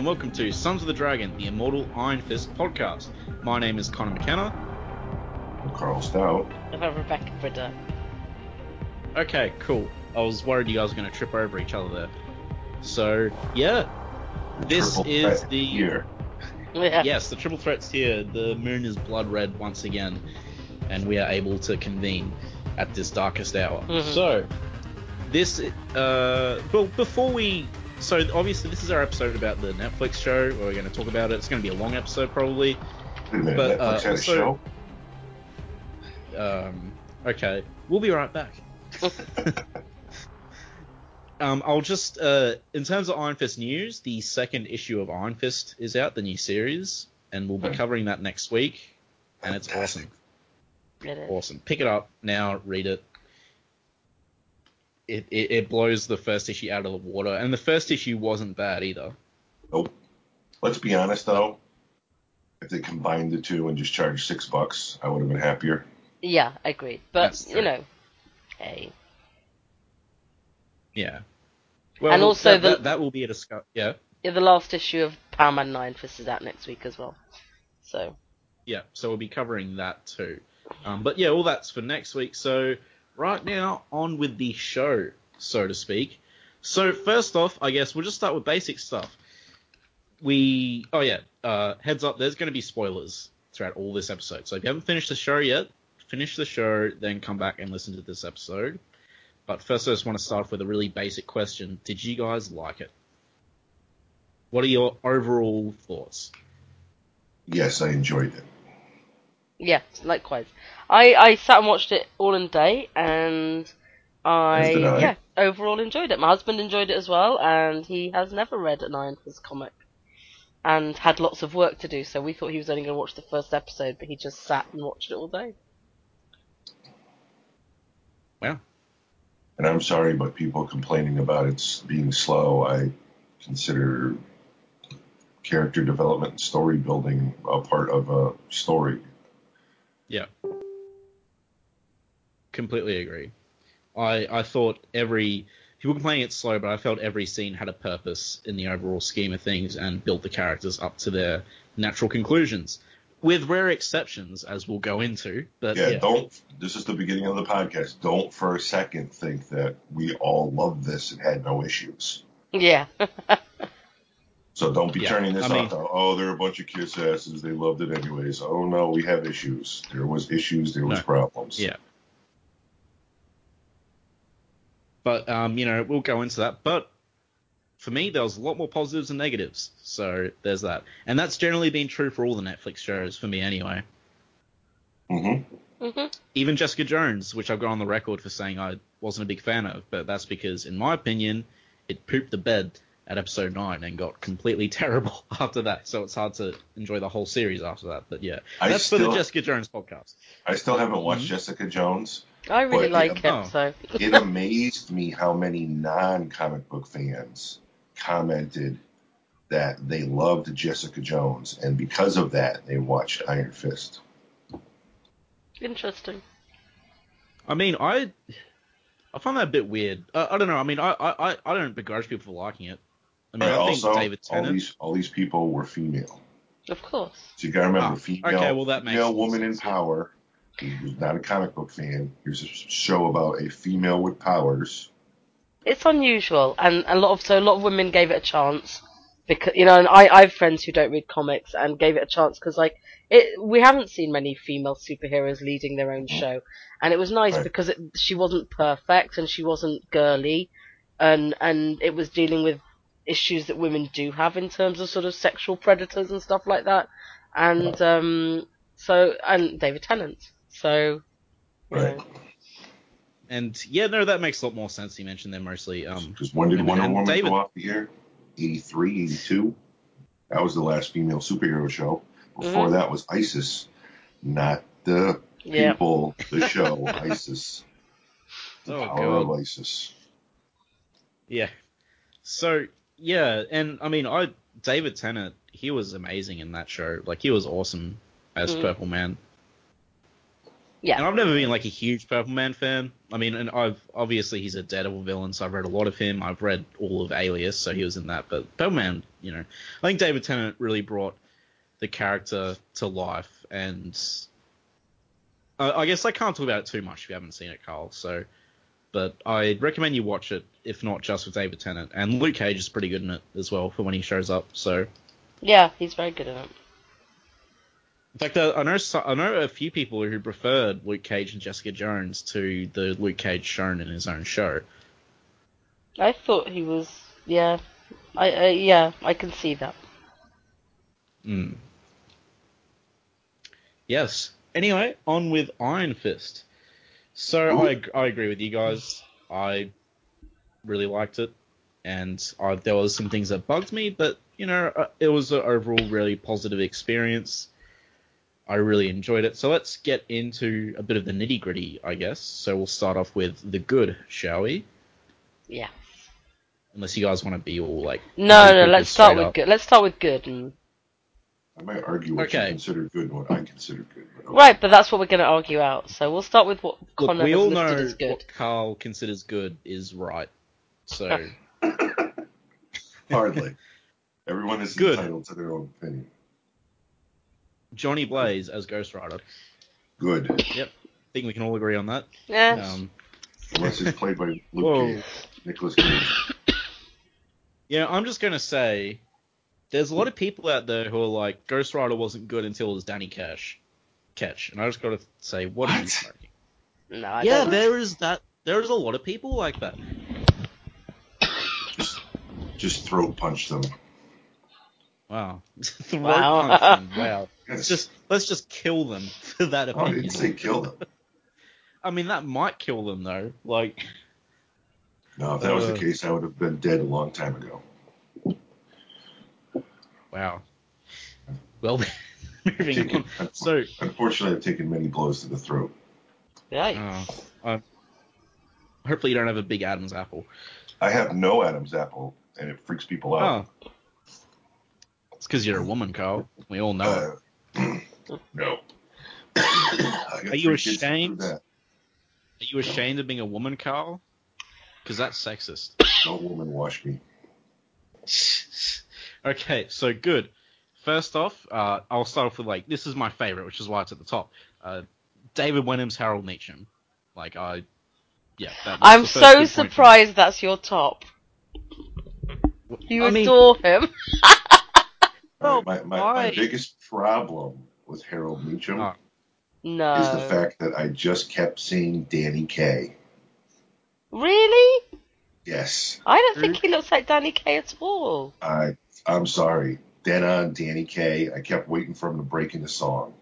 Hello and welcome to Sons of the Dragon, the Immortal Iron Fist podcast. My name is Connor McKenna. I'm Carl Stout. And I'm Rebecca Bridder. Okay, cool. I was worried you guys were going to trip over each other there. So, yeah. This is the. year. Yes, the triple threat's here. The moon is blood red once again, and we are able to convene at this darkest hour. Mhm. So, this, uh, well, before we, so obviously this is our episode about the Netflix show. We're going to talk about it. It's going to be a long episode probably. Wait But, Netflix uh, also- Um, okay, we'll be right back. um, I'll just, uh, in terms of Iron Fist news, the second issue of Iron Fist is out, the new series, and we'll be Hmm. covering that next week, and it's awesome. It is. Awesome. Pick it up now, read it. It, it. it blows the first issue out of the water, and the first issue wasn't bad either. Nope. Let's be honest though. If they combined the two and just charged six bucks, I would have been happier. Yeah, agreed. But That's you know, hey, Yeah. Well, And also that, the- that, that will be a discuss. Yeah. yeah, the last issue of Power Man Nine Fist is out next week as well. So Yeah, so we'll be covering that too. Um, but yeah, all that's for next week. So right now, on with the show, so to speak. So first off, I guess we'll just start with basic stuff. We, oh yeah, uh, heads up, there's going to be spoilers throughout all this episode. So if you haven't finished the show yet, finish the show, then come back and listen to this episode. But first, I just want to start off with a really basic question: Did you guys like it? What are your overall thoughts? Yes, I enjoyed it. yeah, likewise. I I sat and watched it all in a day, and I, As did I. yeah overall enjoyed it. My husband enjoyed it as well, and he has never read an Iron Fist comic, and had lots of work to do. So we thought he was only going to watch the first episode, but he just sat and watched it all day. Wow. And I'm sorry, but people complaining about it being slow, I consider character development and story building a part of a story. Yeah. Completely agree. I I thought every people complaining it's slow, but I felt every scene had a purpose in the overall scheme of things and built the characters up to their natural conclusions. With rare exceptions, as we'll go into. But yeah, yeah, don't. This is the beginning of the podcast. Don't for a second think that we all loved this and had no issues. Yeah. So don't be Yeah, turning this I mean- off. now. Oh, they're a bunch of kiss asses. They loved it anyways. Oh no, we have issues. There was issues. There was No. problems. Yeah. But um, you know, we'll go into that. But for me, there was a lot more positives than negatives. So there's that, and that's generally been true for all the Netflix shows for me anyway. hmm hmm even Jessica Jones, which I've got on the record for saying I wasn't a big fan of, but that's because, in my opinion, it pooped the bed at episode 9 and got completely terrible after that, so it's hard to enjoy the whole series after that. But yeah, I that's for the still- Jessica Jones podcast. I still haven't watched Mhm. Jessica Jones. I really But, like yeah, it. oh. So It amazed me how many non-comic book fans commented that they loved Jessica Jones, and because of that, they watched Iron Fist. interesting. I mean, I I find that a bit weird. Uh, I don't know. I mean, I, I, I don't begrudge people for liking it. I mean, But I think also, David all these all these people were female. Of course. So you gotta remember, Ah, female, okay, well, that makes female sense, woman in power. Who's not a comic book fan. Here's a show about a female with powers. It's unusual, and a lot of so a lot of women gave it a chance because you know, and I I have friends who don't read comics and gave it a chance because like it we haven't seen many female superheroes leading their own show, and it was nice Right. because it, she wasn't perfect and she wasn't girly, and and it was dealing with issues that women do have in terms of sort of sexual predators and stuff like that, and um so and David Tennant, so Right. know. And yeah, no, that makes a lot more sense. You mentioned they're mostly um, Because when did. Wonder Woman David- go off the air? 83, 82? That was the last female superhero show. Before Mhm. that was ISIS, not the Yeah. people, the show, ISIS. The Oh, power God. of ISIS. Yeah. So yeah, and I mean, I David Tennant, he was amazing in that show. Like he was awesome as Mm. Purple Man. Yeah. And I've never been like a huge Purple Man fan. I mean, and I've obviously he's a Daredevil villain, so I've read a lot of him. I've read all of Alias, so he was in that. But Purple Man you know, I think David Tennant really brought the character to life, and I, I guess I can't talk about it too much if you haven't seen it, Carl. So, but I'd recommend you watch it, if not just with David Tennant, and Luke Cage is pretty good in it as well for when he shows up. So, Yeah, he's very good in it. In fact, uh, I know I know a few people who preferred Luke Cage and Jessica Jones to the Luke Cage shown in his own show. I thought he was. Yeah, I, I yeah, I can see that. Mm. Yes. Anyway, on with Iron Fist. So I, I agree with you guys. I really liked it, and I, there was some things that bugged me, but you know, uh, it was an overall really positive experience. I really enjoyed it. So let's get into a bit of the nitty gritty, I guess. So we'll start off with the good, shall we? Yeah. Unless you guys want to be all like No, no. Let's start with up. good. Let's start with good. And... I might argue what Okay. you consider good and what I consider good. But okay. Right, but that's what we're going to argue out. So we'll start with what Look, Connor we has all listed know as good. what Carl considers good is right. So Hardly. Everyone is Good. entitled to their own opinion. Johnny Blaze as Ghost Rider. Good. Yep. I think we can all agree on that. Yeah. Um, Unless it's played by Luke Cage, Nicolas Cage. yeah, I'm just gonna say, there's a lot of people out there who are like, Ghost Rider wasn't good until it was Danny Cash. Ketch, and I just gotta say, what, are you smoking? no, I Yeah, don't. there is that. There is a lot of people like that. Just, just throat punch them. Wow, throat Wow. punch them. Wow, Yes. let's just let's just kill them for that Oh, I didn't say kill them. I mean, that might kill them though. Like, No, if that was Uh. the case, I would have been dead a long time ago. wow. Well, moving Taken- on. So, Unfortunately, I've taken many blows to the throat. Yeah. Oh, um, hopefully you don't have a big Adam's apple. I have no Adam's apple, and it freaks people out. Oh. It's because you're a woman, Carl. We all know it. Uh, no. Are you three kids to prove ashamed? that. Are you ashamed of being a woman, Carl? Because that's sexist. No woman wash me. okay, so good. First off, uh, I'll start off with like this is my favorite, which is why it's at the top. Uh, David Wenham's Harold Meachum. Like I, yeah. That, that's I'm so good point for me. surprised that's your top. You I mean- adore him. Well, my, my, my biggest problem with Harold Meachum Oh. No. is the fact that I just kept seeing Danny Kaye. Really? Yes, I don't think he looks like Danny Kaye at all. I I'm sorry. Then on Danny Kaye, I kept waiting for him to break into song.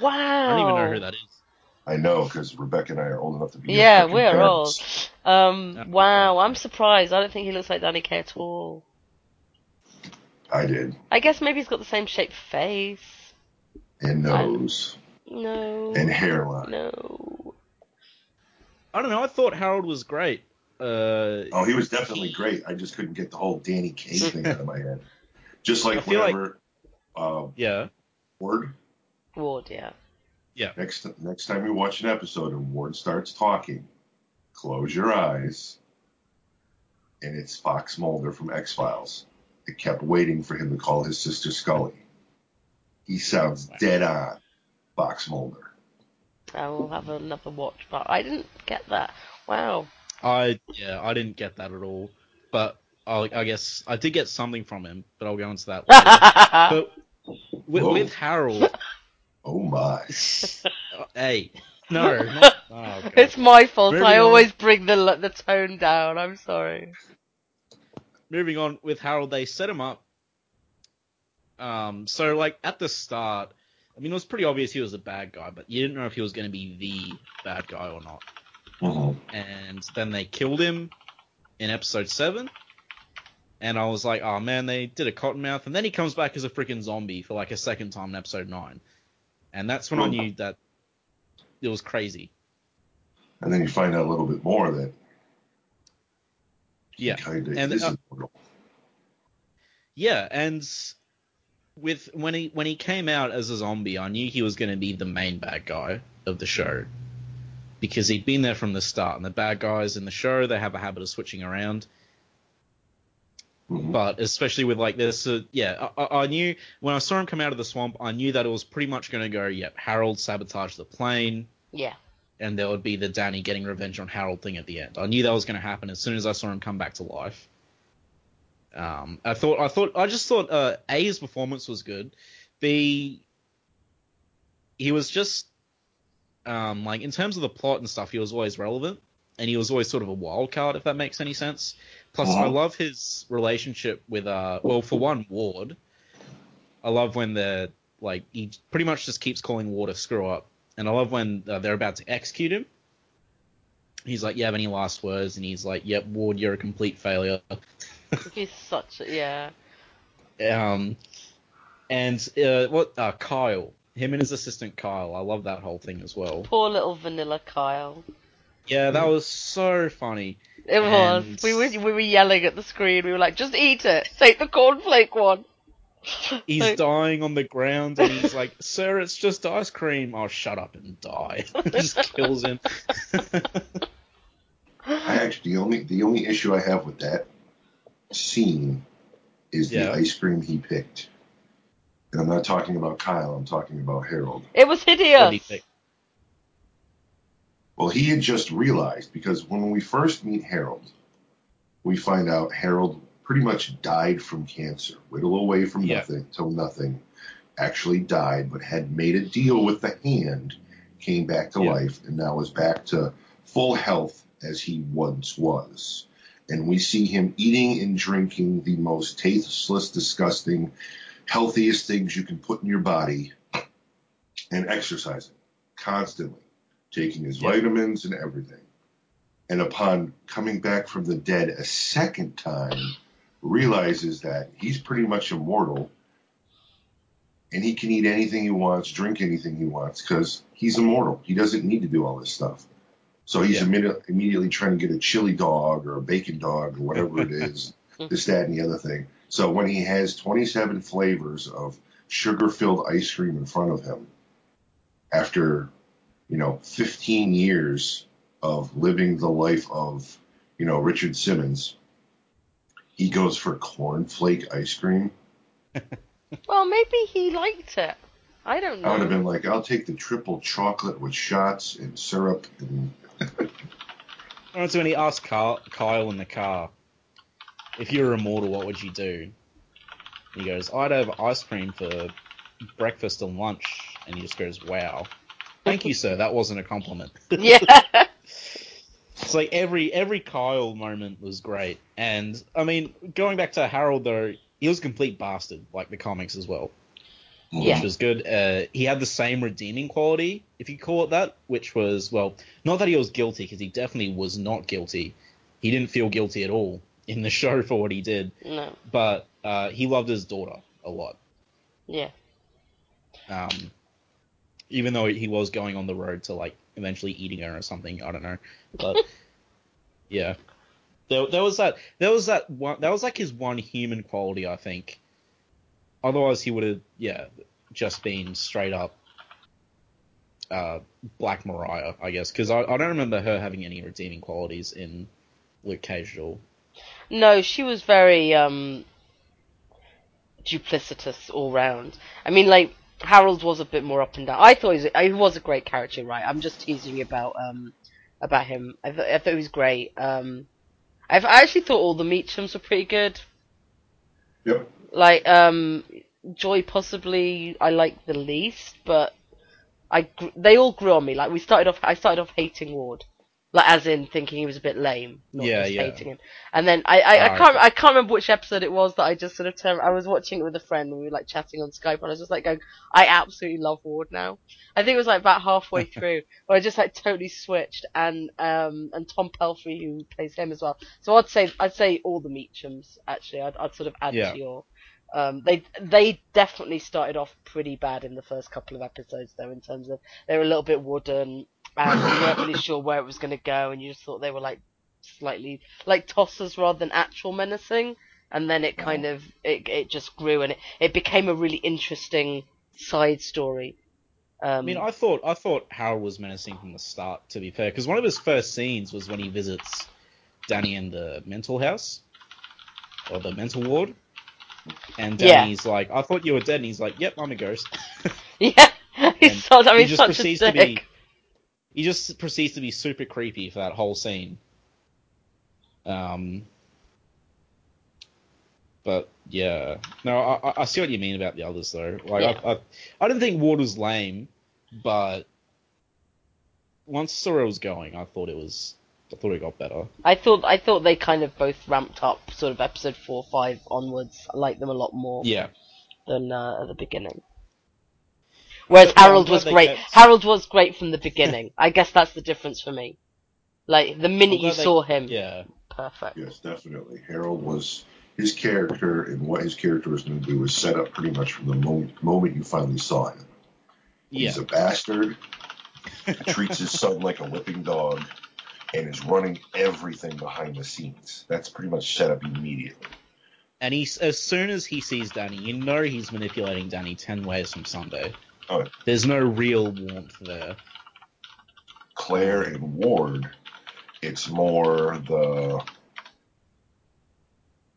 Wow. I don't even know who that is. I know because Rebecca and I are old enough to be. Yeah, we're parents. old. Um, Yeah. wow, I'm surprised. I don't think he looks like Danny Kaye at all. I did, I guess maybe he's got the same shaped face. and nose, No. and hairline. No. I don't know. I thought Harold was great. Uh, Oh, he was definitely great. I just couldn't get the whole Danny Kaye thing out of my head. Just like feel like- uh, yeah, Ward Ward, yeah. yeah. next next time you watch an episode and Ward starts talking, close your eyes, and it's Fox Mulder from X Files. I kept waiting for him to call his sister Scully. He sounds dead on, Fox Mulder. I will have another watch, but I didn't get that. Wow. I yeah, I didn't get that at all. But I, I guess I did get something from him. But I'll go into that. Later. but with, with Harold, Oh my! hey, no, not, oh, it's my fault. Moving I on. always bring the the tone down. I'm sorry. Moving on with Harold, they set him up. Um, so like at the start, I mean, it was pretty obvious he was a bad guy, but you didn't know if he was going to be the bad guy or not. Mhm. And then they killed him in episode seven, and I was like, oh man, they did a cottonmouth, and then he comes back as a freaking zombie for like a second time in episode nine, and that's when I knew that it was crazy. And then you find out a little bit more that Yeah. kind of And, is uh. Yeah, and with when he when he came out as a zombie, I knew he was going to be the main bad guy of the show because he'd been there from the start. And the bad guys in the show, they have a habit of switching around. Mhm. But especially with like this, uh, yeah, I- I, I knew when I saw him come out of the swamp, I knew that it was pretty much going to go. Yep, Harold sabotaged the plane, Yeah. And there would be the Danny getting revenge on Harold thing at the end. I knew that was going to happen as soon as I saw him come back to life. Um, I thought, I thought, I just thought uh, A's performance was good. B, he was just um, like in terms of the plot and stuff, he was always relevant, and he was always sort of a wild card, if that makes any sense. Plus, I Uh-huh. love his relationship with uh, well, for one, Ward. I love when they're like he pretty much just keeps calling Ward a screw up, and I love when uh, they're about to execute him. He's like, "You have any last words?" And he's like, "Yep, Ward, you're a complete failure." He's such a yeah. Um, and uh, what uh, Kyle, him and his assistant Kyle, I love that whole thing as well. Poor little vanilla Kyle. Yeah, that was so funny. It was. We were we were yelling at the screen. We were like, just eat it. Take the cornflake one. He's Like, dying on the ground, and he's like, "Sir, it's just ice cream." Oh, shut up and die! just kills him. I actually the only the only issue I have with that scene is Yeah. the ice cream he picked. And I'm not talking about Kyle, I'm talking about Harold. it was What do you hideous. think? Well, he had just realized because when we first meet Harold, we find out Harold pretty much died from cancer, whittle away from Yeah. nothing till nothing, actually died, but had made a deal with the hand, came back to Yeah. life, and now is back to full health as he once was. And we see him eating and drinking the most tasteless, disgusting, healthiest things you can put in your body, and exercising constantly taking his Yeah. vitamins and everything. And upon coming back from the dead a second time, realizes that he's pretty much immortal and he can eat anything he wants, drink anything he wants because he's immortal. He doesn't need to do all this stuff. So he's Yeah. immedi- immediately trying to get a chili dog or a bacon dog or whatever it is, this, that, and the other thing. So when he has 27 flavors of sugar filled ice cream in front of him, after you know, 15 years of living the life of, you know, Richard Simmons, he goes for cornflake ice cream. Well, maybe he liked it. I don't know. I would have been like, I'll take the triple chocolate with shots and syrup. And That's when he asked Kyle, Kyle in the car, if you were immortal, what would you do? He goes, I'd have ice cream for breakfast and lunch. And he just goes, wow. Thank you, sir. That wasn't a compliment. yeah. It's like every every Kyle moment was great. And, I mean, going back to Harold, though, he was a complete bastard, like the comics as well. Yeah. which was good. Uh, he had the same redeeming quality, if you call it that, which was well, not that he was guilty because he definitely was not guilty. He didn't feel guilty at all in the show for what he did, No. but uh, he loved his daughter a lot. Yeah. Um, even though he was going on the road to like eventually eating her or something, I don't know, but yeah, there, there was that there was that one that was like his one human quality, I think. Otherwise, he would have yeah just been straight up uh, Black Mariah, I guess, because I, I don't remember her having any redeeming qualities in Luke Cage at all. No, she was very um duplicitous all round. I mean, like Harold was a bit more up and down. I thought he was, he was a great character, right? I'm just teasing you about um about him. I, th- I thought he was great. Um, I've, I actually thought all the Meachums were pretty good. yep. Like um, Joy possibly I like the least, but I gr- they all grew on me. Like we started off, I started off hating Ward, like as in thinking he was a bit lame, not Yeah, just yeah. hating him. And then I I, I Ah, can't. I can't remember which episode it was that I just sort of turned. I was watching it with a friend and we were like chatting on Skype and I was just like going, I absolutely love Ward now. I think it was like about halfway through where I just like totally switched and um and Tom Pelphrey who plays him as well. So I'd say I'd say all the Meachums actually. I'd I'd sort of add Yeah. to your um, they they definitely started off pretty bad in the first couple of episodes, though, in terms of they were a little bit wooden, and you weren't really sure where it was going to go, and you just thought they were like slightly like tossers rather than actual menacing. And then it kind of it it just grew, and it, it became a really interesting side story. Um, I mean, I thought I thought Harold was menacing from the start. To be fair, because one of his first scenes was when he visits Danny in the mental house. or the mental ward. And Yeah. Danny's like, I thought you were dead. And he's like, Yep, I'm a ghost. Yeah, he's so, I mean, he just such a proceeds to be. He just proceeds to be super creepy for that whole scene. Um. But yeah, no, I, I- see what you mean about the others though. Like, Yeah. I, I, I didn't think Ward was lame, but once Sorrel was going, I thought it was, I thought it got better. I thought I thought they kind of both ramped up, sort of episode four, five onwards. I liked them a lot more Yeah, than uh, at the beginning. Whereas yeah, Harold was great. kept- Harold was great from the beginning. I guess that's the difference for me. Like the minute you they- saw him, yeah, perfect. Yes, definitely. Harold was his character, and what his character was going to do was set up pretty much from the moment, moment you finally saw him. yeah, He's a bastard, treats his son like a whipping dog, and is running everything behind the scenes. That's pretty much set up immediately. and he's as soon as he sees Danny, you know he's manipulating Danny ten ways from Sunday. Oh. There's no real warmth there. Claire and Ward, it's more the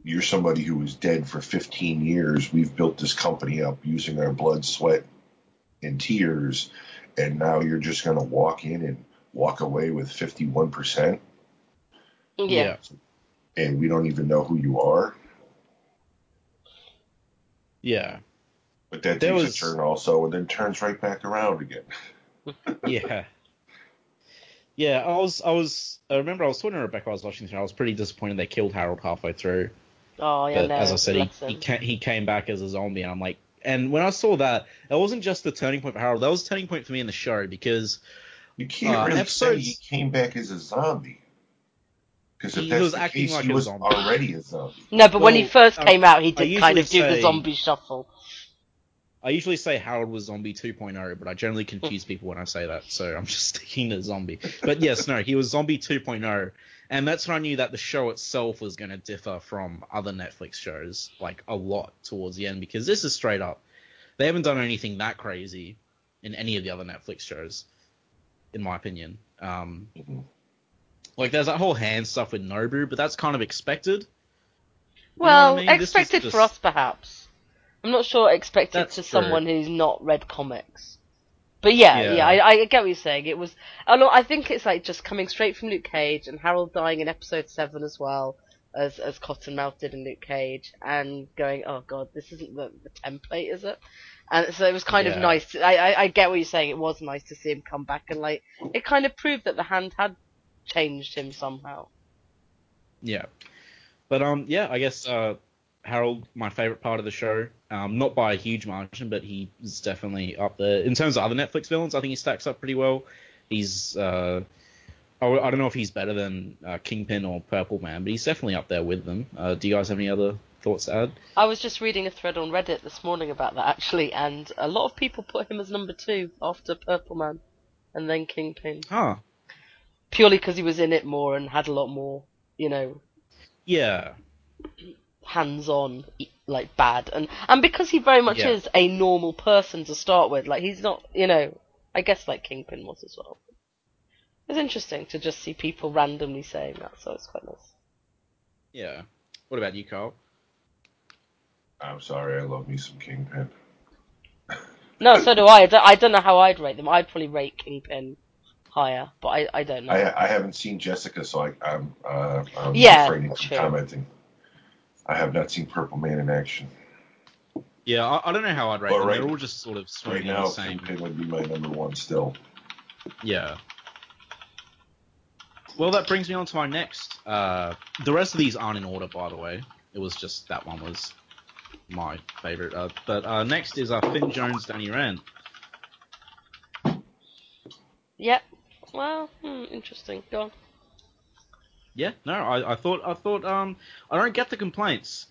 you're somebody who was dead for 15 years. We've built this company up using our blood, sweat, and tears, and now you're just going to walk in and walk away with 51%, Yeah. and we don't even know who you are. Yeah. But that There takes was- a turn also, and then turns right back around again. yeah. Yeah, I was, I was, I remember I was talking to Rebecca. I was watching the show. I was pretty disappointed they killed Harold halfway through. Oh yeah, but no. as I said, he he, ca- he came back as a zombie, and I'm like, and when I saw that, it wasn't just the turning point for Harold. That was a turning point for me in the show because You can't Uh, really episodes- say he came back as a zombie. Because if He that's was the acting case, like he a was zombie. already a zombie. No, but when he first um, came out, he did kind of do usually the zombie shuffle. I usually say Harold was zombie 2.0, but I generally confuse people when I say that, so I'm just sticking to zombie. But yes, no, he was zombie 2.0, and that's when I knew that the show itself was going to differ from other Netflix shows, like a lot towards the end, because this is straight up. They haven't done anything that crazy in any of the other Netflix shows, in my opinion. Um, like there's that whole hand stuff with Nobu, but that's kind of expected. You know Well, I mean? Expected for us, perhaps. I'm not sure expected That's to true. someone who's not read comics. But yeah, Yeah. yeah, I, I get what you're saying. It was, I know- I think it's like just coming straight from Luke Cage and Harold dying in episode seven as well as as Cottonmouth did in Luke Cage, and going, oh god, this isn't the, the template, is it? And so it was kind of Yeah. nice. To, I, I I get what you're saying. It was nice to see him come back and like it kind of proved that the hand had changed him somehow. Yeah. But um yeah, I guess uh Harold, my favorite part of the show, um, not by a huge margin, but he is definitely up there. In terms of other Netflix villains, I think he stacks up pretty well. He's, uh, I, I don't know if he's better than uh, Kingpin or Purple Man, but he's definitely up there with them. Uh, do you guys have any other thoughts to add? I was just reading a thread on Reddit this morning about that actually, and a lot of people put him as number two after Purple Man, and then Kingpin, Huh. purely because he was in it more and had a lot more, you know, Yeah. Hands-on, e- like bad, and and because he very much Yeah. is a normal person to start with, like he's not, you know, I guess like Kingpin was as well. It's interesting to just see people randomly saying that, so it's quite nice. Yeah. What about you, Carl? I'm sorry, I love me some Kingpin. No, so do I. I don't, I don't know how I'd rate them. I'd probably rate Kingpin higher, but I, I don't know. I, I haven't seen Jessica, so I, I'm, uh, I'm Yeah, refraining from commenting. I have not seen Purple Man in action. Yeah, I, I don't know how I'd rate Well, them. right- They're all just sort of Right now, the same. Kingpin would be my number one still. Yeah. Well, that brings me on to my next. Uh, the rest of these aren't in order, by the way. It was just that one was my favorite. Uh, but uh, next is uh, Finn Jones, Danny Rand. Yep. Well, hmm, interesting. Go on. Yeah, no, I, I thought I thought um I don't get the complaints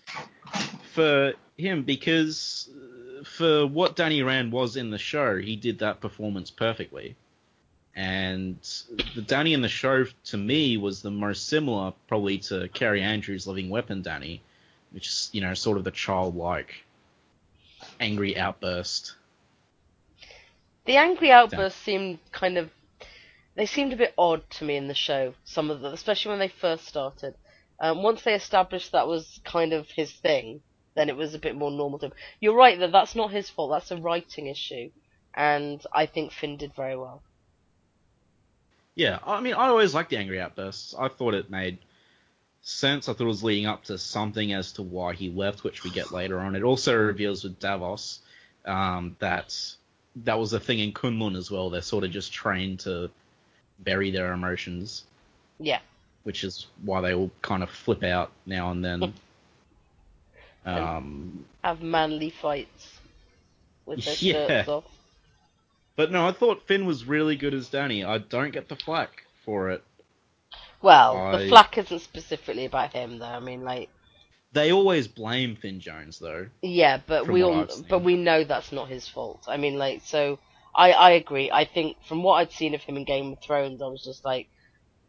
for him because uh, for what Danny Rand was in the show, he did that performance perfectly. And the Danny in the show to me was the most similar probably to Kaare Andrews' Living Weapon Danny, which is you know sort of the childlike angry outburst. The angry outbursts seemed kind of. They seemed a bit odd to me in the show. Some of them, especially when they first started. Um, once they established that was kind of his thing, then it was a bit more normal to him. You're right that that's not his fault. That's a writing issue, and I think Finn did very well. Yeah, I mean, I always liked the angry outbursts. I thought it made sense. I thought it was leading up to something as to why he left, which we get later on. It also reveals with Davos um, that that was a thing in K'un-Lun as well. They're sort of just trained to bury their emotions, Yeah. which is why they all kind of flip out now and then. um, Have manly fights with their Yeah. shirts off. but no, I thought Finn was really good as Danny. I don't get the flack for it. Well, I- the flack isn't specifically about him though. I mean, like, They always blame Finn Jones though. yeah, but we all, but we know that's not his fault. I mean, like, so I, I agree. I think from what I'd seen of him in Game of Thrones, I was just like,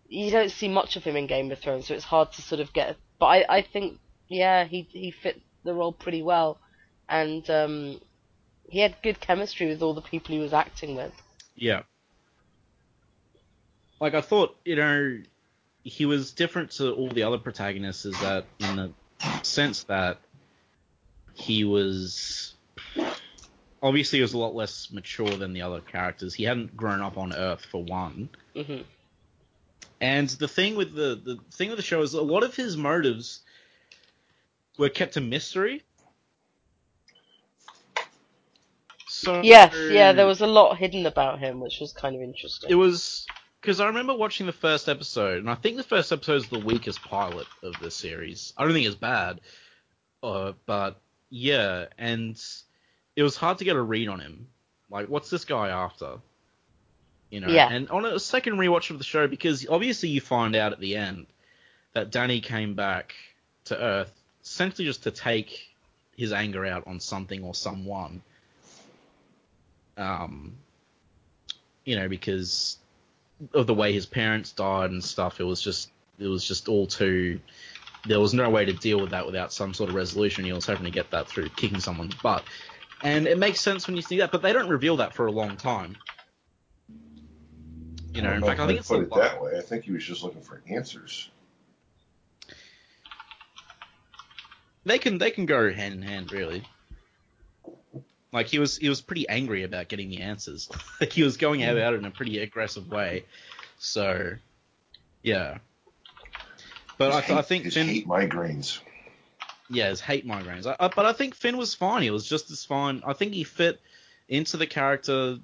you don't see much of him in Game of Thrones, so it's hard to sort of get. But I, I think, yeah, he he fit the role pretty well, and um, he had good chemistry with all the people he was acting with. Yeah. Like I thought, you know, he was different to all the other protagonists is that in the sense that he was obviously he was a lot less mature than the other characters. He hadn't grown up on Earth for one. hmm And the thing with the the thing with the show is a lot of his motives were kept a mystery. So Yes, yeah, there was a lot hidden about him, which was kind of interesting. It was because I remember watching the first episode, and I think the first episode is the weakest pilot of the series. I don't think it's bad, uh, but yeah, and it was hard to get a read on him. Like, what's this guy after? You know, Yeah. and on a second rewatch of the show, because obviously you find out at the end that Danny came back to Earth essentially just to take his anger out on something or someone. Um, you know, because of the way his parents died and stuff, it was just it was just all too. There was no way to deal with that without some sort of resolution. He was hoping to get that through kicking someone's butt, and it makes sense when you see that. But they don't reveal that for a long time. You know, in fact, I think it's put it lot- that way. I think he was just looking for answers. they can they can go hand in hand really. Like he was he was pretty angry about getting the answers. like he was going about it in a pretty aggressive way. So yeah. But I, th- I think Finn hate migraines. Yeah, his hate migraines. I, I, but I think Finn was fine. He was just as fine. I think he fit into the character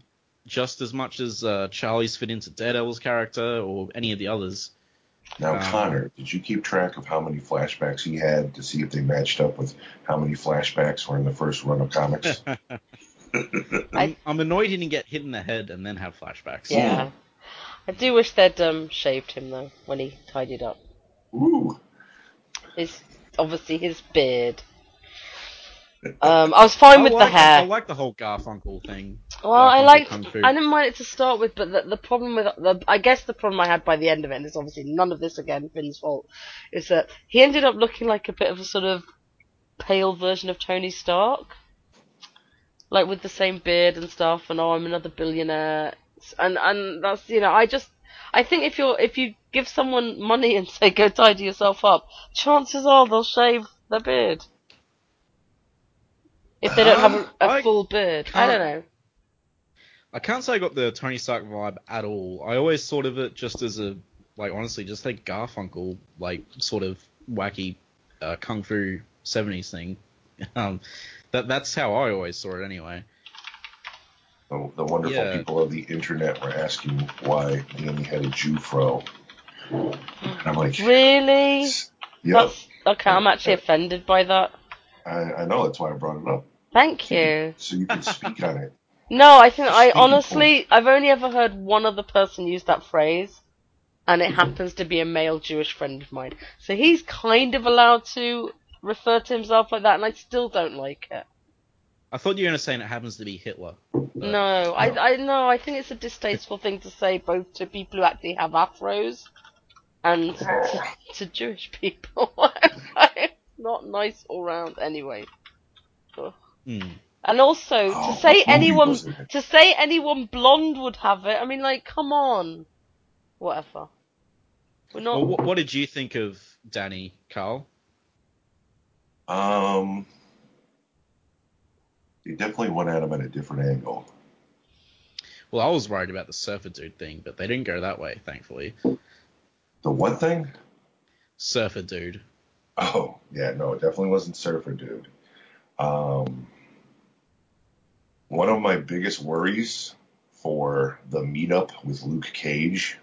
just as much as uh, Charlie's fit into Daredevil's character or any of the others. Now, Um, Connor, did you keep track of how many flashbacks he had to see if they matched up with how many flashbacks were in the first run of comics? I'm, I'm annoyed he didn't get hit in the head and then have flashbacks. Yeah. I do wish they'd um, shaved him though when he tidied up. Ooh, His obviously his beard. Um, I was fine I with like, the hair. I like the whole Garfunkel thing. Well, I liked. I didn't mind it to start with, but the, the problem with the, I guess the problem I had by the end of it, and it's obviously none of this again Finn's fault, is that he ended up looking like a bit of a sort of pale version of Tony Stark, like with the same beard and stuff, and oh, I'm another billionaire, and and that's you know, I just, I think if you're if you give someone money and say go tidy yourself up, chances are they'll shave their beard. If they don't have a, a I full beard, I don't know. I can't say I got the Tony Stark vibe at all. I always thought of it just as a, like, honestly, just like Garfunkel, like, sort of wacky uh, kung fu 70s thing. Um, that that's how I always saw it anyway. the, the wonderful Yeah. people of the internet were asking why Danny had a Jew fro. And I'm like, Really? yep, That's okay. I'm actually offended by that. I, I know that's why I brought it up. Thank you. So you can speak on it. No, I think I Speaking honestly, I've only ever heard one other person use that phrase, and it happens to be a male Jewish friend of mine. So he's kind of allowed to refer to himself like that, and I still don't like it. I thought you were going to say it happens to be Hitler. But- No, I, I no, I think it's a distasteful thing to say both to people who actually have afros and to, to Jewish people. it's not nice all round anyway. Hmm. And also Oh, to say anyone to say anyone blonde would have it, I mean like come on. Whatever. We're not. Well, what, what did you think of Danny, Carl? Um, they definitely went at him at a different angle. Well, I was worried about the surfer dude thing, but they didn't go that way, thankfully. The one thing? Surfer dude. Oh, yeah, no, it definitely wasn't Surfer Dude. Um, one of my biggest worries for the meetup with Luke Cage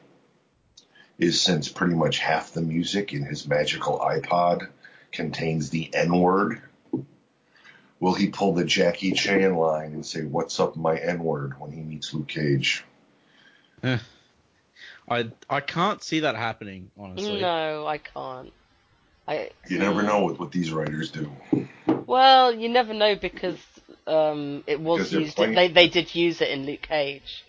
is since pretty much half the music in his magical iPod contains the N word. Will he pull the Jackie Chan line and say, What's up, my N word, when he meets Luke Cage? I I can't see that happening, honestly. No, I can't. I. You never know with what these writers do. Well, you never know because um, it was Because used. playing- They they did use it in Luke Cage.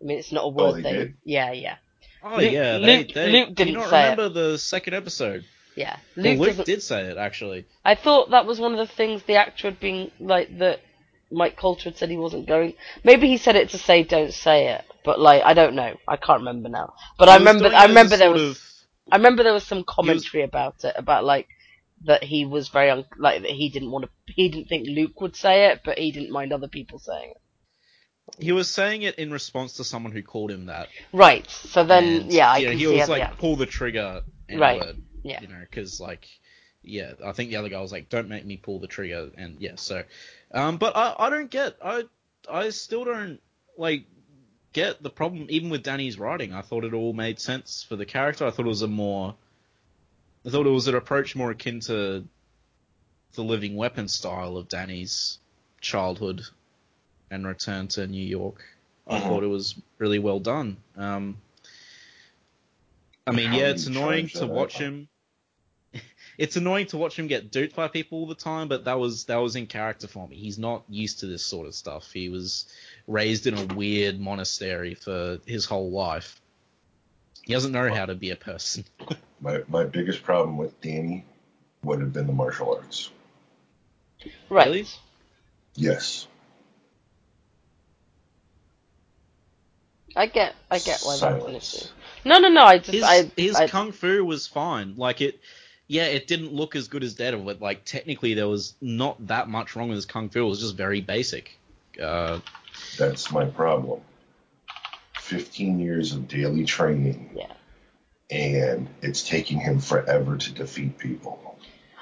I mean, it's not a word Oh, they they. did? Yeah, yeah, Oh Luke- yeah, Luke- they, they Luke do didn't you not say it. remember the second episode? yeah. Well, Luke Luke did say it actually. I thought that was one of the things the actor had been like that. Mike Colter had said he wasn't going. Maybe he said it to say don't say it, but like I don't know. I can't remember now. But I was remember. I remember there was. of- I remember there was some commentary about it, about like that he was very un- like that he didn't want to. He didn't think Luke would say it, but he didn't mind other people saying it. he was saying it in response to someone who called him that. Right. So then, And, yeah, I can he was like yeah. pull the trigger. Right, Word, yeah. You know, because like, yeah, I think the other guy was like, "Don't make me pull the trigger," and yeah, so, um, but I I don't get I I still don't like get the problem even with Danny's writing. I thought it all made sense for the character. I thought it was a more I thought it was an approach more akin to the living weapon style of Danny's childhood and return to New York. I Mhm. thought it was really well done. Um, I mean, How yeah, it's annoying to watch him. It's annoying to watch him get duped by people all the time, but that was that was in character for me. He's not used to this sort of stuff. He was raised in a weird monastery for his whole life. He doesn't know how to be a person. My, my biggest problem with Danny would have been the martial arts. right. Really? Yes. I get, I get why that's an Silence. issue. No, no, no. I just, His I, his I kung fu was fine. Like it, yeah, it didn't look as good as Daredevil, but like technically there was not that much wrong with his kung fu. It was just very basic. Uh, That's my problem. 15 years of daily training. Yeah. And it's taking him forever to defeat people.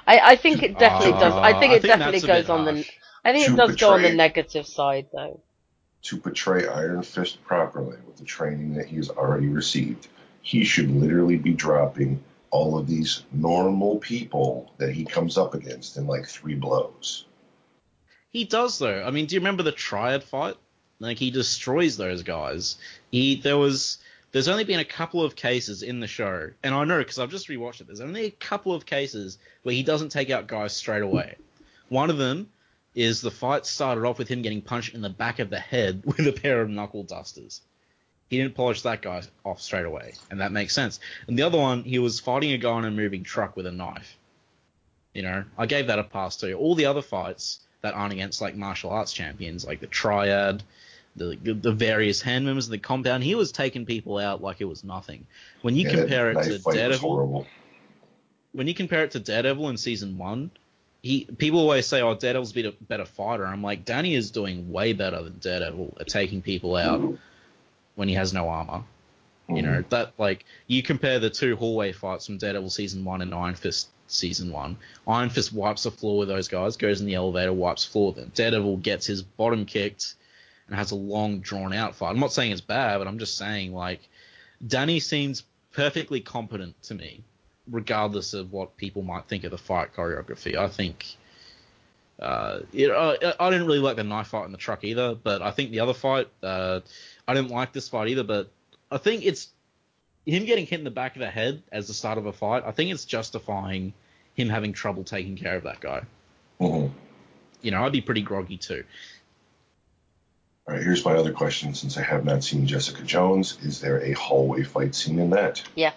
I, I think it definitely uh, does. I think it that's definitely goes bit on the. I think it To does go on the negative side though. To portray Iron Fist properly with the training that he has already received, he should literally be dropping all of these normal people that he comes up against in like three blows. He does though. I mean, do you remember the Triad fight? Like he destroys those guys. He there was there's only been a couple of cases in the show, and I know because I've just rewatched it. There's only a couple of cases where he doesn't take out guys straight away. One of them is the fight started off with him getting punched in the back of the head with a pair of knuckle dusters. He didn't polish that guy off straight away, and that makes sense. And the other one, he was fighting a guy on a moving truck with a knife. You know, I gave that a pass too. All the other fights that aren't against like martial arts champions, like the Triad, the the various hand members of the compound, he was taking people out like it was nothing. When you Yeah, compare it to Daredevil, when you compare it to Daredevil in season one, he people always say, "Oh, Daredevil's a bit a better fighter." I'm like, Danny is doing way better than Daredevil at taking people out when he has no armor. You know that like you compare the two hallway fights from Daredevil season one and Iron Fist season one. Iron Fist wipes the floor with those guys, goes in the elevator, wipes floor with them. Daredevil gets his bottom kicked and has a long drawn out fight. I'm not saying it's bad, but I'm just saying like Danny seems perfectly competent to me, regardless of what people might think of the fight choreography. I think. Uh, you know, I, I didn't really like the knife fight in the truck either, but I think the other fight, uh, I didn't like this fight either, but I think it's him getting hit in the back of the head as the start of a fight. I think it's justifying him having trouble taking care of that guy. Mhm. You know, I'd be pretty groggy too. All right, here's my other question since I have not seen Jessica Jones. Is there a hallway fight scene in that? Yes.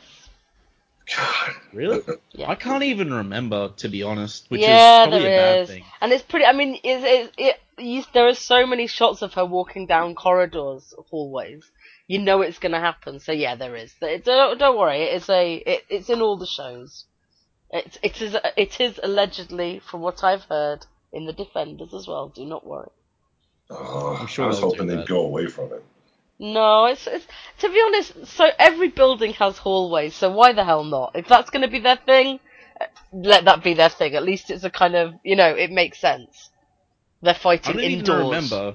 God. Really? Yeah. I can't even remember, to be honest, which yeah, is probably there a bad is. thing. And it's pretty. I mean, it, it, it, you, there are so many shots of her walking down corridors, hallways. You know it's going to happen. So yeah, there is. It- Don't, don't worry. It's a. It, it's in all the shows. It, it is. It is allegedly, from what I've heard, in the Defenders as well. Do not worry. Oh, I'm sure I was hoping they'd go away from it. No, it's, it's to be honest. So every building has hallways. So why the hell not? If that's going to be their thing, uh, let that be their thing. At least it's a kind of you know it makes sense. They're I fighting don't even remember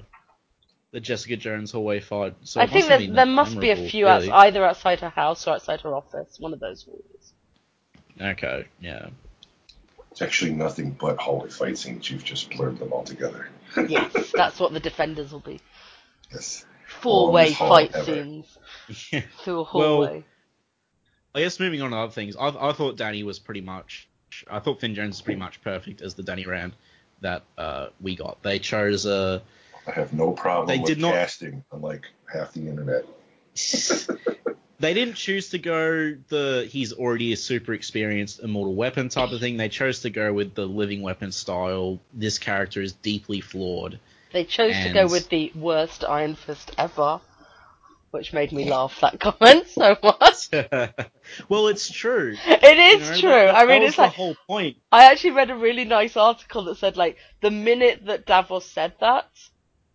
the Jessica Jones hallway fight. So I think must that have been there must be a few really. outs, either outside her house or outside her office. One of those hallways. Okay, yeah. It's actually nothing but hallway fight scenes. You've just blurred them all together. Yes, that's what the defenders will be. Yes. Four-way fight ever. scenes through a Well, hallway. I guess moving on to other things, I, I thought Danny was pretty much, I thought Finn Jones was pretty much perfect as the Danny Rand that uh, we got. They chose a, I have no problem They with did not- casting, unlike half the internet. they didn't choose to go the he's already a super experienced immortal weapon type of thing. They chose to go with the living weapon style. This character is deeply flawed. They chose to go with the worst Iron Fist ever, which made me laugh that comment so much. well, it's true. It is You know, true. that- I mean, it's the like whole point. I actually read a really nice article that said like the minute that Davos said that,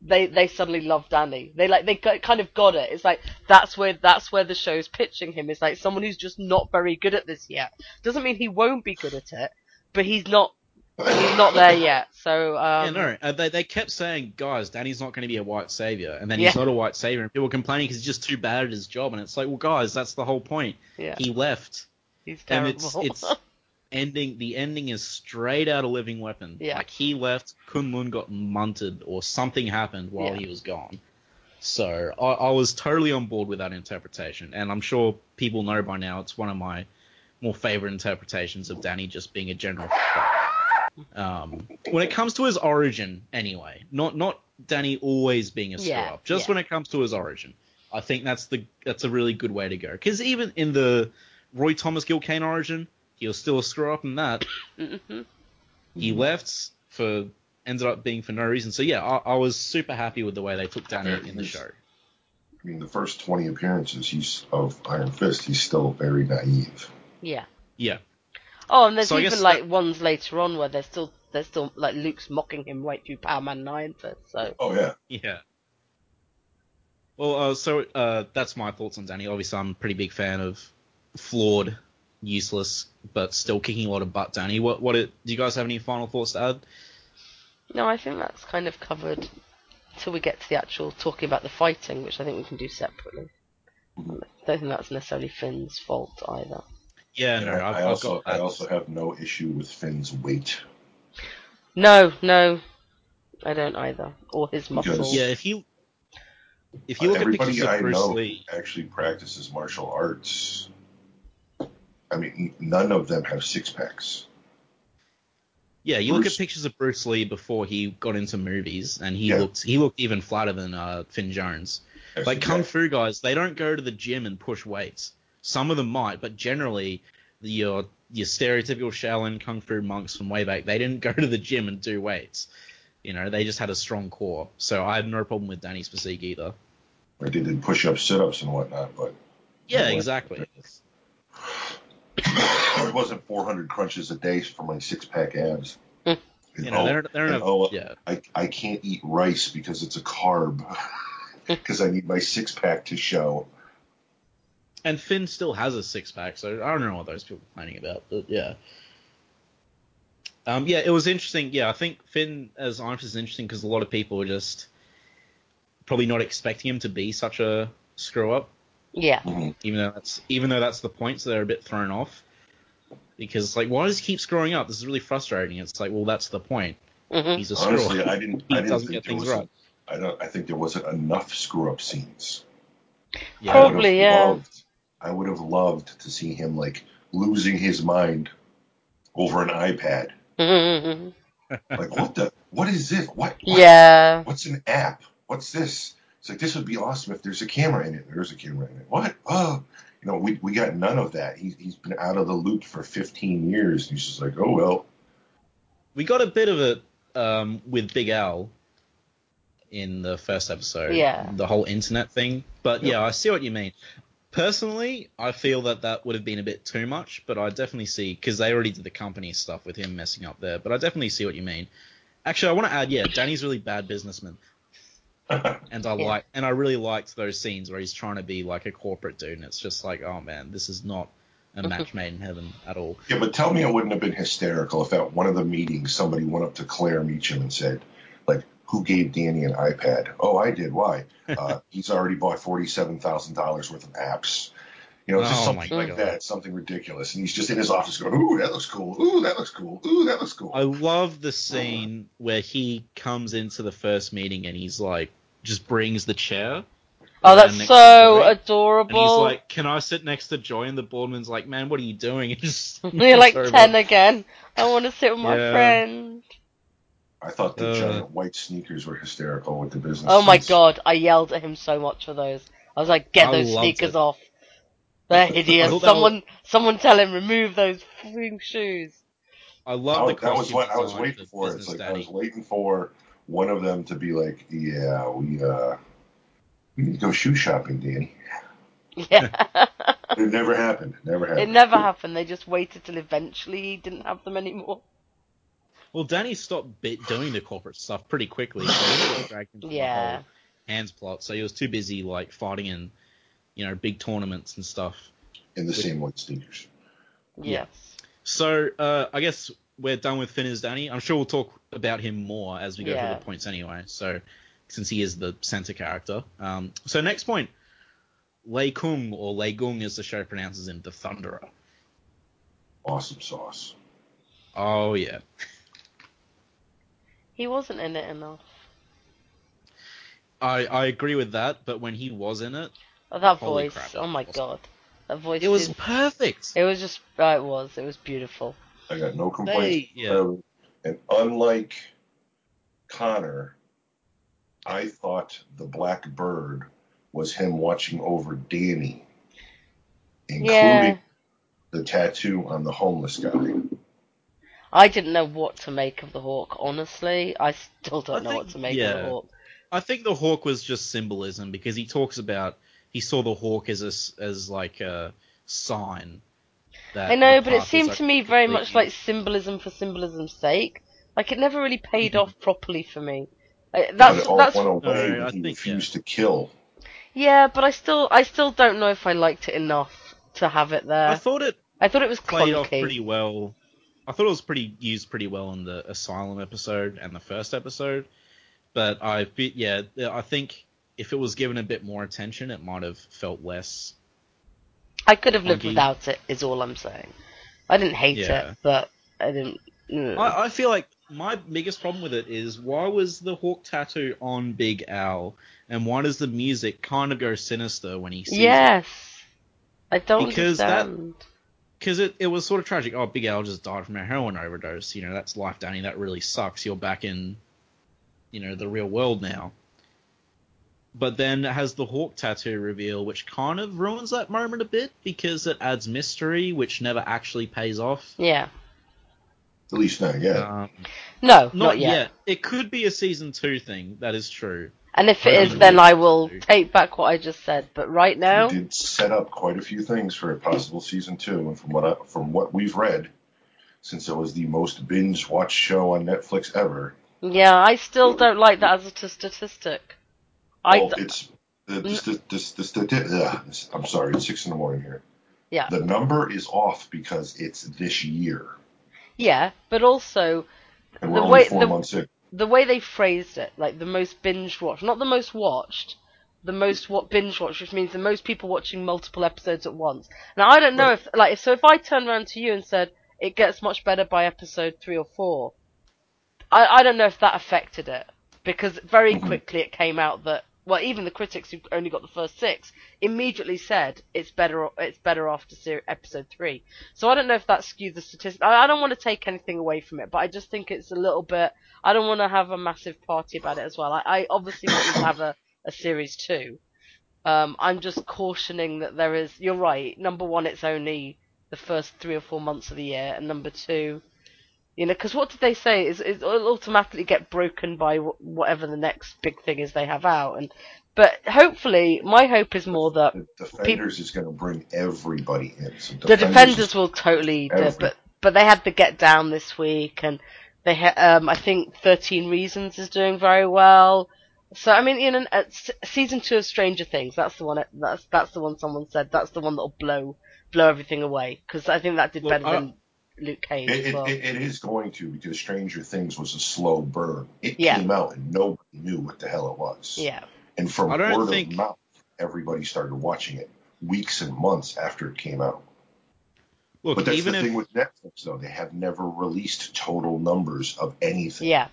they they suddenly loved Danny. They like they kind of got it. It's like that's where that's where the show's pitching him. It's like someone who's just not very good at this yet. Doesn't mean he won't be good at it, but he's not he's not there yet. So um, yeah, no, uh, they, they kept saying, guys, Danny's not going to be a white savior, and then Yeah. he's not a white savior, and people were complaining because he's just too bad at his job, and it's like, well, guys, that's the whole point. yeah, He left, he's terrible. and it's it's ending. The ending is straight out of Living Weapon. Yeah. like he left, K'un-Lun got munted, or something happened while Yeah. he was gone. So I, I was totally on board with that interpretation, and I'm sure people know by now it's one of my more favorite interpretations of Danny just being a general. Um, when it comes to his origin, anyway, not not Danny always being a screw Yeah, up, just yeah. when it comes to his origin, I think that's the that's a really good way to go. Because even in the Roy Thomas Gil Kane origin, he was still a screw up in that. hmm He left for ended up being for no reason. So yeah, I, I was super happy with the way they took Danny in the show. I mean, the first 20 appearances he's of Iron Fist, he's still very naive. Yeah. Yeah, Oh, and there's So even like that- ones later on where they're still they're still like Luke's mocking him right through Power Man Nine Fist. So Oh, yeah. yeah. Well, uh, so uh, that's my thoughts on Danny. Obviously, I'm a pretty big fan of flawed, useless, but still kicking a lot of butt. Danny, what what it, do you guys have any final thoughts to add? no, I think that's kind of covered until we get to the actual talking about the fighting, which I think we can do separately. Mhm. I don't think that's necessarily Finn's fault either. Yeah, no, I, I've, I I've also, got. I also have no issue with Finn's weight. No, no, I don't either. Or his Because- muscles. Yeah, if you if you look at Everybody pictures I of Bruce know Lee, actually practices martial arts. I mean, none of them have six packs. yeah, you look at pictures of Bruce Lee before he got into movies, and he Yeah. looked he looked even flatter than uh, Finn Jones. Like kung fu guys, they don't go to the gym and push weights. Some of them might, but generally, your your stereotypical Shaolin kung fu monks from way back, they didn't go to the gym and do weights. You know, they just had a strong core. So I had no problem with Danny's physique either. Like they did push-ups, sit-ups, and whatnot, but Yeah, Yeah. exactly. it wasn't 400 crunches a day for my six-pack abs. Hmm. And, You know, oh, they don't, they don't and, have, oh, yeah. I, I can't eat rice because it's a carb. Because I need my six-pack to show. And Finn still has a six pack, so I don't know what those people are complaining about, but yeah. Um, yeah, it was interesting. Yeah, I think Finn as Iron Fist is interesting because a lot of people are just probably not expecting him to be such a screw up, Yeah. even though that's even though that's the point, so they're a bit thrown off. Because it's like, why does he keep screwing up? This is really frustrating. It's like, well, that's the point. hmm He's a screw Honestly, up. I didn't. He I didn't doesn't think get there things was. right. I don't. I think there wasn't enough screw-up scenes. Yeah. I Probably, yeah. Loved, I would have loved to see him like losing his mind over an iPad. hmm Like what the? What is this? What? what? Yeah. What's an app? What's this? It's like this would be awesome if there's a camera in it. There's a camera in it. What? Oh, you know, we we got none of that. He's he's been out of the loop for 15 years. He's just like, oh well. we got a bit of it um, with Big Al. in the first episode. Yeah. The whole internet thing. But Yep. yeah, I see what you mean. Personally, I feel that that would have been a bit too much, but I definitely see because they already did the company stuff with him messing up there. But I definitely see what you mean. Actually, I want to add, yeah, Danny's really bad businessman, and I Yeah. like, and I really liked those scenes where he's trying to be like a corporate dude, and it's just like, oh man, this is not a mm-hmm. match made in heaven at all. Yeah, but tell me it wouldn't have been hysterical if at one of the meetings somebody went up to Claire Meachum and said, like, who gave Danny an iPad? Oh, I did. Why? Uh, he's already bought forty-seven thousand dollars worth of apps. You know, just Oh something like God. that, something ridiculous, and he's just in his office going, "Ooh, that looks cool. Ooh, that looks cool. Ooh, that looks cool." I love the scene where he comes into the first meeting and he's like, just brings the chair. Oh, that's so to Joy, And adorable. he's like, "Can I sit next to Joy?" And the boardman's like, "Man, what are you doing?" It's just- You're like ten much- again. I want to sit with my Yeah. friend. I thought the Uh. giant white sneakers were hysterical with the business. Oh my suits. god, I yelled at him so much for those. I was like, get I those sneakers it. off. They're I hideous. thought that was- Someone, someone tell him remove those fucking shoes. I love the that was what I was waiting of for. It's Business like I was waiting for one of them to be like, "Yeah, we uh, we need to go shoe shopping, Danny." Yeah. It never happened. It Never happened. it never happened. They just waited till eventually he didn't have them anymore. Well, Danny stopped bit doing the corporate stuff pretty quickly. So he didn't dragged into the Yeah. whole hands plot. So he was too busy like fighting in, you know, big tournaments and stuff. in the same white sneakers. Yes. So uh, I guess we're done with Finn as Danny. I'm sure we'll talk about him more as we go Yeah. through the points anyway. So since he is the center character. Um, so next point, Lei Kung or Lei Gung as the show pronounces him, the Thunderer. Awesome sauce. Oh yeah. He wasn't in it enough. I, I agree with that, but when he was in it, Oh, that voice. crap, oh my that was god. That voice. it was is- perfect. It was just. Oh, it was. It was beautiful. I got no complaints. They, yeah. Um, and unlike Connor, I thought the black bird was him watching over Danny, including Yeah. the tattoo on the homeless guy. I didn't know what to make of the hawk. Honestly, I still don't I know what to make of the hawk. I think the hawk was just symbolism because he talks about he saw the hawk as a s as like a sign. That I know, but it path was seemed to me very much like symbolism for symbolism's sake. Like it never really paid Mhm. off properly for me. Uh, But That's it all that's went away No, when I he think, refused to kill. yeah, but I still I still don't know if I liked it enough to have it there. I thought it I thought it was played clunky. off pretty well. I thought it was pretty used pretty well in the Asylum episode and the first episode, but I yeah I think if it was given a bit more attention, it might have felt less. I could have lived without it. Is all I'm saying. I didn't hate Yeah. it, but I didn't. mm. I, I feel like my biggest problem with it is why was the hawk tattoo on Big Al, and why does the music kind of go sinister when he sees it? yes, I don't Because that- understand. Because it, it was sort of tragic. Oh, Big Al just died from a heroin overdose. You know, that's life, Danny. That really sucks. You're back in, you know, the real world now. But then it has the Hawk tattoo reveal, which kind of ruins that moment a bit because it adds mystery, which never actually pays off. Yeah. At least not yet. Um, No, not, yet. It could be a season two thing. That is true. And if it I is, then. I will take back what I just said. But right now, He did set up quite a few things for a possible season two, and from what I, from what we've read, since it was the most binge watched show on Netflix ever, yeah, I still don't like that as a statistic. I well, d- it's the, the, mm. the, the, the, I'm sorry, it's six in the morning here. Yeah. The number is off because it's this year, yeah, but also and we're way- only four the- months in. The way they phrased it, like the most binge watched, not the most watched, the most what binge watched, which means the most people watching multiple episodes at once. Now I don't know Right. if like if so if I turned around to you and said it gets much better by episode three or four, I I don't know if that affected it because very Mhm. quickly it came out that well even the critics who only got the first six immediately said it's better it's better after episode three. So I don't know if that skewed the statistic. I, I don't want to take anything away from it, but I just think it's a little bit. I don't want to have a massive party about it as well. I, I obviously want to have a, a series two. Um, I'm just cautioning that there is. You're right. Number one, it's only the first three or four months of the year, and number two, You know, because what did they say? Is it will automatically get broken by wh- whatever the next big thing is they have out, and but hopefully, my hope is more that The Defenders is going to bring everybody in. So the defenders will totally do, but but they had the Get Down this week, and they ha- um I think Thirteen Reasons is doing very well. So I mean, you know, uh, season two of Stranger Things, that's the one. That's that's the one someone said. That's the one that'll blow blow everything away because I think that did Well, better I- than Luke Cage It, as it, well. it, it is going to because Stranger Things was a slow burn. It Yeah. came out and nobody knew what the hell it was. yeah, And from I don't word think- of mouth, everybody started watching it weeks and months after it came out. Look, But that's even the if thing with Netflix, though. They have never released total numbers of anything. yeah,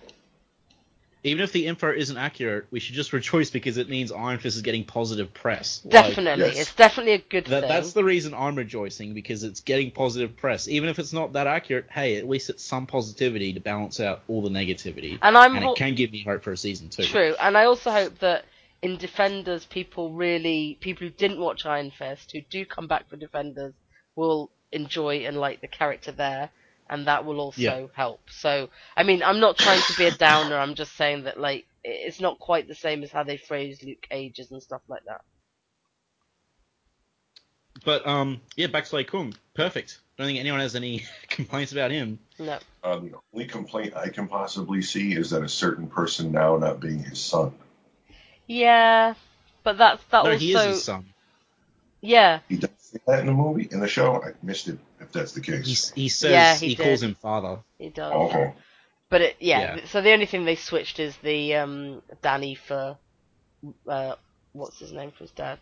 even if the info isn't accurate, we should just rejoice because it means Iron Fist is getting positive press. Like, definitely. yes. It's definitely a good that, thing. that's the reason I'm rejoicing because it's getting positive press. Even if it's not that accurate, hey, at least it's some positivity to balance out all the negativity, and I'm and ho- it can give me hope for a season two. True, and I also hope that in Defenders, people really, people who didn't watch Iron Fist, who do come back for Defenders, will enjoy and like the character there, and that will also Yeah. help. So, I mean, I'm not trying to be a downer. I'm just saying that like it's not quite the same as how they phrase Luke Cage's and stuff like that. But um, yeah, back to Lei Kung, perfect. Don't think anyone has any complaints about him. No, Um, the only complaint I can possibly see is that a certain person now not being his son. yeah, but that's that no, also he is his son. yeah. He does say that in the movie, in the show. I missed it. If that's the case. he says Yeah, he, he calls him father. He does. Okay. But it, yeah, Yeah. so the only thing they switched is the um, Danny for uh, what's his name for his dad.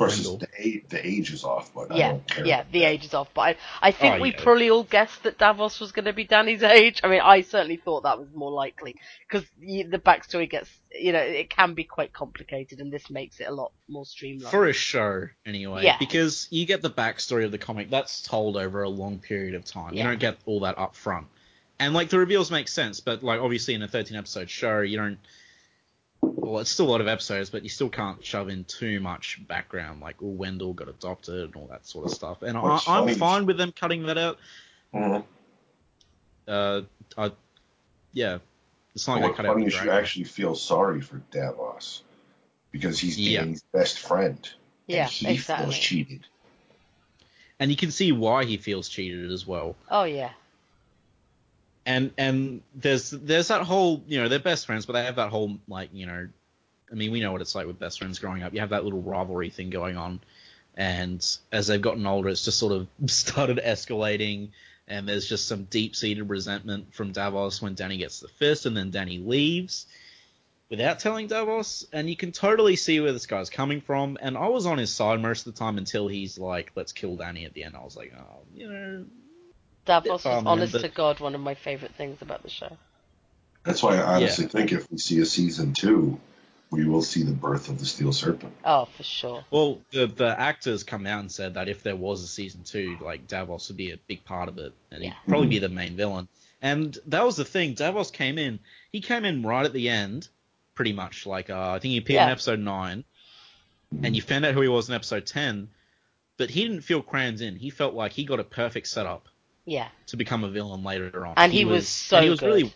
Of course, the age, the age is off, but I Yeah, don't care. yeah, the that. age is off. But I, I think Oh, we yeah. probably all guessed that Davos was going to be Danny's age. I mean, I certainly thought that was more likely because the backstory gets, you know, it can be quite complicated, and this makes it a lot more streamlined. For a show, anyway. Yeah. Because you get the backstory of the comic, that's told over a long period of time. Yeah. You don't get all that up front. And, like, the reveals make sense, but, like, obviously in a 13 episode show, you don't. Well, it's still a lot of episodes, but you still can't shove in too much background, like, oh, Wendell got adopted and all that sort of stuff. And I, I'm funny- fine with them cutting that out. Mhm. Uh, I, yeah. It's not But like they what's cut out funny is you actually feel sorry for Davos because he's Yeah. Danny's best friend. yeah, and he exactly. feels cheated. And you can see why he feels cheated as well. Oh yeah, and and there's there's that whole you know they're best friends, but they have that whole like you know, I mean we know what it's like with best friends growing up. You have that little rivalry thing going on, and as they've gotten older, it's just sort of started escalating, and there's just some deep seated resentment from Davos when Danny gets the fist, and then Danny leaves without telling Davos, and you can totally see where this guy's coming from. And I was on his side most of the time until he's like, "Let's kill Danny" at the end. I was like, "Oh, you know." Davos Oh, was man, honest but- to God one of my favorite things about the show. That's why I honestly think if we see a season two, we will see the birth of the Steel Serpent. Oh, for sure. Well, the the actors come out and said that if there was a season two, like Davos would be a big part of it, and he'd Yeah. probably Mhm. be the main villain. And that was the thing. Davos came in. He came in right at the end, pretty much. Like uh, I think he appeared in episode nine, and you found out who he was in episode ten. But he didn't feel crammed in. He felt like he got a perfect setup Yeah, to become a villain later on. and he, was, so and he was good. really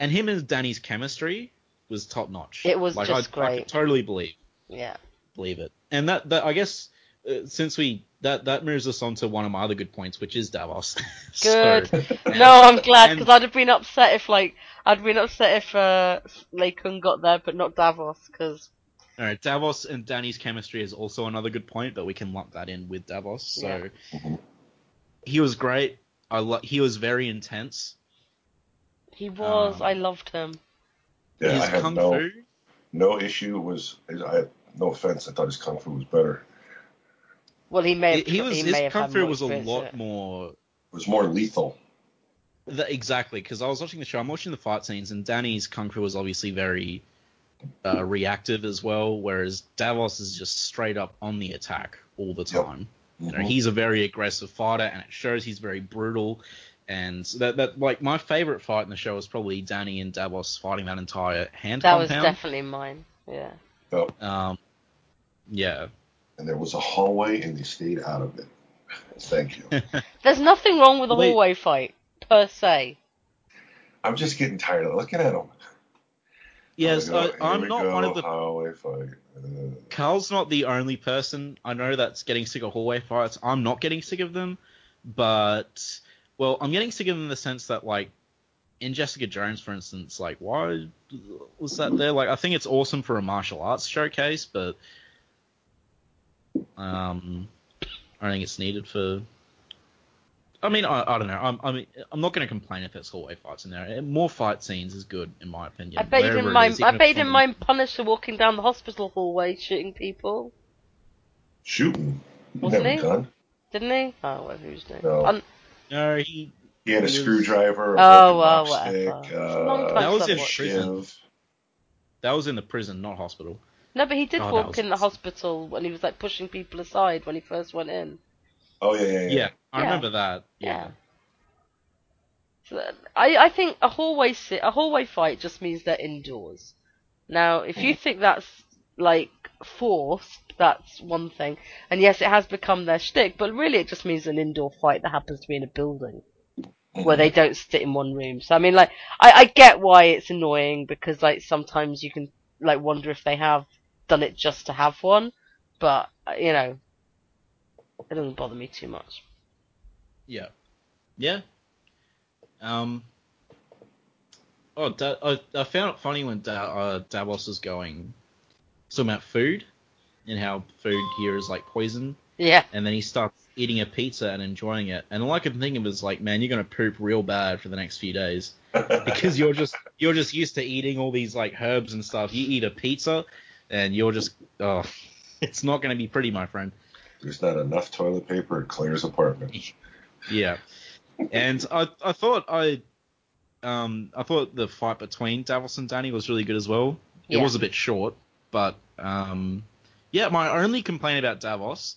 and him and Danny's chemistry was top notch. It was like, just I, I great. could totally believe yeah, believe it. And that, that I guess, uh, since we that that moves us on to one of my other good points, which is Davos. Good. so, No, I'm glad because I'd have been upset if like I'd been upset if uh, Lei Kung got there but not Davos because all right, Davos and Danny's chemistry is also another good point, but we can lump that in with Davos. So Yeah. He was great. I lo- he was very intense. he was. Um, I loved him. Yeah, his I had kung no fu. no issue. Was I had no offense. I thought his kung fu was better. Well, he may have. He was he his may kung had fu was a experience lot it. more It was more lethal. That, exactly, because I was watching the show. I'm watching the fight scenes, and Danny's kung fu was obviously very uh, reactive as well, whereas Davos is just straight up on the attack all the Yep. time. You know, Mhm. he's a very aggressive fighter, and it shows he's very brutal. And that, that like my favorite fight in the show was probably Danny and Davos fighting that entire hand That was definitely mine. Yeah. Yep. um, yeah, And there was a hallway, and they stayed out of it. Thank you. There's nothing wrong with a Wait. hallway fight. per se. I'm just getting tired of looking at them. Yes, I, I'm not one of the. Hallway fight. Uh, Carl's not the only person I know that's getting sick of hallway fights. I'm not getting sick of them, but well, I'm getting sick of them in the sense that like in Jessica Jones, for instance, like why was that there? Like I think it's awesome for a martial arts showcase, but um, I don't think it's needed for. I mean, I, I don't know. I'm, I mean, I'm not going to complain if there's hallway fights in there. More fight scenes is good, in my opinion. I bet you wherever didn't mind. is, I even bet you didn't mind Punisher walking down the hospital hallway shooting people, shooting. Wasn't Never he? done. didn't he? Oh, whatever he was doing. No. Un- No, he. He had a He was- screwdriver. A Oh, broken well, whatever. stick, It's a long uh, That was in prison. shiv. That was in the prison, not hospital. No, but he did Oh, walk was- in the hospital when he was like pushing people aside when he first went in. Oh yeah, yeah, Yeah, yeah. I Yeah. remember that. Yeah. Yeah. I I think a hallway si- a hallway fight just means they're indoors. Now, if you think that's like forced, that's one thing. And yes, it has become their shtick, but really it just means an indoor fight that happens to be in a building where they don't sit in one room. So I mean, like, I, I get why it's annoying because like sometimes you can like wonder if they have done it just to have one, but you know, it doesn't bother me too much. Yeah. Yeah. Um. Oh, da- I, I found it funny when da- uh, Davos is going, talking about food, and how food here is like poison, Yeah, and then he starts eating a pizza and enjoying it, and all I can think of is like, man, you're gonna poop real bad for the next few days because you're just you're just used to eating all these like herbs and stuff. You eat a pizza, and you're just oh, it's not gonna be pretty, my friend. There's not enough toilet paper at Claire's apartment. Yeah, and I I thought I um I thought the fight between Davos and Danny was really good as well. It Yeah. was a bit short, but um yeah, my only complaint about Davos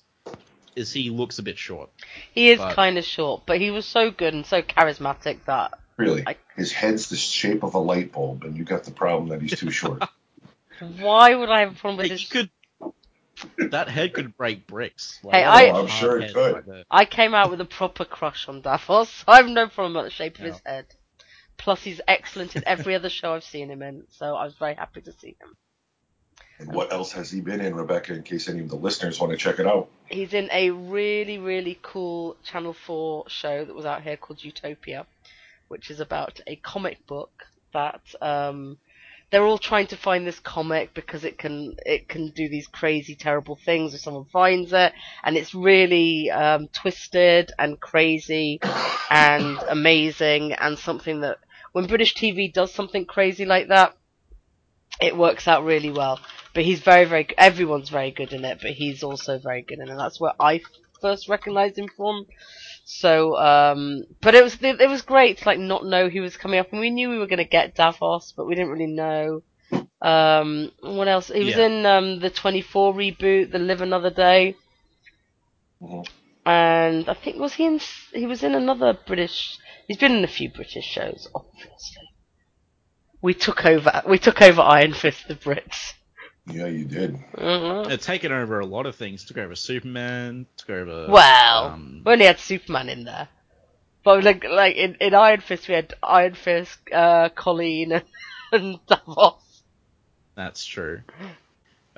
is he looks a bit short. he is But- kind of short, but he was so good and so charismatic that Really, I- his head's the shape of a light bulb, and you got the problem that he's too short. why would I have a problem with Hey, this? you could that head could break bricks. Hey, that's I- a I'm sure it could. right there. I came out with a proper crush on Davos. I have no problem about the shape of his head. Plus, he's excellent in every other show I've seen him in, so I was very happy to see him. and what else has he been in, Rebecca? In case any of the listeners want to check it out. He's in a really, really cool Channel 4 show that was out here called Utopia, which is about a comic book that um, they're all trying to find this comic because it can it can do these crazy, terrible things if someone finds it, and it's really um, twisted and crazy and amazing and something that when British TV does something crazy like that, it works out really well. But he's very, very. Everyone's very good in it, but he's also very good in it. That's where I first recognised him from. So, um, but it was it was great to like not know he was coming up, and we knew we were going to get Davos, but we didn't really know. Um, what else? He was Yeah. in um, the 24 reboot, The Live Another Day, Mhm. and I think was he in? He was in another British. He's been in a few British shows, obviously. We took over. We took over Iron Fist, the Brits. Yeah, you did. hmm They've taken over a lot of things. Took over Superman. Took over. Well, um, we only had Superman in there. But like, like in, in Iron Fist, we had Iron Fist, uh, Colleen, and Davos. That's true.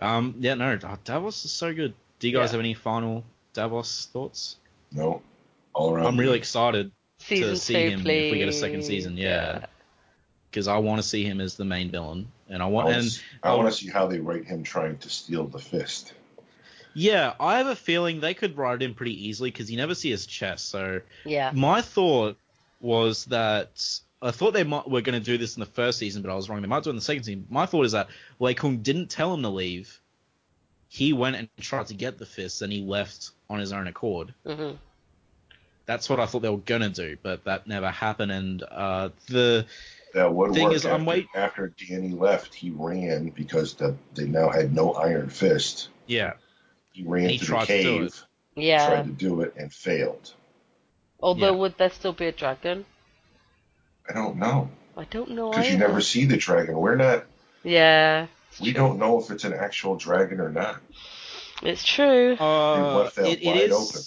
Um, yeah, no, oh, Davos is so good. Do you guys Yeah. have any final Davos thoughts? No, all around. I'm really excited Season to see two, him please. if we get a second season. Yeah, because I want to see him as the main villain, and I I want want, and I want to see how they write him trying to steal the fist. yeah, I have a feeling they could write it in pretty easily because you never see his chest. So Yeah. my thought was that I thought they might were going to do this in the first season, but I was wrong. They might do it in the second season. My thought is that Lei Kung didn't tell him to leave. He went and tried to get the fist, and he left on his own accord. hmm That's what I thought they were gonna do, but that never happened. And uh, the That would Thing work. is, after, I'm wait- after Danny left, he ran because the, they now had no Iron Fist. yeah, He ran He to the tried to cave, it. Yeah. tried to do it, and failed. Although, Yeah. would that still be a dragon? I don't know I don't know. because you never see the dragon. We're not. Yeah. We true. don't know if it's an actual dragon or not. It's true. uh, left it, it wide is. open.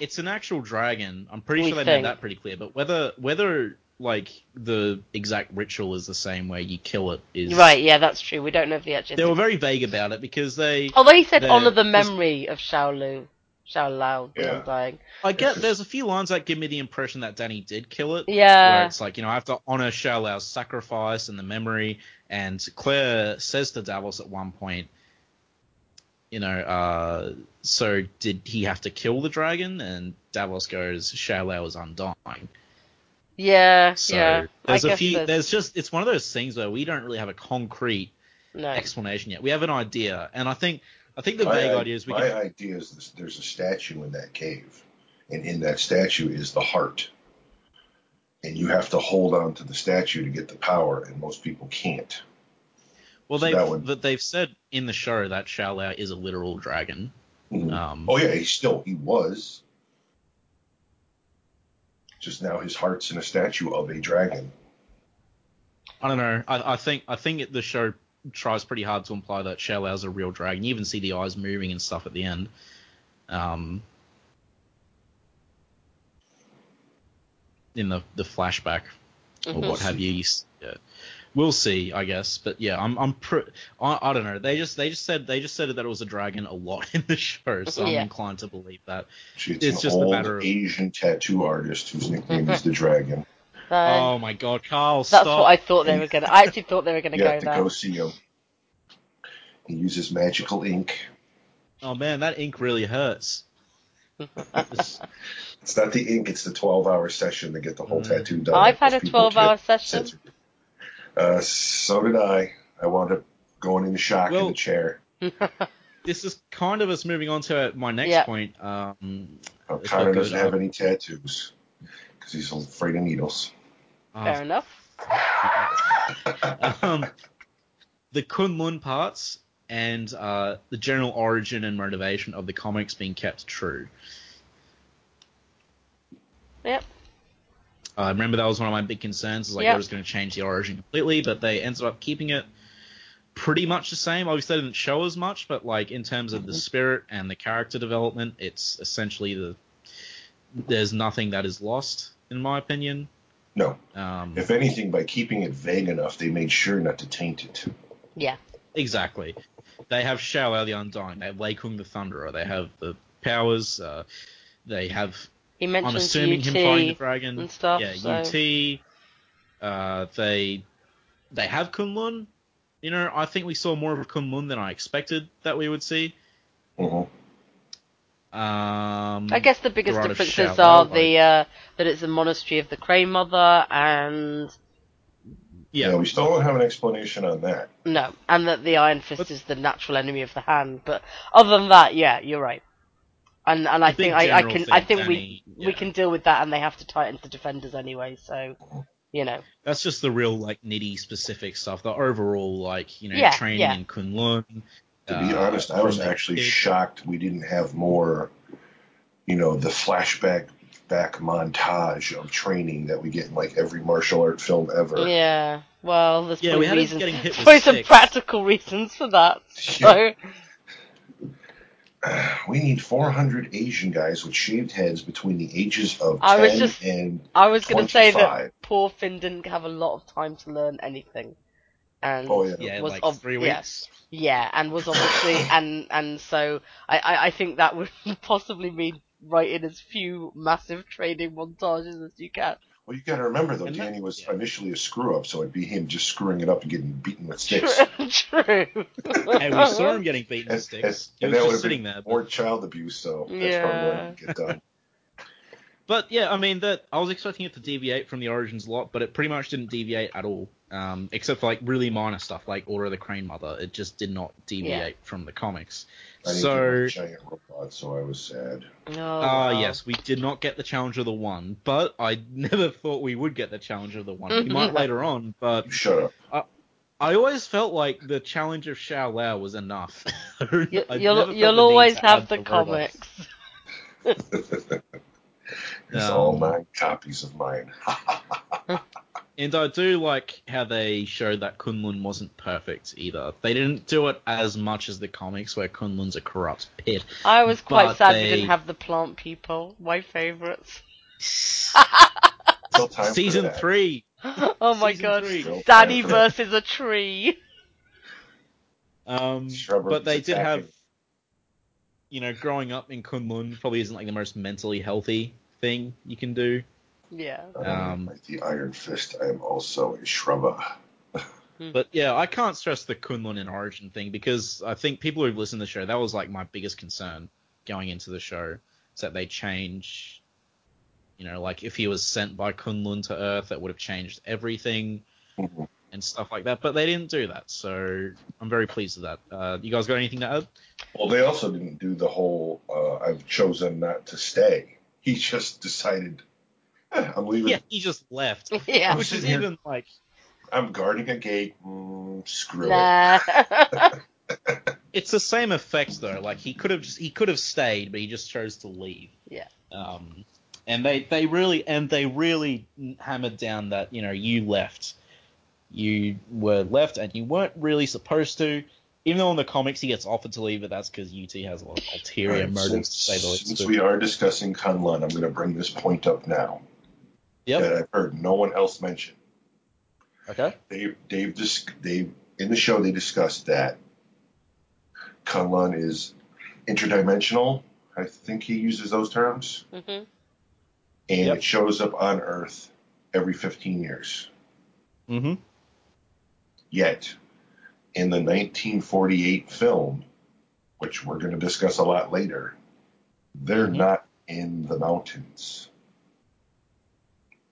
it's an actual dragon. I'm pretty We sure they think. made that pretty clear. But whether whether like the exact ritual is the same way you kill it is Right, yeah, that's true. We don't know if the actual. They were very vague about it because they. Although he said honor the this- memory of Xiao Lu, Shou-Lao, the Yeah. Undying. I get there's a few lines that give me the impression that Danny did kill it. Where Yeah, it's like, you know, I have to honor Shou-Lao's sacrifice and the memory. And Claire says to Davos at one point, you know, uh, so did he have to kill the dragon? And Davos goes, Shou-Lao is undying. Yeah, So yeah. there's I a guess few, there's- there's just, it's one of those things where we don't really have a concrete no. explanation yet. We have an idea. And I think, I think the my, vague i- idea is we my can, idea is this, there's a statue in that cave, and in that statue is the heart. And you have to hold on to the statue to get the power, and most people can't. well, so they've, that would- they've said in the show that Shou-Lao is a literal dragon. Mhm. Um, Oh yeah, he still he was. Just now, his heart's in a statue of a dragon. I don't know. I, I think I think it, the show tries pretty hard to imply that Shou-Lao's a real dragon. You even see the eyes moving and stuff at the end. Um, in the the flashback or Mhm. what have you. you s- Yeah. We'll see, I guess. But yeah, I'm I'm pr- I, I don't know. They just they just said they just said that it was a dragon a lot in the show, so I'm inclined to believe that. She- It's, It's an just a old matter of- Asian tattoo artist whose nickname is the Dragon. So, Oh my god, Carl, that's stop! what I thought they were gonna. I actually thought they were gonna You go have to there. go see him. He uses magical ink. Oh man, that ink really hurts. It's- It's not the ink; it's the twelve-hour session to get the whole Mm. tattoo done. I've had a 12-hour can't session. sit through. Uh, so did I. I wound up going into shock Well- in the chair. this is kind of us moving on to my next Yeah. point. Um, Uh, It's Connor doesn't have any tattoos because he's afraid of needles. Fair enough. um, the K'un-Lun parts and uh, the general origin and motivation of the comics being kept true. Yep. I remember that was one of my big concerns. Is like Yep. they was going to change the origin completely, but they ended up keeping it pretty much the same. Obviously, they didn't show as much, but like in terms of the spirit and the character development, it's essentially the there's nothing that is lost, in my opinion. No, Um, if anything, by keeping it vague enough, they made sure not to taint it. Yeah. Exactly. They have Shou-Lao the Undying. They have Lei Kung the Thunderer. They have the powers. Uh, they have. He I'm assuming Yu-Ti him fighting the dragon. and stuff. yeah, so. Yu-Ti. Uh, they they have K'un-Lun. You know, I think we saw more of K'un-Lun than I expected that we would see. hmm Um, I guess the biggest differences Shao are Lao, the uh, that it's a monastery of the Crane Mother, and Yeah. yeah, we still don't have an explanation on that. no, and that the Iron Fist But- is the natural enemy of the hand. But other than that, yeah, you're right. And and I The big think I, I can thing, I think we Danny, we yeah. can deal with that, and they have to tighten the defenders anyway. So, you know, that's just the real like nitty specific stuff. The overall like you know Yeah, training yeah. in K'un-Lun. To be uh, honest, I was actually kid- shocked we didn't have more, you know, the flashback back montage of training that we get in like every martial art film ever. yeah. Well, there's Yeah, we probably had reasons, getting hit probably some practical reasons for that. So, We need 400 Asian guys with shaved heads between the ages of 10 I was just- and I was going to say that poor Finn didn't have a lot of time to learn anything, and Oh, yeah. Yeah, was like ob- three yeah. weeks. Yeah, and was obviously and and so I, I I think that would possibly mean writing as few massive training montages as you can. Well, you got to remember though, And that- Danny was yeah. initially a screw up, so it'd be him just screwing it up and getting beaten with sticks. True. True. Hey, we saw him getting beaten with sticks. and- He and that would sitting have there. been But, child abuse, so that's Yeah. probably why it didn't get done. but yeah, I mean that I was expecting it to deviate from the origins a lot, but it pretty much didn't deviate at all. Um, except for like really minor stuff like Order of the Crane Mother. It just did not deviate from the comics. I So giant robot, so I was sad. Oh, Ah, wow. yes, we did not get the challenge of the one, but I never thought we would get the challenge of the one. We might later on, but You shut up. I always felt like the challenge of Shou-Lao was enough. You, I've never you'll you'll always have add the comics. It's Um, all nine copies of mine. And I do like how they showed that K'un-Lun wasn't perfect either. They didn't do it as much as the comics, where K'un-Lun's a corrupt pit. I was quite sad they- we didn't have the plant people. My favourites. Still time for Season that. three. oh my Season god. three. Still Danny time for that. versus a tree. Um, Shrubbery's but they did have, you know, growing up in K'un-Lun probably isn't like the most mentally healthy thing you can do. Yeah. Um, like the Iron Fist, I am also a shrubber. But yeah, I can't stress the K'un-Lun and Origin thing because I think people who've listened to the show, that was like my biggest concern going into the show, is that they change. You know, like if he was sent by K'un-Lun to Earth, that would have changed everything Mhm. and stuff like that. But they didn't do that, so I'm very pleased with that. Uh, you guys got anything to add? Well, they also didn't do the whole uh, I've chosen not to stay. He just decided, I'm leaving. Yeah, he just left, Yeah. which is even like I'm guarding a gate. Mm, screw it. It's the same effect though. Like he could have just he could have stayed, but he just chose to leave. Yeah. Um, and they they really and they really hammered down that you know you left, you were left, and you weren't really supposed to. Even though in the comics he gets offered to leave, but that's because Yu-Ti has a lot of ulterior Alright, motives since, to say the least. since we are discussing K'un-Lun, I'm going to bring this point up now Yep. that I've heard no one else mention. Okay. Dave, Dave, dis- Dave, in the show they discussed that K'un-Lun is interdimensional. I think he uses those terms, hmm and Yep. it shows up on Earth every 15 years. Mm-hmm. Yet, in the 1948 film, which we're going to discuss a lot later, they're Mhm. not in the mountains.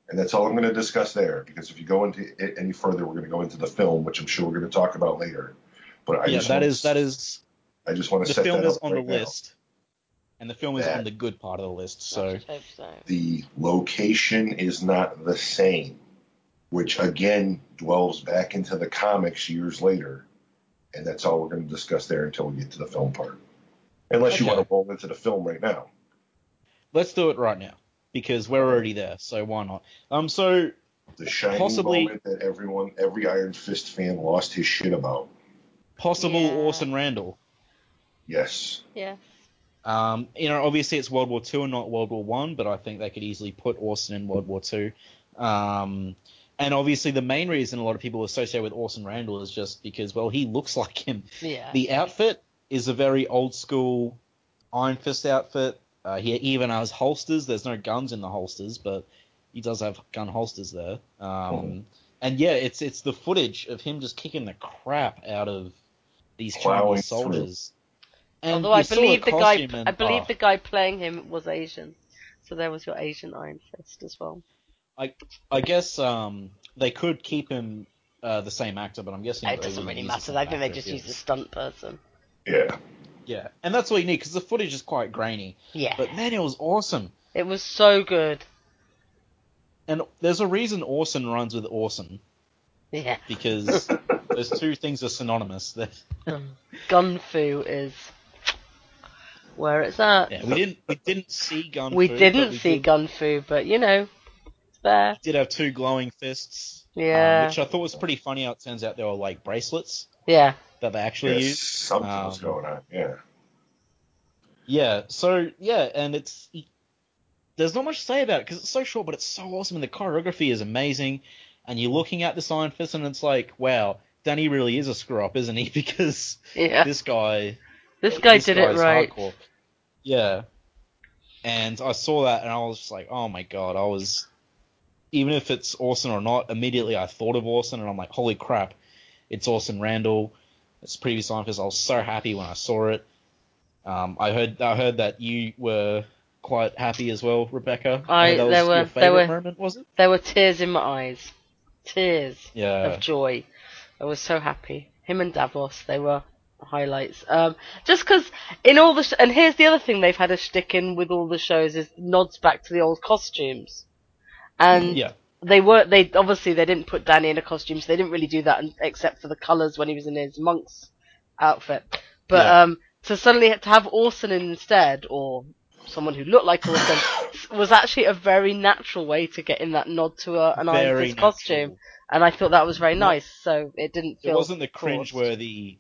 And that's all I'm going to discuss there, because if you go into it any further, we're going to go into the film, which I'm sure we're going to talk about later. But I Yeah, just that want is to, that is I just want to the set film that is up on right the now. list, and the film is That- on the good part of the list. So so. The location is not the same, which again dwells back into the comics years later, and that's all we're going to discuss there until we get to the film part. Unless you want to roll into the film right now. let's do it right now because we're already there. So why not? Um. So The shining Possibly- moment that everyone, every Iron Fist fan lost his shit about. possible Yeah. Orson Randall. Yes. Yeah. Um, you know, obviously it's World War Two and not World War One, but I think they could easily put Orson in World War Two. Um, and obviously the main reason a lot of people associate with Orson Randall is just because, well, he looks like him. Yeah. The outfit is a very old school Iron Fist outfit. Uh, he even has holsters. There's no guns in the holsters, but he does have gun holsters there. Um. And yeah, it's it's the footage of him just kicking the crap out of these Chinese soldiers. And Although I believe the guy, and- I believe oh, the guy playing him was Asian, so there was your Asian Iron Fist as well. I I guess um, they could keep him uh, the same actor, but I'm guessing It doesn't really matter. I think they just if used a stunt person. Yeah. Yeah, and that's all you need because the footage is quite grainy. Yeah, But man, it was awesome. it was so good. And there's a reason Orson runs with Orson Yeah, because those two things are synonymous. That Gun Fu is where it's at. yeah, we didn't we didn't see Gun. we but didn't we see did, Gun Fu, but you know, it's there. Did have two glowing fists. um, Yeah, which I thought was pretty funny. How it turns out they were like bracelets yeah, that they actually Yes, used. something was Um, going on. Yeah. Yeah, so yeah, and it's there's not much to say about it because it's so short, but it's so awesome, and the choreography is amazing. And you're looking at this Iron Fist, and it's like, wow, Danny really is a screw up, isn't he? Because yeah. this guy, This guy did it right. hardcore. Yeah, and I saw that, and I was just like, oh my god, I was. Even if it's Orson or not, immediately I thought of Orson, and I'm like, holy crap, it's Orson Randall. It's previous Fist. I was so happy when I saw it. Um, I heard I heard that you were quite happy as well, Rebecca. I- that was there were- there were- moment, was it? There were tears in my eyes, tears Yeah. of joy. I was so happy. Him and Davos, they were highlights. Um, just because in all the sh- and here's the other thing they've had a shtick in with all the shows is nods back to the old costumes, and Yeah. They were they obviously they didn't put Danny in a costume, so they didn't really do that except for the colours when he was in his monk's outfit. But Yeah. um, to suddenly to have Orson instead, or someone who looked like Orson, was actually a very natural way to get in that nod to a, an Iron Fist costume, and I thought that was very nice. So it didn't feel. It wasn't the cringeworthy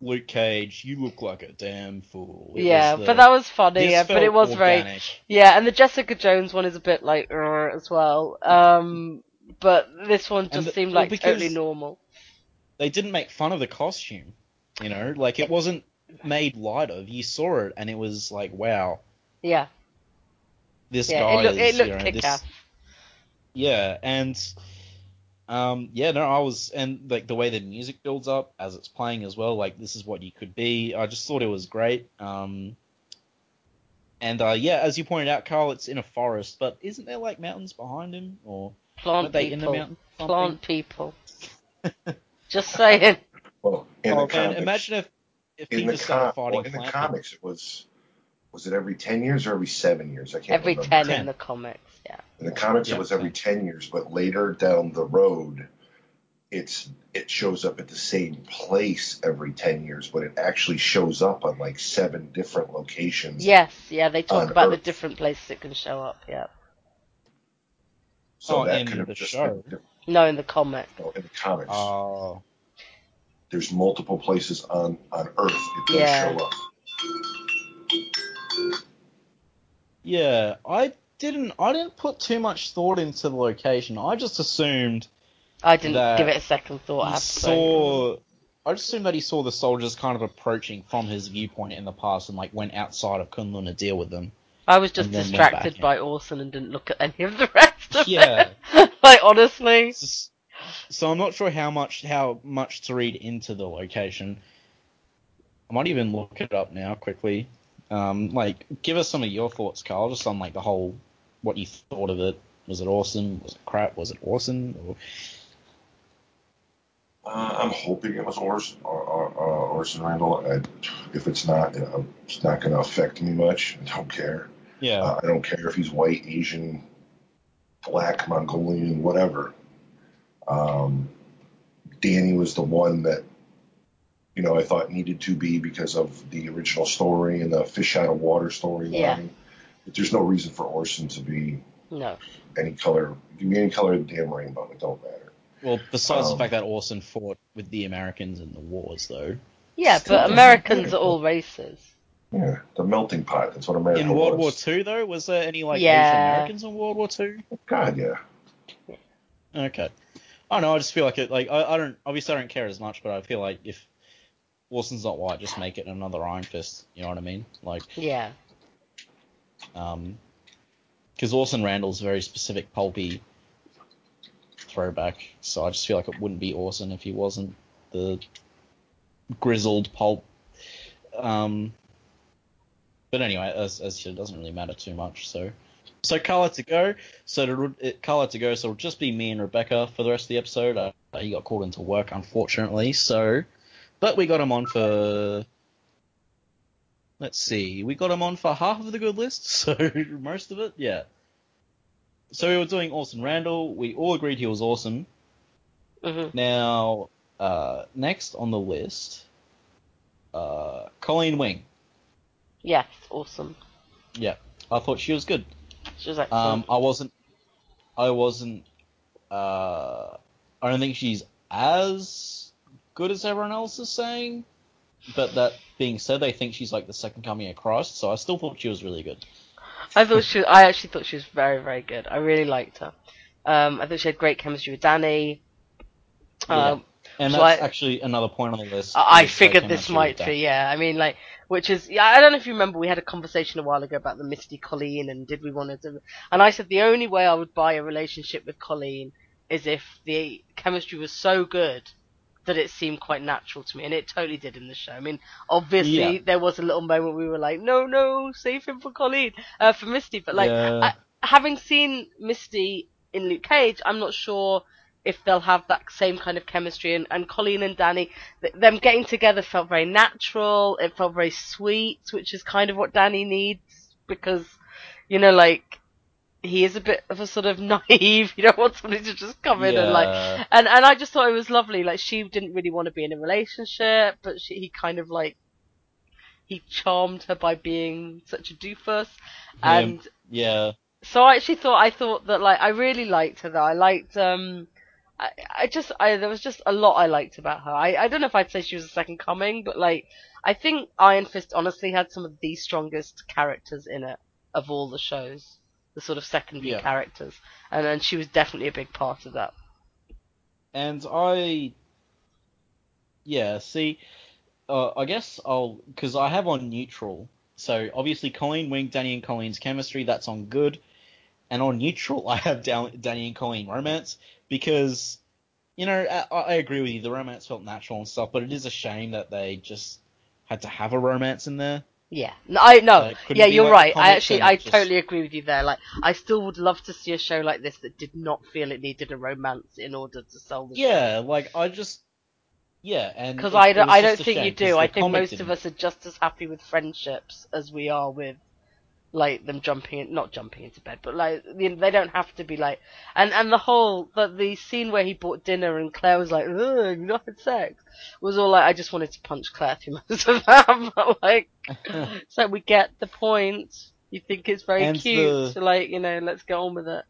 Luke Cage. You look like a damn fool. It Yeah, the- but that was funny. Yeah, but it was very. Yeah, and the Jessica Jones one is a bit like as well. Um, but this one just the- seemed well, like totally normal. They didn't make fun of the costume. You know, like it wasn't made light of. You saw it, and it was like, wow, Yeah, this yeah. guy It, looked is. it looked you know, this. Yeah, and um, yeah, no, I was, and like the way the music builds up as it's playing as well, like this is what you could be. I just thought it was great. Um, and uh, yeah, as you pointed out, Carl, it's in a forest, but isn't there like mountains behind him, or Plant are they in the people. mountain? something? Plant people. Just saying. Well, in Oh, the man, comics, imagine if if in he the, just started com- fighting well, in the plant comics, it was was it every ten years or every seven years? I can't Every remember. ten, Ten. in the comics. Yeah. In the comics, Yeah, it was every ten years, but later down the road, it's it shows up at the same place every ten years, but it actually shows up on like seven different locations. Yes. Yeah. They talk On about the different places it can show up. Yeah. So Oh, that in could have the just show. been No, in the comic. no, in the comics. Oh, there's multiple places on on Earth it does Yeah. show up. yeah. I didn't. I didn't put too much thought into the location. I just assumed I didn't give it a second thought. I he have to say. saw. I just assumed that he saw the soldiers kind of approaching from his viewpoint in the past and like went outside of K'un-Lun to deal with them. I was just and then went distracted in. by Orson and didn't look at any of the rest of it. Yeah. it. like honestly. Just- so I'm not sure how much how much to read into the location. I might even look it up now quickly. Um, like, give us some of your thoughts, Carl, just on like the whole what you thought of it. Was it awesome? Was it crap? Was it awesome? Or, Uh, I'm hoping it was Orson, or, or, or Orson Randall. I, if it's not, you know, it's not going to affect me much. I don't care. yeah, Uh, I don't care if he's white, Asian, black, Mongolian, whatever. Um, Danny was the one that, you know, I thought needed to be because of the original story and the fish out of water storyline. Yeah. But there's no reason for Orson to be No. any color. Give me any color of the damn rainbow. It don't matter. well, besides the um, fact that Orson fought with the Americans in the wars, though. Yeah, but Americans matter. are all races. Yeah, the melting pot. That's what America In World War was. Two, though, was there any like Yeah. Asian Americans in World War Two? God, yeah. Okay. I don't know. I just feel like it. Like I, I don't. Obviously, I don't care as much, but I feel like if Wilson's not white, just make it another Iron Fist. You know what I mean? Like, Yeah. Um, because Orson Randall's very specific pulpy throwback. So I just feel like it wouldn't be Orson if he wasn't the grizzled pulp. Um. But anyway, as as it doesn't really matter too much. So. So Carla to go. So it'll, it, Carla to go. So it'll just be me and Rebecca for the rest of the episode. Uh, he got called into work, unfortunately. So, but we got him on for. Let's see. We got him on for half of the good list. So most of it, yeah. So we were doing Orson Randall. We all agreed he was awesome. hmm Now, uh, next on the list, uh, Colleen Wing. Yes, awesome. Yeah, I thought she was good. She was excellent. Um, I wasn't. I wasn't. Uh, I don't think she's as good as everyone else is saying. But that being said, they think she's like the second coming of Christ. So I still thought she was really good. I thought she. I actually thought she was very, very good. I really liked her. Um, I thought she had great chemistry with Danny. Um, And So that's actually another point on the list. I, I figured this might be, yeah. I mean, like, which is, yeah, I don't know if you remember, we had a conversation a while ago about the Misty Colleen and did we want to and I said the only way I would buy a relationship with Colleen is if the chemistry was so good that it seemed quite natural to me, and it totally did in the show. I mean, obviously Yeah. there was a little moment we were like, no, no, save him for Colleen, uh, for Misty, but like, Yeah. I, having seen Misty in Luke Cage, I'm not sure if they'll have that same kind of chemistry. And, and Colleen and Danny, th- them getting together felt very natural. It felt very sweet, which is kind of what Danny needs because, you know, like he is a bit of a sort of naive. You don't want somebody to just come in and like. And and I just thought it was lovely. Like she didn't really want to be in a relationship, but she, he kind of like he charmed her by being such a doofus. And Yeah. So I actually thought I thought that like I really liked her though. I liked um I, I just I there was just a lot I liked about her. I, I don't know if I'd say she was a second coming, but like I think Iron Fist honestly had some of the strongest characters in it of all the shows. The sort of secondary Yeah. characters. And and she was definitely a big part of that. And I, yeah, see, uh, I guess I'll because I have on neutral. So obviously, Colleen Wing, Danny and Colleen's chemistry that's on good, and on neutral I have Danny and Colleen romance because, you know, I, I agree with you. The romance felt natural and stuff, but it is a shame that they just had to have a romance in there. Yeah, no, I no, Uh, yeah, you're like right. I actually, I just- totally agree with you there. Like, I still would love to see a show like this that did not feel it needed a romance in order to sell the show. Yeah, like I just, yeah, and Because I don't, I don't think you do. I think most of didn't. us are just as happy with friendships as we are with, like them jumping in, not jumping into bed, but like you know, they don't have to be like, and and the whole the the scene where he bought dinner and Claire was like, ugh, not had sex, was all like I just wanted to punch Claire through most of that, but like, so we get the point. You think it's very And cute, the- so like you know, let's get on with it.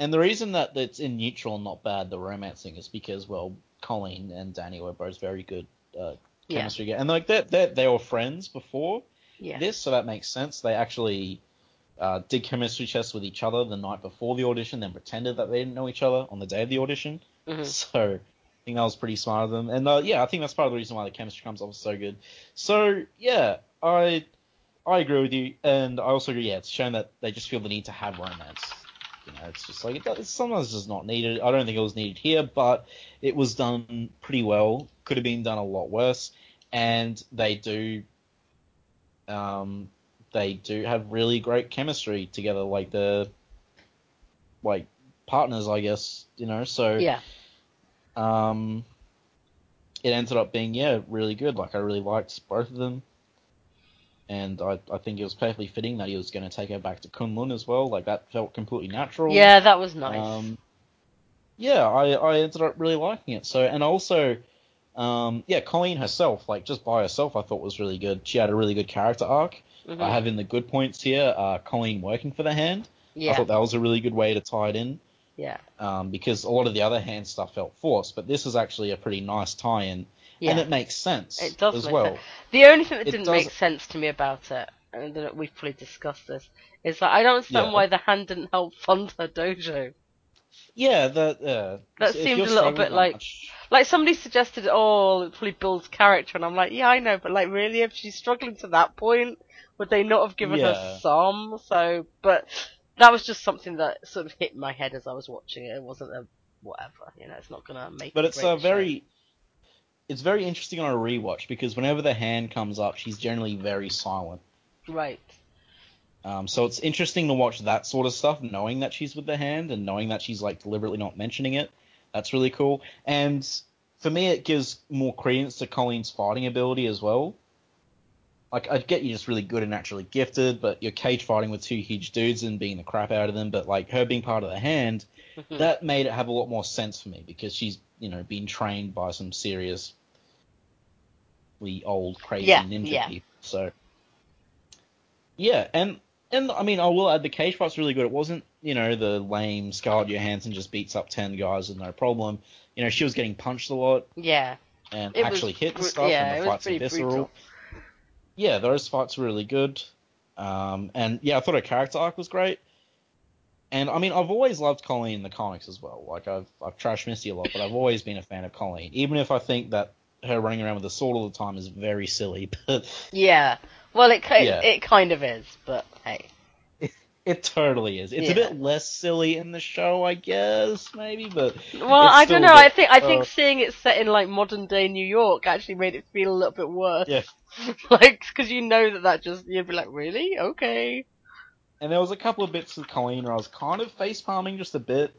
And the reason that it's in neutral and not bad, the romancing, is because well, Colleen and Danny were both very good uh, chemistry, together. and like they they were friends before Yeah. this, so that makes sense. They actually uh, did chemistry tests with each other the night before the audition, then pretended that they didn't know each other on the day of the audition. Mhm. So I think that was pretty smart of them, and uh, yeah, I think that's part of the reason why the chemistry comes off so good. So yeah, I I agree with you, and I also agree. Yeah, it's shown that they just feel the need to have romance. You know, it's just like it, it's sometimes just not needed. I don't think it was needed here, but it was done pretty well. Could have been done a lot worse, and they do. Um, they do have really great chemistry together, like the, like partners, I guess. You know, so Yeah. um, it ended up being yeah really good. Like I really liked both of them, and I I think it was perfectly fitting that he was going to take her back to K'un-Lun as well. Like that felt completely natural. Yeah, that was nice. Um, yeah, I I ended up really liking it. So and also. Um, yeah, Colleen herself, like just by herself, I thought was really good. She had a really good character arc. Mhm. I have in the good points here, uh, Colleen working for the hand. Yeah. I thought that was a really good way to tie it in Yeah. um, because a lot of the other hand stuff felt forced, but this is actually a pretty nice tie-in, Yeah. and it makes sense It does as well. sense. The only thing that It didn't does- make sense to me about it, and that we've probably discussed this, is that I don't understand Yeah. why the hand didn't help fund her dojo. Yeah, that uh, That seemed a little bit like- much- Like somebody suggested, oh, it probably builds character, and I'm like, yeah, I know, but like, really, if she's struggling to that point, would they not have given her some? So, but that was just something that sort of hit my head as I was watching it. It wasn't a whatever, you know. It's not gonna make. but it's show. very, it's very interesting on a rewatch because whenever the hand comes up, she's generally very silent. right. Um, so it's interesting to watch that sort of stuff, knowing that she's with the hand and knowing that she's like deliberately not mentioning it. That's really cool. And for me, it gives more credence to Colleen's fighting ability as well. Like, I get you're just really good and naturally gifted, but you're cage fighting with two huge dudes and beating the crap out of them. But like her being part of the hand, that made it have a lot more sense for me because she's, you know, been trained by some seriously old crazy Yeah, ninja yeah. people. So yeah, and and I mean I will add the cage fight's really good. It wasn't, you know, the lame Scarlett Johansson just beats up ten guys with no problem. You know, she was getting punched a lot yeah. and It was actually hit and stuff, yeah, and the was fights pretty visceral. brutal. Yeah, those fights were really good. Um, and yeah, I thought her character arc was great. And I mean, I've always loved Colleen in the comics as well. Like I've I've trashed Misty a lot, but I've always been a fan of Colleen, even if I think that her running around with a sword all the time is very silly. But Yeah. Well, it ki- Yeah. it kind of is, but hey. it totally is. It's Yeah. a bit less silly in the show, I guess, maybe. But Well, I don't know. a I bit, think I think uh, seeing it set in like modern day New York actually made it feel a little bit worse. Yeah. like because you know that that just you'd be like, really? Okay. and there was a couple of bits with Colleen where I was kind of face palming just a bit.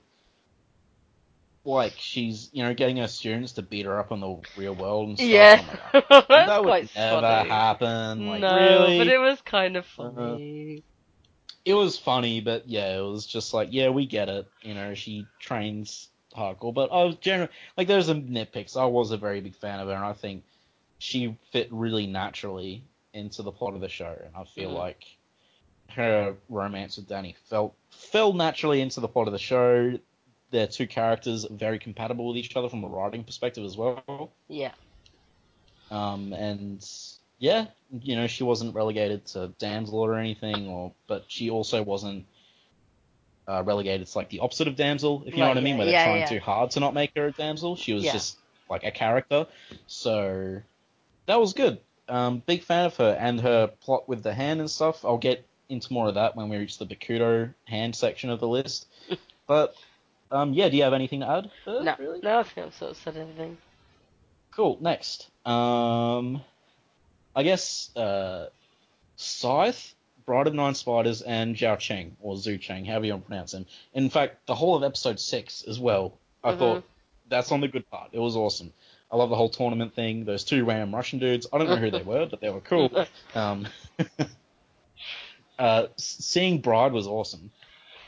Like she's, you know, getting her students to beat her up in the real world and stuff. Yeah. Like, That's that would quite never funny. happen. Like, no, really? but it was kind of Uh, funny. it was funny, but yeah, it was just like, yeah, we get it. You know, she trains hardcore, but I was generally like, there's some nitpicks. I was a very big fan of her, and I think she fit really naturally into the plot of the show, and I feel Mhm. like her romance with Danny felt fell naturally into the plot of the show. Their two characters very compatible with each other from a writing perspective as well. Yeah. Um, and yeah, you know, she wasn't relegated to damsel or anything, or but she also wasn't uh, relegated to like the opposite of damsel, if you know Right, what I mean, yeah, where they're trying yeah. too hard to not make her a damsel. She was Yeah. just like a character, so that was good. Um, big fan of her and her plot with the hand and stuff. I'll get into more of that when we reach the Bakuto hand section of the list. but um, yeah, do you have anything to add? No, really? no, I think I've sort of said everything. Cool. Next, um, I guess uh, Scythe, Bride of Nine Spiders, and Zhao Cheng or Zhu Cheng, however you want to pronounce him. In fact, the whole of episode six as well. I Mhm. thought that's on the good part. It was awesome. I love the whole tournament thing. Those two random Russian dudes. I don't know who they were, but they were cool. Um, uh, seeing Bride was awesome.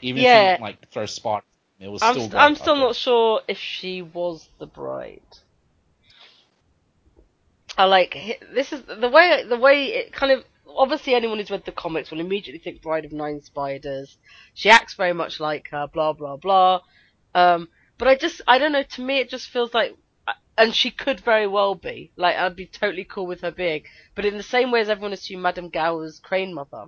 Even if Yeah. you didn't, like throw spiders, it was I'm, still. st- I'm still not sure if she was the bride. I like this is the way the way it kind of obviously anyone who's read the comics will immediately think Bride of Nine Spiders. She acts very much like her, blah blah blah. Um, but I just I don't know. To me, it just feels like, and she could very well be. Like I'd be totally cool with her being. But in the same way as everyone assumed Madame Gao was Crane Mother.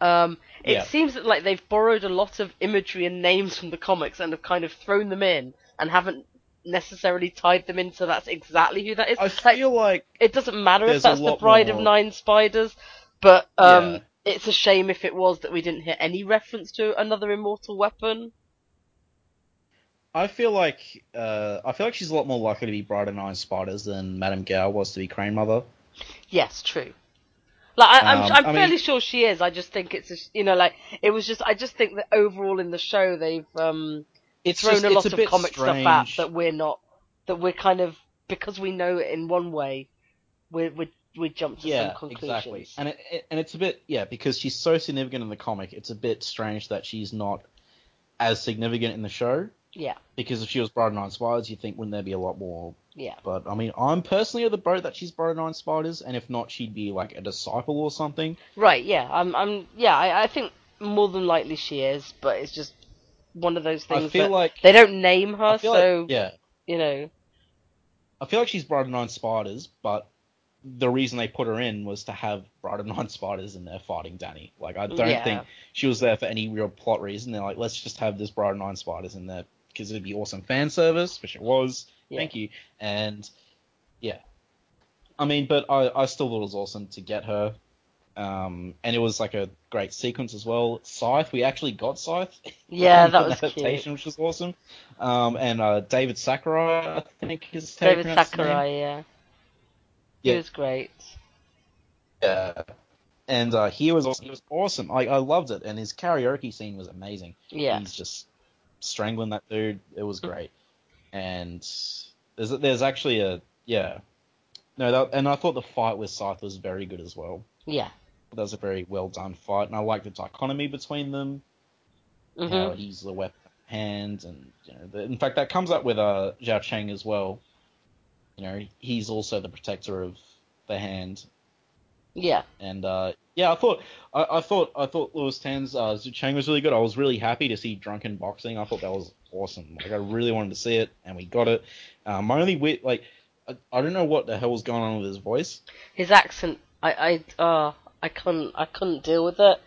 Um, it Yeah. seems that like they've borrowed a lot of imagery and names from the comics and have kind of thrown them in and haven't necessarily tied them into that's exactly who that is. I Like, feel like it doesn't matter if that's the Bride of Nine Spiders, but um, Yeah. it's a shame if it was that we didn't hear any reference to another immortal weapon. I feel like uh, I feel like she's a lot more likely to be Bride of Nine Spiders than Madame Gao was to be Crane Mother. Yes, true. Like I, Um, I'm, I'm I mean- fairly sure she is. I just think it's, a, you know, like it was just. I just think that overall in the show they've um, It's thrown just, a lot a of comic strange. stuff at that we're not. That we're kind of because we know it in one way, we we we jump to yeah, some conclusions. exactly. And it, it and it's a bit yeah because she's so significant in the comic. It's a bit strange that she's not as significant in the show. Yeah, Because if she was Bride of Nine Spiders, you think wouldn't there be a lot more? Yeah, But I mean, I'm personally of the boat that she's of Nine Spiders, and if not, she'd be like a disciple or something. right. Yeah, I'm. I'm. Yeah, I, I think more than likely she is, but it's just one of those things I feel like they don't name her, so like, yeah, you know. I feel like she's of Nine Spiders, but the reason they put her in was to have Bride of Nine Spiders in there fighting Danny. Like, I don't Yeah. think she was there for any real plot reason. They're like, let's just have this Bride of Nine Spiders in there because it'd be awesome fan service, which it was. Yeah. Thank you. And yeah, I mean, but I, I still thought it was awesome to get her. Um, and it was like a great sequence as well. Scythe, we actually got Scythe. Yeah, that was cute. which was awesome. Um, and uh, David Sakurai, I think is David. Sakurai, yeah. He Yeah. was great. Yeah. And uh, he was awesome. He was awesome. I, I loved it, and his karaoke scene was amazing. Yeah. He's just strangling that dude. It was great. And there's there's actually a yeah. No, that, and I thought the fight with Scythe was very good as well. Yeah. That was a very well done fight, and I like the dichotomy between them. How hmm he's the weapon hand, and you know, the, in fact, that comes up with uh Zhao Cheng as well. You know, he's also the protector of the hand, Yeah. and uh, yeah, I thought I, I thought I thought Lewis Tan's uh, Zhu Cheng was really good. I was really happy to see drunken boxing. I thought that was awesome. Like I really wanted to see it, and we got it. Uh, my only weird, like I, I don't know what the hell was going on with his voice. His accent, I, I, uh, I couldn't, I couldn't deal with it.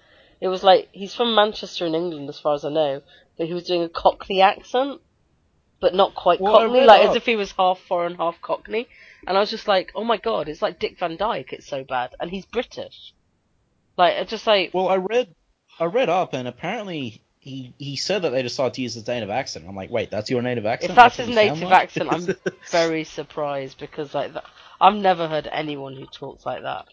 It was like he's from Manchester in England, as far as I know, but he was doing a Cockney accent, but not quite Well, Cockney, like up- as if he was half foreign, half Cockney. And I was just like, oh my god, it's like Dick Van Dyke. It's so bad, and he's British. Like, it's just like, Well, I read I read up, and apparently. He, he said that they decided to use his native accent. I'm like, wait, that's your native accent? if that's what his native like? accent, I'm very surprised because like that, I've never heard anyone who talks like that.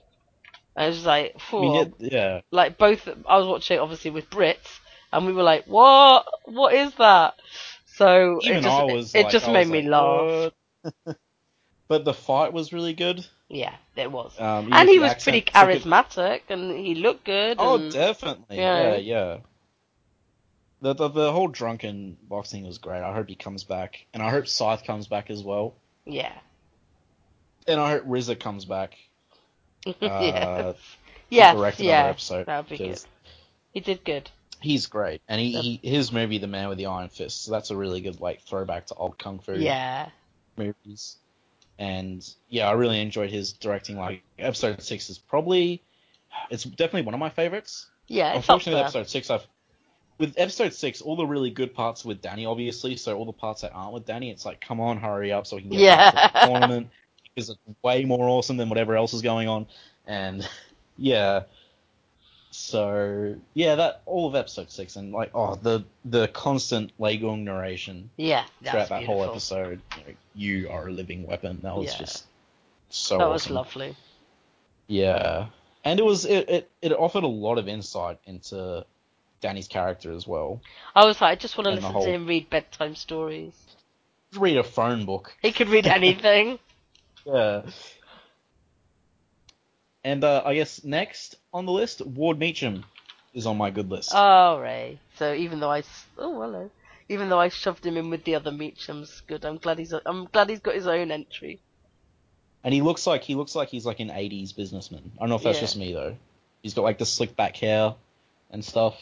And it's just like, I mean, yeah, yeah. like both I was watching it obviously with Brits and we were like, What what is that? So Even it just I was. it like, just I made me like, laugh. But the fight was really good. Yeah, it was. Um, and he was pretty charismatic and he looked good. Oh, and, definitely. Yeah, yeah. The, the the whole drunken boxing was great. I hope he comes back, and I hope Scythe comes back as well, Yeah. and I hope RZA comes back. yeah. Uh, Yes, direct another yeah. episode That would be good. He did good. He's great, and he, he his movie The Man with the Iron Fist. So that's a really good like throwback to old kung fu Yeah. movies. And yeah, I really enjoyed his directing. Like episode six is probably it's definitely one of my favorites. Yeah, Unfortunately, episode six, I've with episode six, all the really good parts with Danny, obviously. So all the parts that aren't with Danny, it's like, come on, hurry up so we can get Yeah. back to the tournament because it's way more awesome than whatever else is going on. And yeah, so yeah, that all of episode six and like oh the the constant Lei Kung narration Yeah, throughout that beautiful. whole episode. You, are a living weapon. That was Yeah. just so That was lovely. Yeah, and it was it, it it offered a lot of insight into Danny's character as well. I was like, I just want to And listen whole- to him read bedtime stories. Read a phone book. He could read anything. Yeah. And uh, I guess next on the list, Ward Meachum is on my good list. oh, Ray. So even though I, oh hello, even though I shoved him in with the other Meachums, good. I'm glad he's, I'm glad he's got his own entry. And he looks like he looks like he's like an '80s businessman. I don't know if that's Yeah. just me though. He's got like the slick back hair and stuff.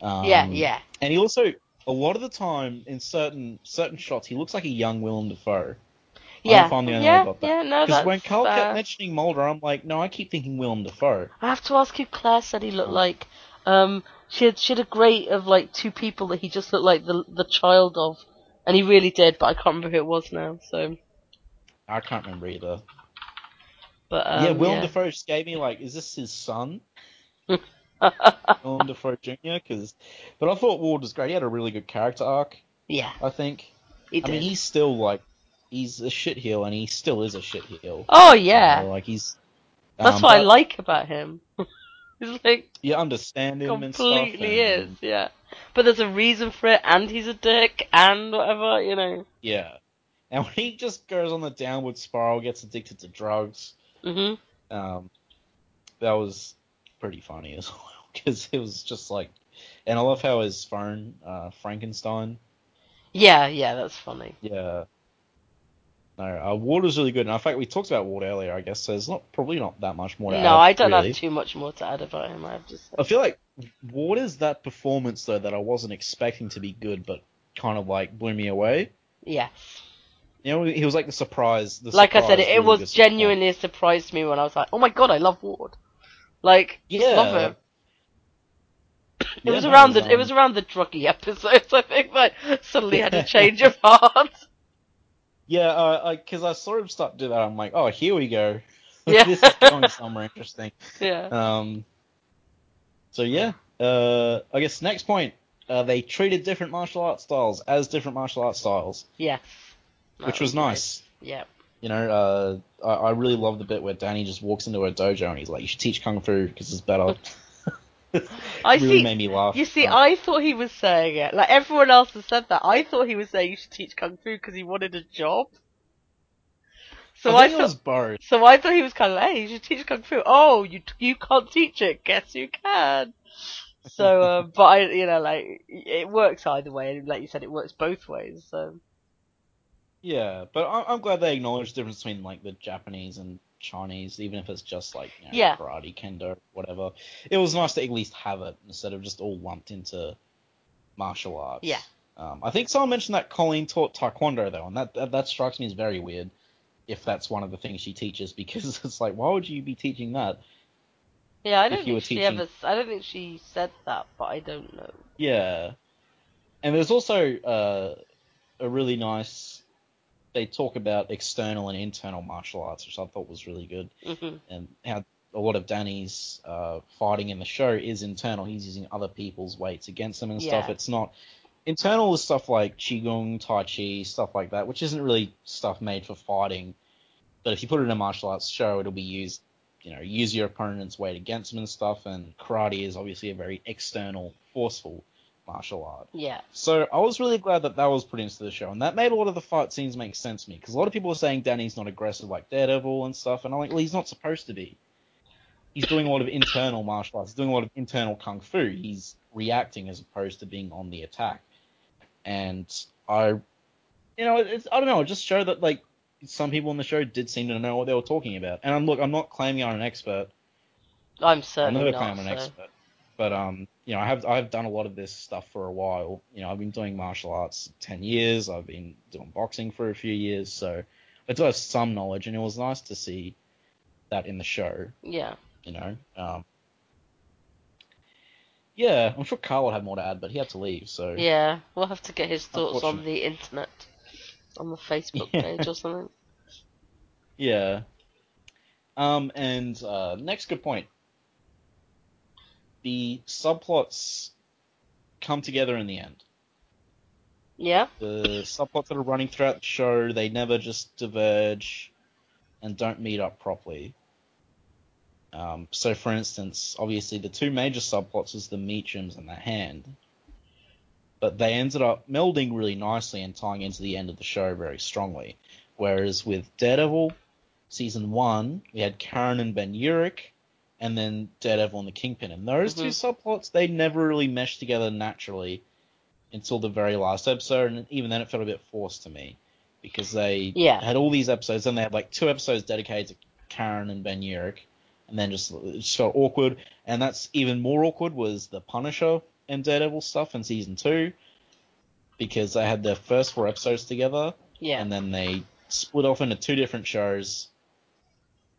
Um, yeah, yeah, And he also, a lot of the time in certain certain shots, he looks like a young Willem Dafoe. Yeah, I'm yeah, who yeah. No, Because when Carl kept mentioning Mulder, I'm like, no, I keep thinking Willem Dafoe. I have to ask you, Claire said he looked like. Um, she had she had a great of like two people that he just looked like the the child of, and he really did, but I can't remember who it was now. So, I can't remember either. but um, yeah, Willem yeah. Dafoe just gave me like, is this his son? Willem Dafoe Jr. Cause, but I thought Ward was great. He had a really good character arc. yeah, I think. he I did. mean, he's still like, he's a shitheel, and he still is a shitheel. oh You yeah, know, like he's. that's um, what I but like about him. he's like You understand him and stuff. completely is, and- yeah. But there's a reason for it, and he's a dick, and whatever, you know. Yeah. And when he just goes on the downward spiral, gets addicted to drugs, Mhm. um, that was pretty funny as well because it was just like, and I love how his phone, uh, Frankenstein, Yeah, yeah, that's funny. yeah. No, uh, Ward was really good, and in fact we talked about Ward earlier, I guess. So there's not probably not that much more to No, add. I don't really. have too much more to add about him. I have just I feel like Ward is that performance though that I wasn't expecting to be good, but kind of like blew me away. yes. You know, he was like the surprise. The Like I said, it, it was surprise. genuinely a surprise to me when I was like, "Oh my god, I love Ward!" Like, Yeah. love him. It Yeah, was around the it was around the druggy episodes. I think that suddenly had a change of heart. Yeah, uh, because I saw him start to do that. I'm like, oh, here we go. Yeah. this is going somewhere interesting. yeah. Um. So yeah, uh, I guess next point, uh, they treated different martial art styles as different martial art styles, Yes. which was great. nice. Yeah. You know, uh, I, I really love the bit where Danny just walks into a dojo and he's like, "You should teach kung fu because it's better." I really see- made me laugh. You see, I thought he was saying it. Like everyone else has said that. I thought he was saying you should teach kung fu because he wanted a job. So I I, thought. was both. So I thought he was kind of, hey, you should teach kung fu. Oh, you you can't teach it. Guess you can. So, uh, but I, you know, like it works either way. Like you said, it works both ways. So Yeah, but I, I'm glad they acknowledged the difference between like the Japanese and Chinese, even if it's just like you know, Yeah. karate, kendo, whatever. It was nice to at least have it instead of just all lumped into martial arts. Yeah. Um, I think someone mentioned that Colleen taught taekwondo though, and that, that that strikes me as very weird. If that's one of the things she teaches, because it's like, why would you be teaching that? yeah, I don't think she teaching- ever. I don't think she said that, but I don't know. Yeah. And there's also uh, a really nice. They talk about external and internal martial arts, which I thought was really good. hmm and how a lot of Danny's uh, fighting in the show is internal. He's using other people's weights against them and stuff. It's not internal is stuff like qigong, tai chi, stuff like that, which isn't really stuff made for fighting. But if you put it in a martial arts show, it'll be used. You know, use your opponent's weight against them and stuff. And karate is obviously a very external, forceful martial art. Yeah. So I was really glad that that was put into the show, and that made a lot of the fight scenes make sense to me. Because a lot of people were saying Danny's not aggressive like Daredevil and stuff, and I'm like, well, he's not supposed to be. He's doing a lot of internal martial arts. He's doing a lot of internal kung fu. He's reacting as opposed to being on the attack. And I, you know, it's I don't know. It just showed that like some people in the show did seem to know what they were talking about. And I'm, look, I'm not claiming I'm an expert. I'm I'll certainly never not. claim I'm an so- expert. But um, you know, I have I've done a lot of this stuff for a while. You know, I've been doing martial arts ten years. I've been doing boxing for a few years, so I do have some knowledge, and it was nice to see that in the show. Yeah. You know, um, yeah, I'm sure Carl would have more to add, but he had to leave, so Yeah. We'll have to get his thoughts on the internet, on the Facebook Yeah. page or something. yeah. Um, and uh, next good point. The subplots come together in the end. Yeah. the subplots that are running throughout the show, they never just diverge and don't meet up properly. Um, so, for instance, obviously the two major subplots is the Meachums and the Hand, but they ended up melding really nicely and tying into the end of the show very strongly. Whereas with Daredevil, season one, we had Karen and Ben Urich, and then Daredevil and the Kingpin, and those two mm-hmm. subplots they never really meshed together naturally until the very last episode, and even then it felt a bit forced to me because they Yeah. had all these episodes, and they had like two episodes dedicated to Karen and Ben Urich, and then just it just felt awkward. And that's even more awkward was the Punisher and Daredevil stuff in season two because they had their first four episodes together, Yeah. and then they split off into two different shows.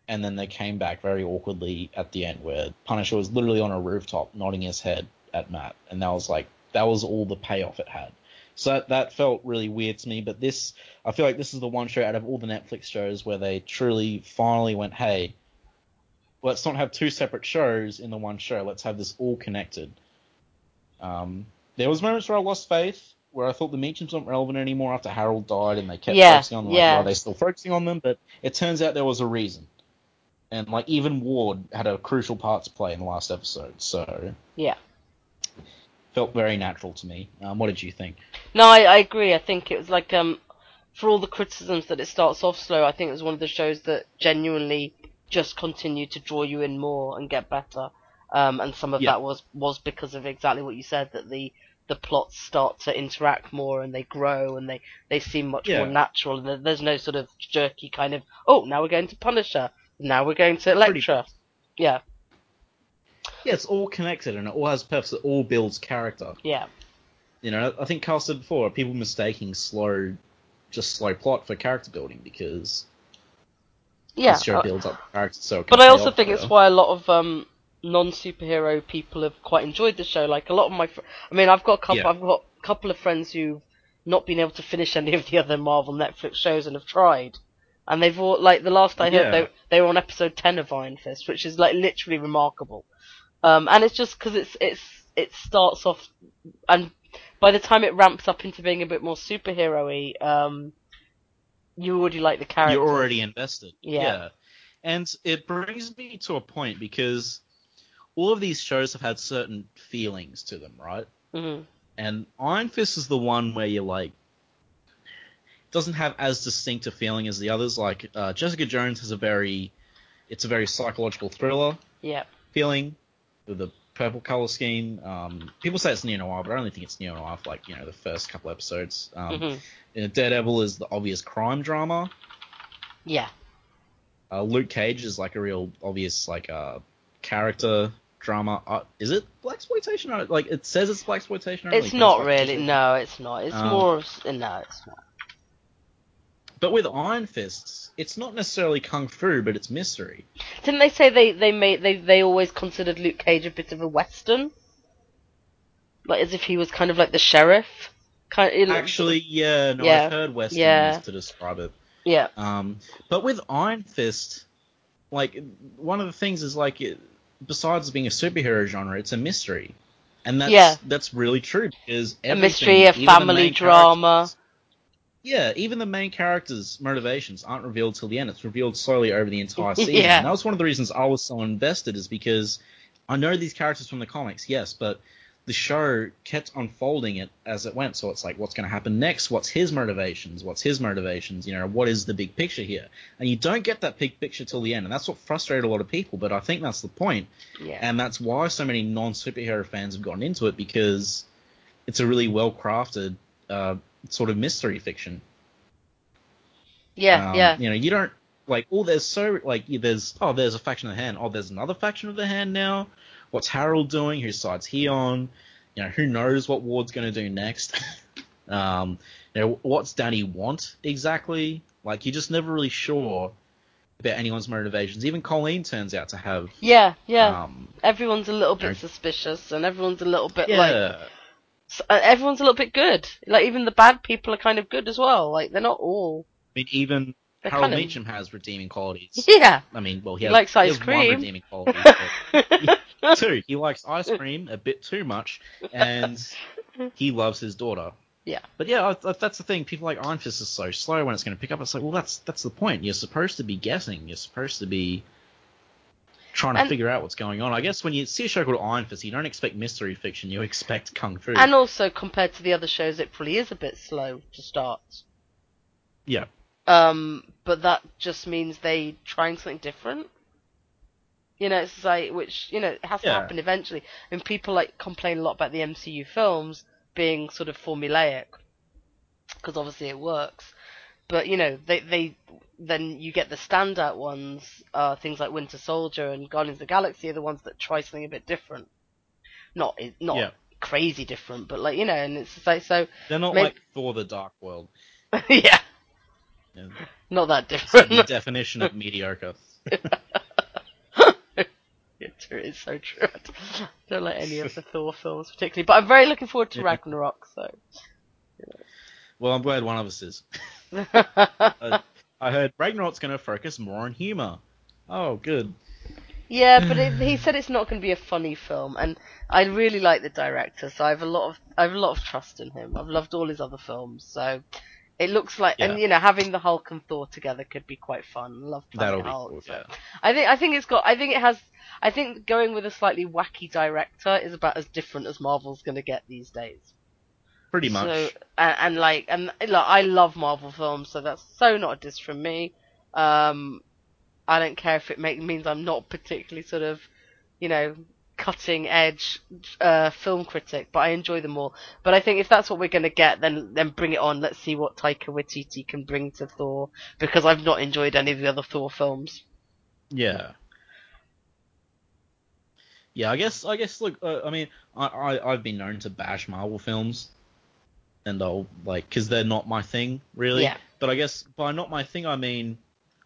And then they came back very awkwardly at the end, where Punisher was literally on a rooftop nodding his head at Matt, and that was like that was all the payoff it had. So that, that felt really weird to me. But this, I feel like this is the one show out of all the Netflix shows where they truly finally went, hey, let's not have two separate shows in the one show. Let's have this all connected. Um, there was moments where I lost faith, where I thought the Meachums weren't relevant anymore after Harold died, and they kept Yeah, focusing on them. Like, yeah. why are they still focusing on them? But it turns out there was a reason. And like even Ward had a crucial part to play in the last episode, so Yeah. felt very natural to me. Um, what did you think? No, I, I agree. I think it was like um, for all the criticisms that it starts off slow, I think it was one of the shows that genuinely just continued to draw you in more and get better. Um, and some of Yeah. that was was because of exactly what you said that the the plots start to interact more and they grow and they they seem much Yeah. more natural and there's no sort of jerky kind of oh now we're going to Punisher now we're going to Elektra. Yeah, Yeah, it's all connected and it all has purpose. It all builds character. yeah, You know, I think Carl said before, people mistaking slow, just slow plot for character building because yeah. this show Uh, builds up character. So But I also think it's why a lot of um, non-superhero people have quite enjoyed the show. Like a lot of my, fr- I mean, I've got a couple, Yeah. I've got a couple of friends who've not been able to finish any of the other Marvel Netflix shows and have tried, and they've all like the last I heard Yeah. they they were on episode ten of Iron Fist, which is like literally remarkable. Um, and it's just because it's it's it starts off, and by the time it ramps up into being a bit more superhero-y, um, you already like the character. You're already invested. Yeah. And it brings me to a point because all of these shows have had certain feelings to them, right? hmm And Iron Fist is the one where you're like, doesn't have as distinct a feeling as the others. Like uh, Jessica Jones has a very, it's a very psychological thriller Yeah. feeling with the purple color scheme. Um, people say it's neo noir, but I only think it's neo noir like you know the first couple episodes. Um, hmm you Daredevil is the obvious crime drama. Yeah. Uh, Luke Cage is like a real obvious like uh, character drama. Uh, is it blaxploitation? Like it says it's blaxploitation. It's not really. No, it's not. It's Um, more. Of, no, it's not. But with Iron Fists, it's not necessarily kung fu, but it's mystery. Didn't they say they they made they they always considered Luke Cage a bit of a western, like as if he was kind of like the sheriff. Kind of, Actually, yeah, no, Yeah, I've heard Western yeah. used to describe it. yeah, Um, but with Iron Fist, like one of the things is like, it, besides being a superhero genre, it's a mystery, and that's Yeah. that's really true because a mystery, a family drama. Yeah, even the main characters' motivations aren't revealed till the end. It's revealed slowly over the entire season. Yeah. And that was one of the reasons I was so invested, is because I know these characters from the comics, yes, but the show kept unfolding it as it went. So it's like, what's going to happen next? What's his motivations? What's his motivations? You know, what is the big picture here? And you don't get that big picture till the end, and that's what frustrated a lot of people. But I think that's the point, Yeah, and that's why so many non-superhero fans have gotten into it because it's a really well crafted uh, sort of mystery fiction. yeah, Um, yeah, You know, you don't like. Oh, there's so like there's oh there's a faction of the hand. Oh, there's another faction of the hand now. what's Harold doing? Whose side's he on? You know, who knows what Ward's going to do next? um, you know, what's Danny want exactly? Like, you're just never really sure about anyone's motivations. Even Colleen turns out to have. Yeah, yeah. Um, everyone's a little bit know- suspicious, and everyone's a little bit like yeah, uh, Uh, everyone's a little bit good. Like even the bad people are kind of good as well. Like they're not all. I mean, even They're Harold kind of- Meachum has redeeming qualities. Yeah. I mean, well, he, He has, likes he ice one cream. redeeming quality. Two, he likes ice cream a bit too much, and he loves his daughter. Yeah. But yeah, that's the thing. People like Iron Fist is so slow when it's going to pick up. It's like, well, that's that's the point. You're supposed to be guessing. You're supposed to be trying to And- figure out what's going on. I guess when you see a show called Iron Fist, you don't expect mystery fiction. You expect kung fu. And also compared to the other shows, it probably is a bit slow to start. yeah. Um, but that just means they trying something different. You know, it's like which you know it has to Yeah. happen eventually. And people like complain a lot about the MCU films being sort of formulaic because obviously it works. But you know, they they then you get the standout ones, uh, things like Winter Soldier and Guardians of the Galaxy are the ones that try something a bit different. Not not Yeah. crazy different, but like you know, and it's like so. They're not Maybe- like Thor: The Dark World. yeah, know, not that different. the definition of mediocre. It's so true. I don't- don't like any of the Thor films particularly, but I'm very looking forward to Ragnarok. So, Well, I'm glad one of us is. I heard Ragnarok's going to focus more on humor. Oh, good. yeah, but it, he said it's not going to be a funny film, and I really like the director, so I have a lot of I have a lot of trust in him. I've loved all his other films, so it looks like, and you know, having the Hulk and Thor together could be quite fun. Love That'll Planet Hulk. cool. so- Yeah. I think I think it's got. I think it has. I think going with a slightly wacky director is about as different as Marvel's going to get these days. Pretty much. So and, and like and like I love Marvel films, so that's so not a diss from me. Um, I don't care if it make, means I'm not particularly sort of, you know, cutting edge uh, film critic, but I enjoy them all. But I think if that's what we're going to get, then then bring it on. Let's see what Taika Waititi can bring to Thor, because I've not enjoyed any of the other Thor films. Yeah. Yeah, I guess. I guess. Look, uh, I mean, I, I I've been known to bash Marvel films, and I'll like because they're not my thing really. Yeah. But I guess by not my thing, I mean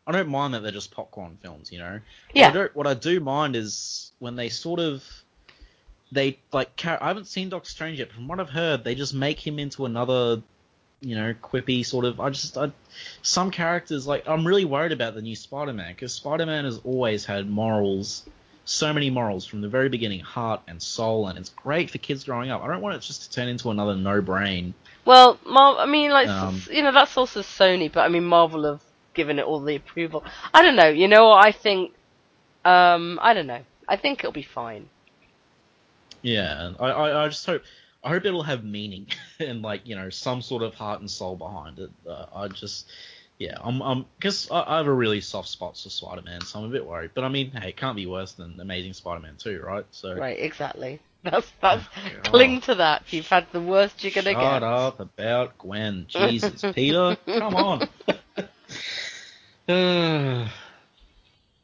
I don't mind that they're just popcorn films. You know. Yeah. What I, what I do mind is when they sort of they like. I haven't seen Doctor Strange yet, but from what I've heard, they just make him into another, you know, quippy sort of. I just, I, some characters like I'm really worried about the new Spider-Man because Spider-Man has always had morals, so many morals from the very beginning, heart and soul, and it's great for kids growing up. I don't want it just to turn into another no-brain. Well, Mar- I mean, like Um, you know, that's also Sony, but I mean, Marvel have given it all the approval. I don't know. You know what? I think. Um, I don't know. I think it'll be fine. Yeah, I, I, I just hope I hope it'll have meaning and like you know some sort of heart and soul behind it. Uh, I just yeah, I'm I'm because I, I have a really soft spot for Spider-Man, so I'm a bit worried. But I mean, hey, it can't be worse than Amazing Spider-Man 2, right? So Right, exactly. That's that's God. cling to that. You've had the worst you're gonna shut get. Shut up about Gwen. Jesus, Peter, come on.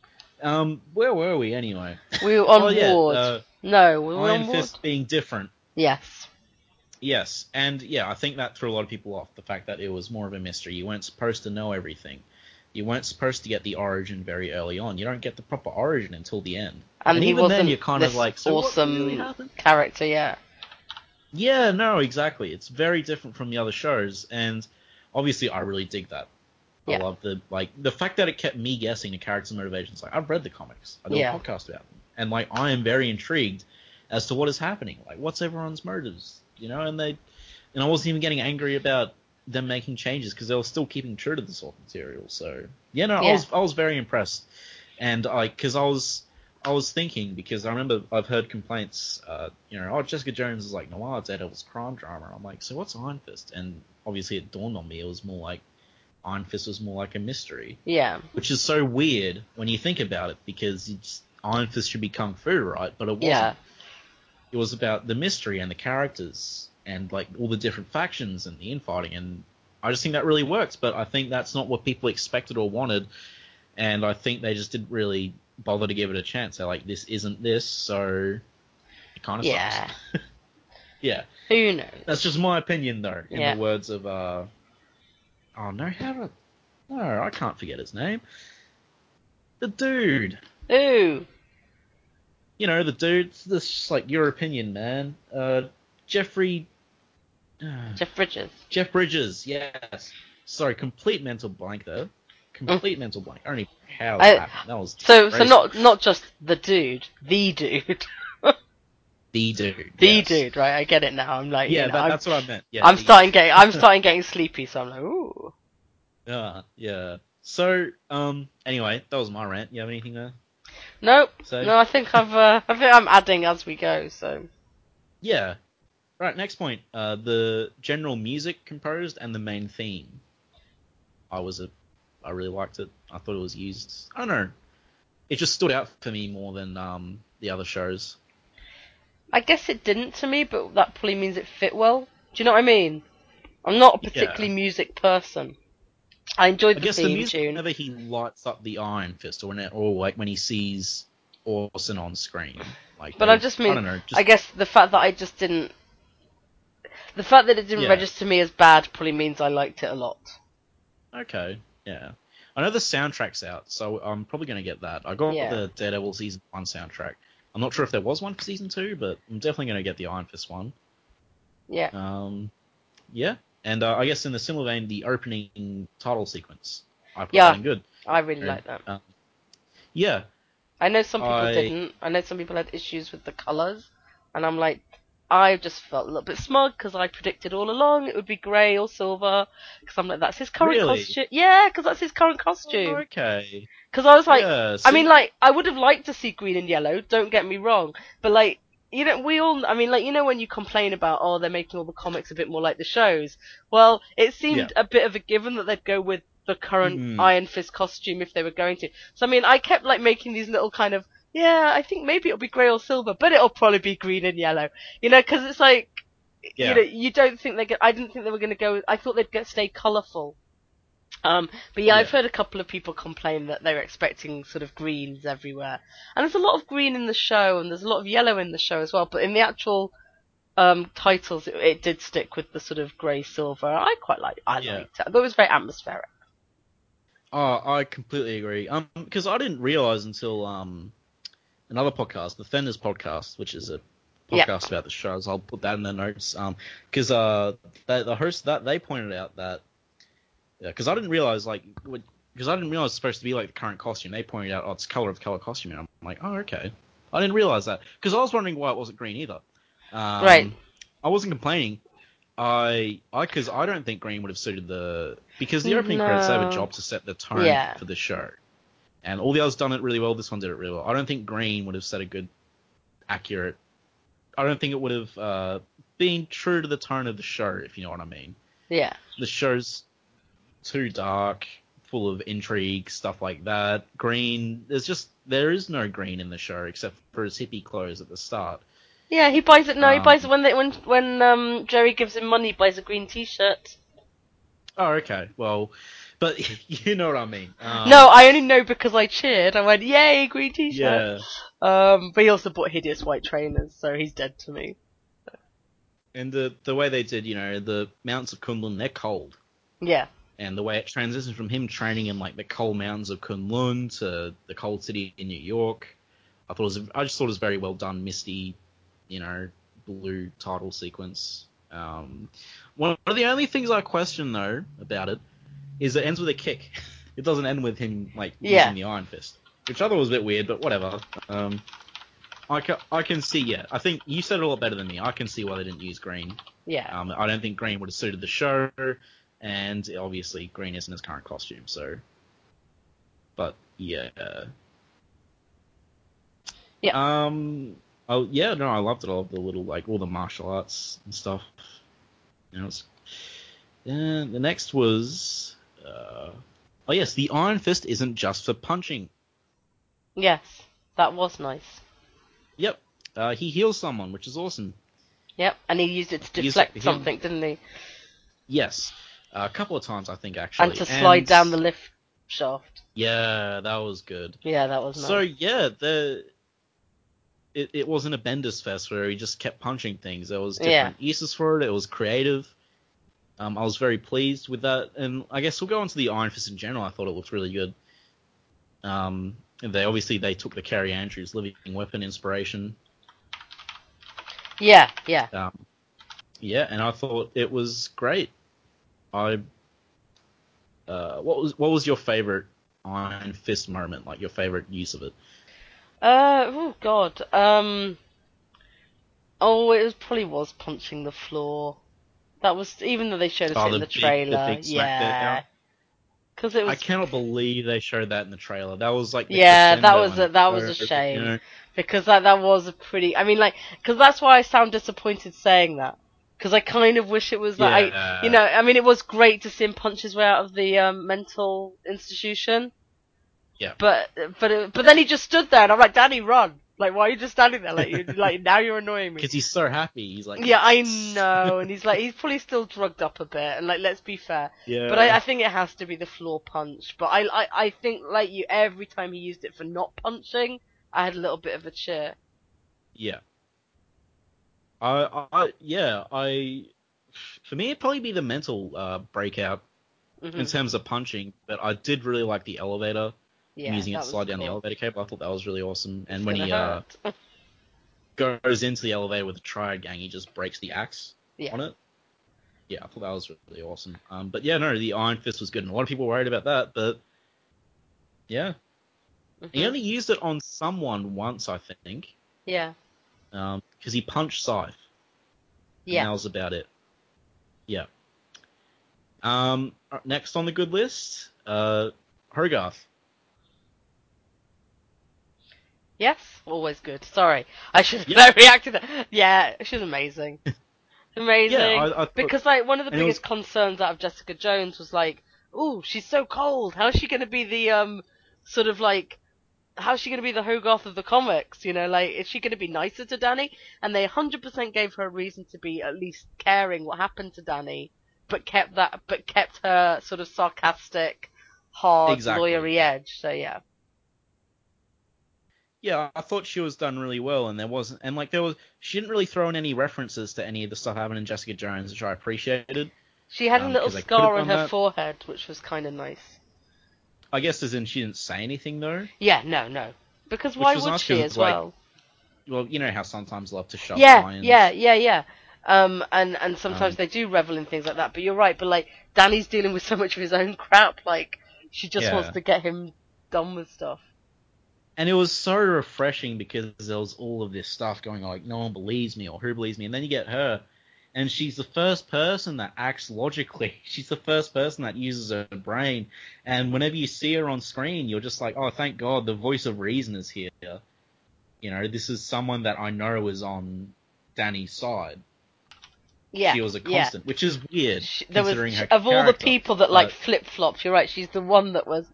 um, where were we anyway? We were on oh yeah, Ward. uh, no, we were Iron on Ward. Being different. Yes. Yes, and yeah, I think that threw a lot of people off. The fact that it was more of a mystery. You weren't supposed to know everything. You weren't supposed to get the origin very early on. You don't get the proper origin until the end. And, he even then, you're kind of like, so awesome really character. Yeah. Yeah, no, exactly. It's very different from the other shows, and obviously, I really dig that. I love the like the fact that it kept me guessing the characters' motivations. Like I've read the comics, I do Yeah. a podcast about them, and like I am very intrigued as to what is happening. Like, what's everyone's motives? You know, and they, and I wasn't even getting angry about them making changes because they were still keeping true to the source material. So yeah, no, I was I was very impressed, and I because I was I was thinking because I remember I've heard complaints, uh, you know, oh Jessica Jones is like noir, Daredevil's crime drama. I'm like, so what's Iron Fist? And obviously it dawned on me it was more like Iron Fist was more like a mystery, Yeah. which is so weird when you think about it because it's, Iron Fist should be kung fu, right? But it wasn't. Yeah. It was about the mystery and the characters and like all the different factions and the infighting, and I just think that really works. But I think that's not what people expected or wanted, and I think they just didn't really bother to give it a chance. They're like, this isn't this, so It kind of Yeah. sucks. yeah, Who knows? that's just my opinion though. In Yeah. the words of uh, oh no, how do I... no, I can't forget his name. The dude. Who? You know, the dude. This just like your opinion, man. Uh, Jeffrey. Uh, Jeff Bridges. Jeff Bridges. Yes. Sorry, complete mental blank there. Complete mental blank. I don't even know how that I- happened. That was So, so not not just the dude, the dude, the dude. the yes. dude, right? I get it now. I'm like, Yeah, you know, that, I'm, that's what I meant. Yeah, I'm starting getting, I'm starting getting sleepy, so I'm like, ooh. Yeah, yeah. So, um, anyway, that was my rant. You have anything there? Nope. So- No, I think I've, uh, I think I'm adding as we go. So Yeah. Right, next point. Uh, the general music composed and the main theme. I was a, I really liked it. I thought it was used. I don't know. It just stood out for me more than um the other shows. I guess it didn't to me, but that probably means it fit well. Do you know what I mean? I'm not a particularly music person. I enjoyed I the guess the theme music tune. whenever he lights up the Iron Fist, or when it, or like when he sees Orson on screen. Like, But they- I just mean, I don't know. Just, I guess the fact that I just didn't, the fact that it didn't Yeah. register me as bad probably means I liked it a lot. Okay, yeah. I know the soundtrack's out, so I'm probably going to get that. I got Yeah. the Daredevil season one soundtrack. I'm not sure if there was one for season two, but I'm definitely going to get the Iron Fist one. Yeah. Um, yeah, and uh, I guess in the similar vein, the opening title sequence, I put Yeah. good. I really like that. Um, yeah, I know some people I- didn't. I know some people had issues with the colours, and I'm like, I just felt a little bit smug because I predicted all along it would be grey or silver. Because I'm like, that's his current Really? costume. Yeah, because that's his current costume. okay. Because I was like, yeah, I mean, like, I would have liked to see green and yellow. Don't get me wrong, but like, you know, we all. I mean, like, you know, when you complain about, oh, they're making all the comics a bit more like the shows. Well, it seemed a bit of a given that they'd go with the current Mhm. Iron Fist costume if they were going to. So I mean, I kept like making these little kind of, yeah, I think maybe it'll be grey or silver, but it'll probably be green and yellow. You know, because it's like, Yeah. you know, you don't think they're. Go- I didn't think they were going to go. I thought they'd get stay colourful. Um, but yeah, I've heard a couple of people complain that they're expecting sort of greens everywhere, and there's a lot of green in the show, and there's a lot of yellow in the show as well. But in the actual um, titles, it, it did stick with the sort of grey silver. I quite like. I Yeah. liked it. I thought it was very atmospheric. Oh, I completely agree. Um, because I didn't realize until um another podcast, the Fenders podcast, which is a podcast about the shows. I'll put that in the notes. Um, because uh, the, the host that they pointed out that because I didn't realize like because I didn't realize it's supposed to be like the current costume. They pointed out, oh, it's color of color costume. And I'm like, oh, okay. I didn't realize that because I was wondering why it wasn't green either. Um, Right. I wasn't complaining. I, I, because I don't think green would have suited the because the opening credits have a job to set the tone Yeah. for the show, and all the others done it really well. This one did it really well. I don't think green would have set a good, accurate. I don't think it would have uh, been true to the tone of the show, if you know what I mean. Yeah. The show's too dark, full of intrigue, stuff like that. Green, there's just there is no green in the show except for his hippie clothes at the start. Yeah, he buys it. No, he Um, buys it when they when when um Jerry gives him money. He buys a green T-shirt. Oh, okay. Well, but you know what I mean. Um, no, I only know because I cheered. I went, "Yay, green T-shirt!" Yeah, Um, but he also bought hideous white trainers, so he's dead to me. and the the way they did, you know, the mountains of K'un-Lun, they're cold, Yeah, and the way it transitions from him training in like the cold mountains of K'un-Lun to the cold city in New York, I thought it was, I just thought it was very well done, misty, you know, blue title sequence. Um, one of the only things I question though about it is it ends with a kick. It doesn't end with him like Yeah. using the Iron Fist, which I thought was a bit weird, but whatever. Um, I can, I can see, yeah. I think you said it a lot better than me. I can see why they didn't use green. yeah, Um, I don't think green would have suited the show, and obviously green isn't his current costume, so. But yeah. Yeah. Um. Oh yeah, no, I loved it. Loved the little like all the martial arts and stuff. You know, it's. And the next was. Uh, oh yes, the Iron Fist isn't just for punching. yes, that was nice. Yep. Uh, he heals someone, which is awesome. Yep, and he used it to deflect something, didn't he? Yes. Uh, a couple of times, I think, actually. And to slide And- down the lift shaft. Yeah, that was good. Yeah, that was nice. So yeah, the it, it wasn't a Bendis fest where he just kept punching things. There was Yeah. different uses for it. It was creative. Um, I was very pleased with that, and I guess we'll go on to the Iron Fist in general. I thought it looked really good. Um, they obviously they took the Kaare Andrews living weapon inspiration. Yeah, yeah. Um, yeah, and I thought it was great. I uh, what was what was your favorite Iron Fist moment? Like your favorite use of it? Uh, oh god. Um. Oh, it was probably was punching the floor. That was even though they showed us Oh, in the the big- trailer. yeah. Because it was. I cannot believe they showed that in the trailer. That was like the Yeah, that was a- that was a shame. you know, because that that was a pretty. I mean, like, because that's why I sound disappointed saying that. Because I kind of wish it was like, I, you know, I mean, it was great to see him punch his way out of the um, mental institution. Yeah. But but it, but then he just stood there, and I'm like, Danny, run! Like, why are you just standing there? Like, you like now you're annoying me. because he's so happy. He's like, Yeah, I know, and he's like, he's probably still drugged up a bit, and like, let's be fair. Yeah, But I, I think it has to be the floor punch. But I, I, I think like you, every time he used it for not punching, I had a little bit of a cheer. yeah. I, I, yeah, I. For me, it'd probably be the mental uh, breakout Mhm. in terms of punching. But I did really like the elevator, Yeah, using it to slide down the elevator cable. I thought that was really awesome. And It's when he uh, goes into the elevator with the triad gang, he just breaks the axe Yeah. on it. Yeah, I thought that was really awesome. Um, but yeah, no, the Iron Fist was good, and a lot of people worried about that, but yeah, he Mhm. only used it on someone once, I think, Yeah, Um, because he punched Scythe. And yeah. that was about it. Yeah. Um, next on the good list, uh, Hogarth. Yes, always good. Sorry, I should Yeah. have reacted. to that. Yeah, she's amazing. Amazing. Yeah, I, I because like one of the biggest concerns out of Jessica Jones was like, "Ooh, she's so cold. How's she going to be the um sort of like how's she going to be the Hogarth of the comics? You know, like is she going to be nicer to Danny?" And they 100% gave her a reason to be at least caring what happened to Danny, but kept that but kept her sort of sarcastic, hard Exactly. lawyery edge. So yeah. Yeah, I thought she was done really well, and there wasn't, and like there was, she didn't really throw in any references to any of the stuff happening in Jessica Jones, which I appreciated. She had a Um, little scar on her that. forehead, which was kind of nice. I guess as in she didn't say anything though. Yeah, no, no. Because why would nice she as like- well? Well, you know how sometimes love to shove Yeah, lines. yeah, yeah, yeah. Um, and and sometimes Um, they do revel in things like that. But you're right. But like Danny's dealing with so much of his own crap. Like she just Yeah. wants to get him done with stuff. And it was so refreshing because there was all of this stuff going on, like no one believes me or who believes me, and then you get her, and she's the first person that acts logically. She's the first person that uses her brain, and whenever you see her on screen, you're just like, oh, thank God, the voice of reason is here. You know, this is someone that I know is on Danny's side. Yeah, she was a yeah. constant, which is weird She, there was considering her of all the people that like flip flops. You're right. She's the one that was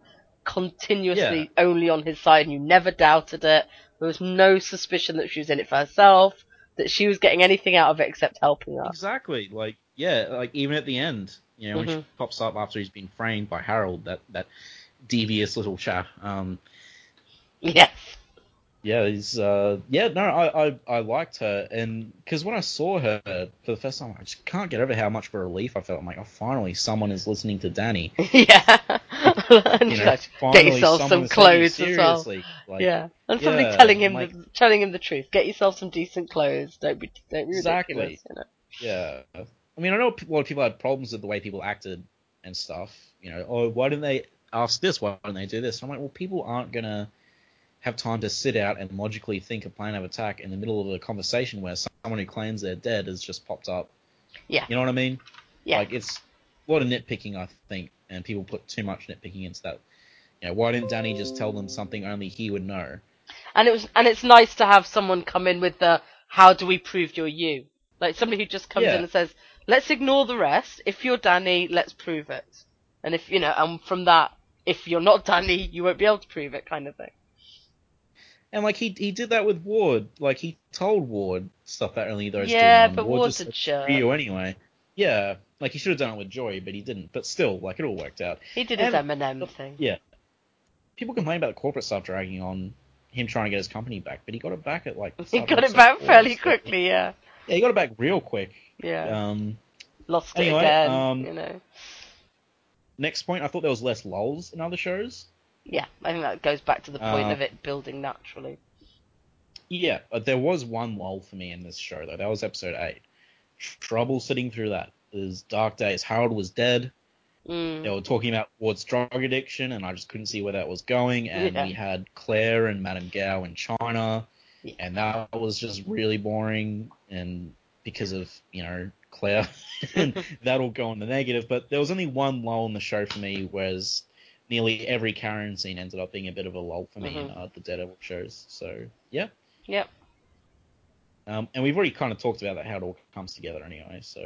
continuously only on his side, and you never doubted it. There was no suspicion that she was in it for herself. That she was getting anything out of it except helping us. Exactly. Like yeah, like even at the end, you know, when Mhm. she pops up after he's been framed by Harold, that that devious little chap. Um, Yes. Yeah, he's uh, yeah, no, I I, I liked her, and because when I saw her for the first time, I just can't get over how much of a relief I felt. I'm like, oh, finally, someone is listening to Danny. yeah. You know, get yourself some is taking you clothes as well. Like, yeah, and somebody yeah, telling him like- the, telling him the truth. Get yourself some decent clothes. Don't be don't be Exactly. ridiculous. You know? Yeah. I mean, I know a lot of people had problems with the way people acted and stuff. You know, oh, why didn't they ask this? Why didn't they do this? I'm like, well, people aren't going to have time to sit out and logically think a plan of attack in the middle of a conversation where someone who claims they're dead has just popped up. Yeah. You know what I mean? Yeah. Like, it's a lot of nitpicking, I think, and people put too much nitpicking into that. You know, why didn't Danny just tell them something only he would know? And it was and it's nice to have someone come in with the how do we prove you're you? Like somebody who just comes Yeah. in and says, let's ignore the rest. If you're Danny, let's prove it. And if you know, and from that, if you're not Danny, you won't be able to prove it, kind of thing. And like he he did that with Ward. Like he told Ward stuff that only those Yeah, knew. but Ward Ward's just a jerk. "Screw you anyway. Yeah, like he should have done it with Joy, but he didn't. But still, like it all worked out. He did his Eminem thing. Yeah. People complain about the corporate stuff dragging on. him trying to get his company back, but he got it back at like. He got it back fairly quickly, yeah. Yeah, he got it back real quick. Yeah. Um, Lost it again, um, you know. next point, I thought there was less lulls in other shows. Yeah, I think that goes back to the point Uh, of it building naturally. Yeah, but there was one lull for me in this show though. That was episode eight. Trouble sitting through that. It was dark days. Harold was dead. Mm. They were talking about Ward's drug addiction, and I just couldn't see where that was going. And Yeah. we had Claire and Madame Gao in China, Yeah. and that was just really boring. And because of you know Claire, and that'll go in the negative. But there was only one lull in the show for me, whereas nearly every Karen scene ended up being a bit of a lull for me in Mhm. uh, the Daredevil shows. So yeah. Yep. Um, and we've already kind of talked about that how it all comes together anyway. So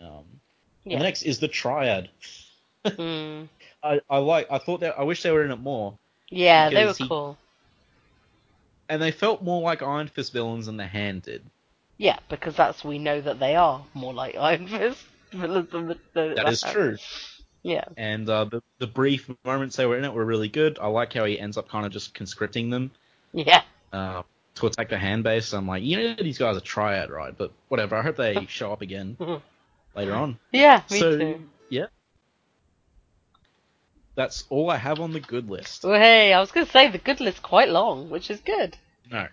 um, Yeah. the next is the triad. Mm. I, I like. I thought that I wish they were in it more, Yeah, they were he- cool. and they felt more like Iron Fist villains than the Hand did. Yeah, because that's we know that they are more like Iron Fist villains than the, the That is true. Yeah. And uh, the the brief moments they were in it were really good. I like how he ends up kind of just conscripting them Yeah. uh, to attack the Hand base. I'm like, you know, these guys are triad, right? But whatever. I hope they show up again later on. Yeah, me so too. yeah, that's all I have on the good list. Well, hey, I was going to say the good list quite long, which is good. No.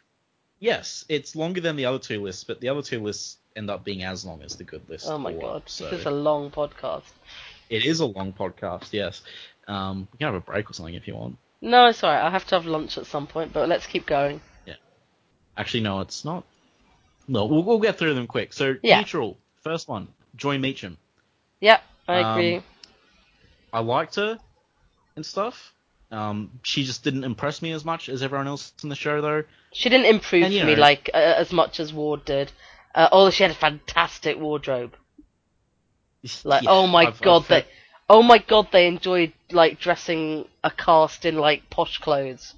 Yes, it's longer than the other two lists, but the other two lists end up being as long as the good list. Oh my god, so this is a long podcast. It is a long podcast. Yes, um, we can have a break or something if you want. No, it's alright. I have to have lunch at some point, but let's keep going. Yeah. Actually, no, it's not. No, we'll, we'll get through them quick. So Yeah. neutral, first one, Joy Meachum. Yep, I Um, agree. I liked her and stuff. Um, she just didn't impress me as much as everyone else in the show, though. She didn't improve and, for me like uh, as much as Ward did. Uh, although she had a fantastic wardrobe. Like, Yeah, oh my I've- I've god, heard- they, oh my god, they enjoyed like dressing a cast in like posh clothes.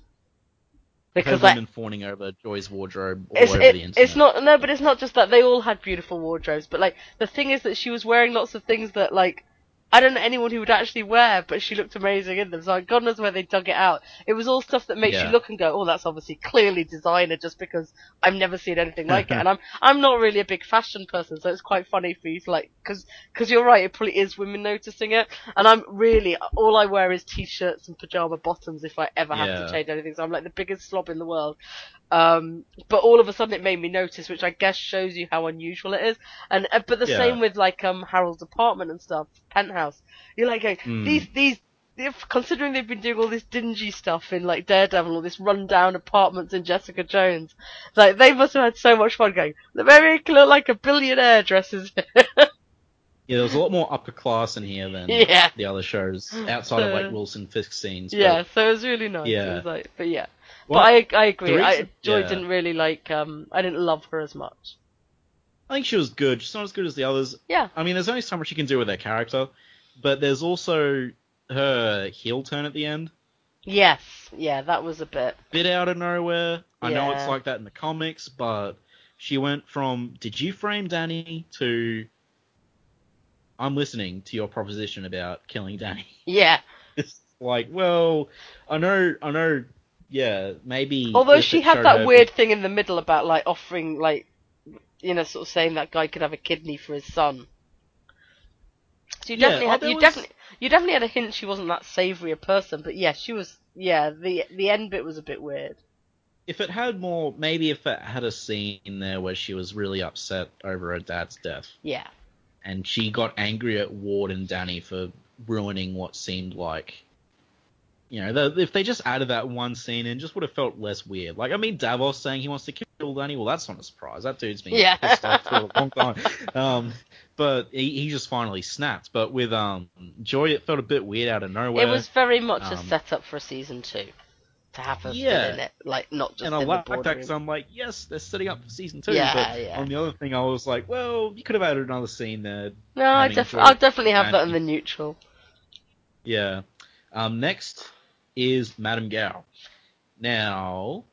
Because like, women fawning over Joy's wardrobe all over it- the internet. it's not no, but it's not just that they all had beautiful wardrobes. But like the thing is that she was wearing lots of things that like I don't know anyone who would actually wear, but she looked amazing in them. So God knows where they dug it out. It was all stuff that makes Yeah. you look and go, oh, that's obviously clearly designer, just because I've never seen anything like it. And I'm I'm not really a big fashion person, so it's quite funny for you to like, because because you're right, it probably is women noticing it. And I'm really all I wear is t-shirts and pajama bottoms if I ever have Yeah. to change anything. So I'm like the biggest slob in the world. Um, but all of a sudden it made me notice, which I guess shows you how unusual it is. And uh, but the Yeah. same with like um Harold's apartment and stuff, penthouse. You're like going, Hmm. these these. If, considering they've been doing all this dingy stuff in like Daredevil, all this rundown apartments in Jessica Jones, like they must have had so much fun going. The make look like a billionaire dresses. Yeah, there was a lot more upper class in here than Yeah. the other shows outside of like Wilson Fisk scenes. but- yeah, so it was really nice. Yeah. Was like, but yeah, Well, but I I agree. the I, Joy yeah. didn't really like. Um, I didn't love her as much. I think she was good. She's not as good as the others. Yeah. I mean, there's only so much you can do with her character, but there's also her heel turn at the end. Yes, yeah, that was a bit. Bit out of nowhere. I know it's like that in the comics, but she went from "Did you frame Danny?" to "I'm listening to your proposition about killing Danny." Yeah, It's like, well, I know, I know, yeah, maybe. although she had that weird thing in the middle about like offering like, you know, sort of saying that guy could have a kidney for his son. So you Yeah, definitely oh, had, you was- definitely, you definitely had a hint she wasn't that savoury a person, but yeah, she was. Yeah, the the end bit was a bit weird. if it had more, maybe if it had a scene there where she was really upset over her dad's death, Yeah, and she got angry at Ward and Danny for ruining what seemed like, you know, the, if they just added that one scene in, just would have felt less weird. Like, I mean, Davos saying he wants to kill Danny, well, that's not a surprise. That dude's been Yeah. pissed off for a long time. Um, but he, he just finally snapped. But with um Joy, it felt a bit weird out of nowhere. it was very much a um, setup for a season two to have her Yeah. in it, like not just and I like that because I'm like, yes, they're setting up for season two. Yeah, but yeah. on the other thing, I was like, well, you could have added another scene there. No, I def- I'll definitely have that in the neutral. Yeah. Um, next is Madame Gao. Now,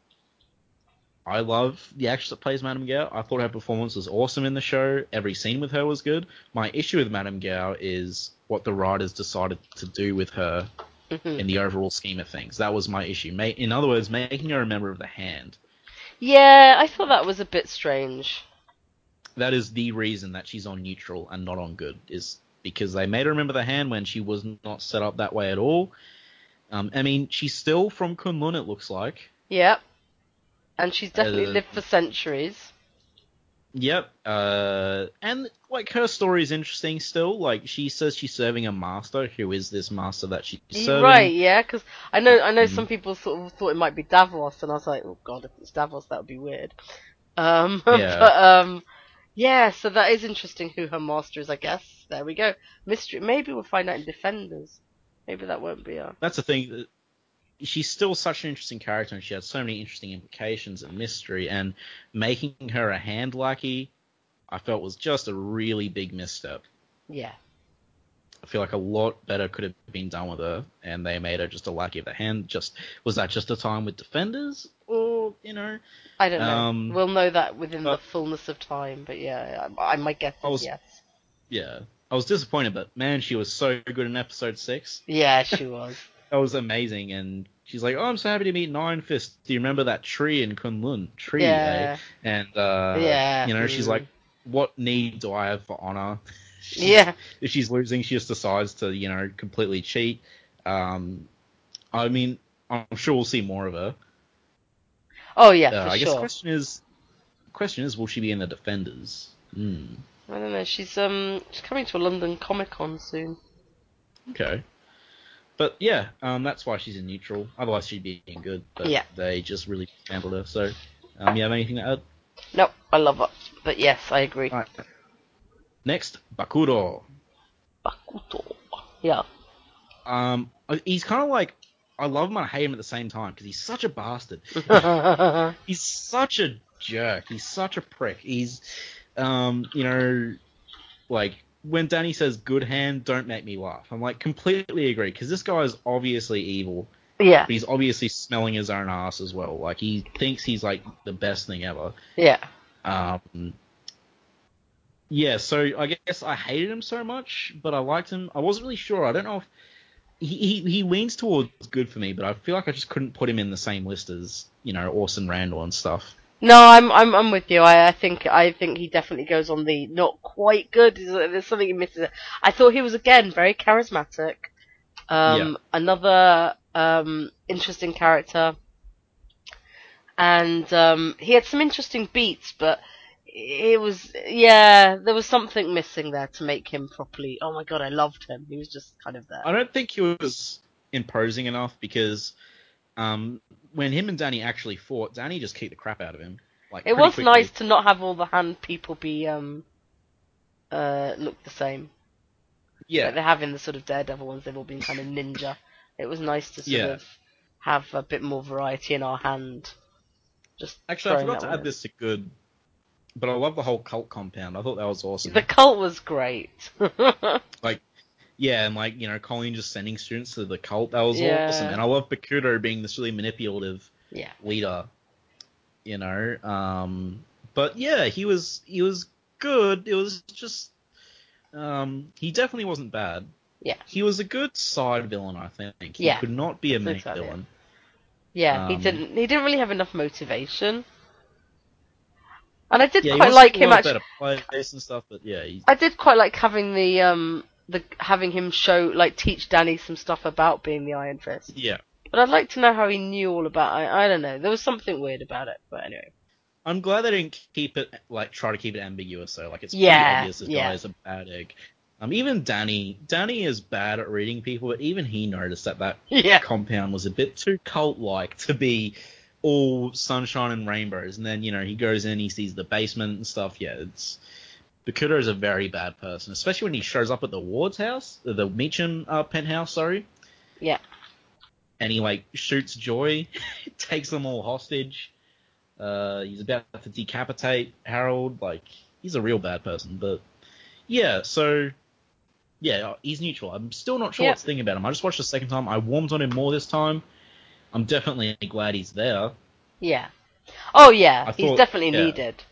I love the actress that plays Madame Gao. I thought her performance was awesome in the show. Every scene with her was good. My issue with Madame Gao is what the writers decided to do with her Mhm. in the overall scheme of things. That was my issue. In other words, making her a member of the Hand. Yeah, I thought that was a bit strange. That is the reason that she's on neutral and not on good, is because they made her a member of the Hand when she was not set up that way at all. Um, I mean, she's still from K'un-Lun, it looks like. Yep. And she's definitely Uh, lived for centuries. Yep. Uh, and like her story is interesting still. Like she says she's serving a master. Who is this master that she's serving? Right, yeah, because I know I know Mhm. some people sort of thought it might be Davos, and I was like, oh god, if it's Davos, that would be weird. Um, Yeah. but um, yeah, so that is interesting who her master is. I guess there we go. Mystery. Maybe we'll find out in Defenders. Maybe that won't be a. That's the thing. that She's still such an interesting character, and she has so many interesting implications and mystery. And making her a hand lackey, I felt was just a really big misstep. Yeah. I feel like a lot better could have been done with her, and they made her just a lackey of the hand. Just was that just a time with defenders, or you know? I don't know. Um, we'll know that within the fullness of time. But yeah, I, I might guess I was- yes. Yeah, I was disappointed, but man, she was so good in episode six. Yeah, she was. That was amazing, and she's like, "Oh, I'm so happy to meet Nine Fist. Do you remember that tree in K'un-Lun? Tree, yeah. eh?" And uh, Yeah, you know, she's mm. like, "What need do I have for honor?" Yeah. if she's losing, she just decides to, you know, completely cheat. Um, I mean, I'm sure we'll see more of her. Oh yeah, Uh, I guess the question is, question is, will she be in the Defenders? Hmm. I don't know. She's um she's coming to a London Comic Con soon. Okay. But yeah, um, that's why she's in neutral. Otherwise, she'd be in good. But Yeah. they just really handled her. So, um, you have anything to add? Nope, I love her. But yes, I agree. Next, Bakuro. Bakuto. Yeah. Um, he's kind of like I love him and I hate him at the same time because he's such a bastard. he's such a jerk. He's such a prick. He's, um, you know, like when Danny says "good hand," don't make me laugh. I'm like completely agree because this guy is obviously evil, yeah. but he's obviously smelling his own ass as well. Like he thinks he's like the best thing ever. Yeah. Um, yeah, so I guess I hated him so much, but I liked him. I wasn't really sure. I don't know if he, he he leans towards good for me, but I feel like I just couldn't put him in the same list as you know Orson Randall and stuff. No, I'm I'm I'm with you. I, I think I think he definitely goes on the not quite good. There's something he misses. I thought he was again very charismatic. Um, another um interesting character, and um he had some interesting beats, but it was yeah there was something missing there to make him properly. Oh my god, I loved him. He was just kind of there. I don't think he was imposing enough because um, when him and Danny actually fought, Danny just kicked the crap out of him. Like It was quickly. nice to not have all the hand people be um uh look the same. Yeah, Like they're having the sort of Daredevil ones, they've all been kind of ninja. It was nice to sort Yeah. of have a bit more variety in our hand. Just actually, I forgot to add in. this to good, but I love the whole cult compound. I thought that was awesome. The cult was great. Yeah, and like you know, Colleen just sending students to the cult. That was Yeah. awesome. And I love Bakuto being this really manipulative yeah. leader. You know, um, but yeah, he was he was good. It was just um, he definitely wasn't bad. Yeah. He was a good side villain, I think. He Yeah, could not be a main think so, yeah. villain. Yeah, he Um, didn't he didn't really have enough motivation. And I did Yeah, quite like to be a him actually place and stuff, but yeah, he, I did quite like having the um the having him show like teach Danny some stuff about being the Iron Fist. yeah. But I'd like to know how he knew all about I I don't know. There was something weird about it, but anyway. I'm glad they didn't keep it like try to keep it ambiguous though. Like it's Yeah, pretty obvious this yeah. guy is a bad egg. Um, even Danny, Danny is bad at reading people, but even he noticed that that Yeah. compound was a bit too cult-like to be all sunshine and rainbows. And then you know he goes in, he sees the basement and stuff. Yeah, it's Bakuto is a very bad person, especially when he shows up at the Ward's house, the- Meachum uh, penthouse. Sorry. Yeah. And he like shoots Joy, takes them all hostage. Uh, he's about to decapitate Harold. Like he's a real bad person. But yeah, so yeah, he's neutral. I'm still not sure Yeah. what to think about him. I just watched the second time. I warmed on him more this time. I'm definitely glad he's there. Yeah. Oh yeah, I he's definitely yeah. needed.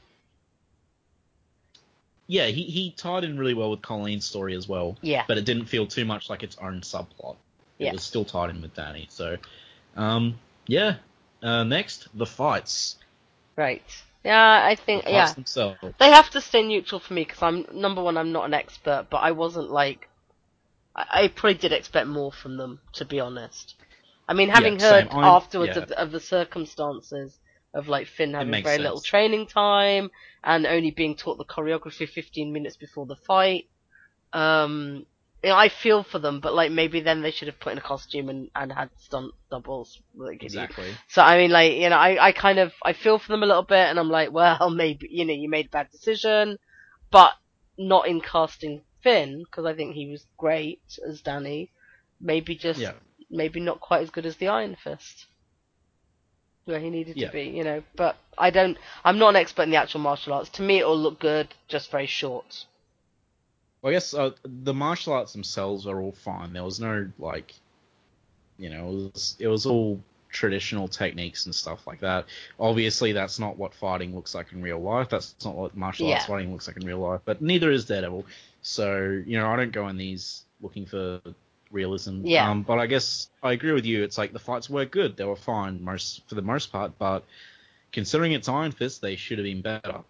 Yeah, he, he tied in really well with Colleen's story as well, Yeah. but it didn't feel too much like its own subplot. It Yeah. was still tied in with Danny. So, um, yeah. Uh, next, the fights. Right. Yeah, I think fights yeah. themselves. They have to stay neutral for me because I'm number one. I'm not an expert, but I wasn't like. I, I probably did expect more from them, to be honest. I mean, having Yeah, heard same. Afterwards yeah. of, of the circumstances of like Finn having very little training time and only being taught the choreography 15 minutes before the fight, um, you know, I feel for them, but like maybe then they should have put in a costume and, and had stunt doubles. Like, you- Exactly. so I mean, like you know, I, I kind of I feel for them a little bit, and I'm like, well, maybe you know, you made a bad decision, but not in casting Finn because I think he was great as Danny. Maybe just Yeah. maybe not quite as good as the Iron Fist, where he needed Yeah. to be, you know. But I don't. I'm not an expert in the actual martial arts. To me, it will look good, just very short. Well, I guess uh, the martial arts themselves are all fine. There was no like, you know, it was it was all traditional techniques and stuff like that. Obviously, that's not what fighting looks like in real life. That's not what martial arts fighting looks like in real life. But neither is Daredevil. So you know, I don't go in these looking for realism. Yeah. Um, but I guess I agree with you. It's like the fights were good. They were fine most for the most part. But considering it's Iron Fist, they should have been better.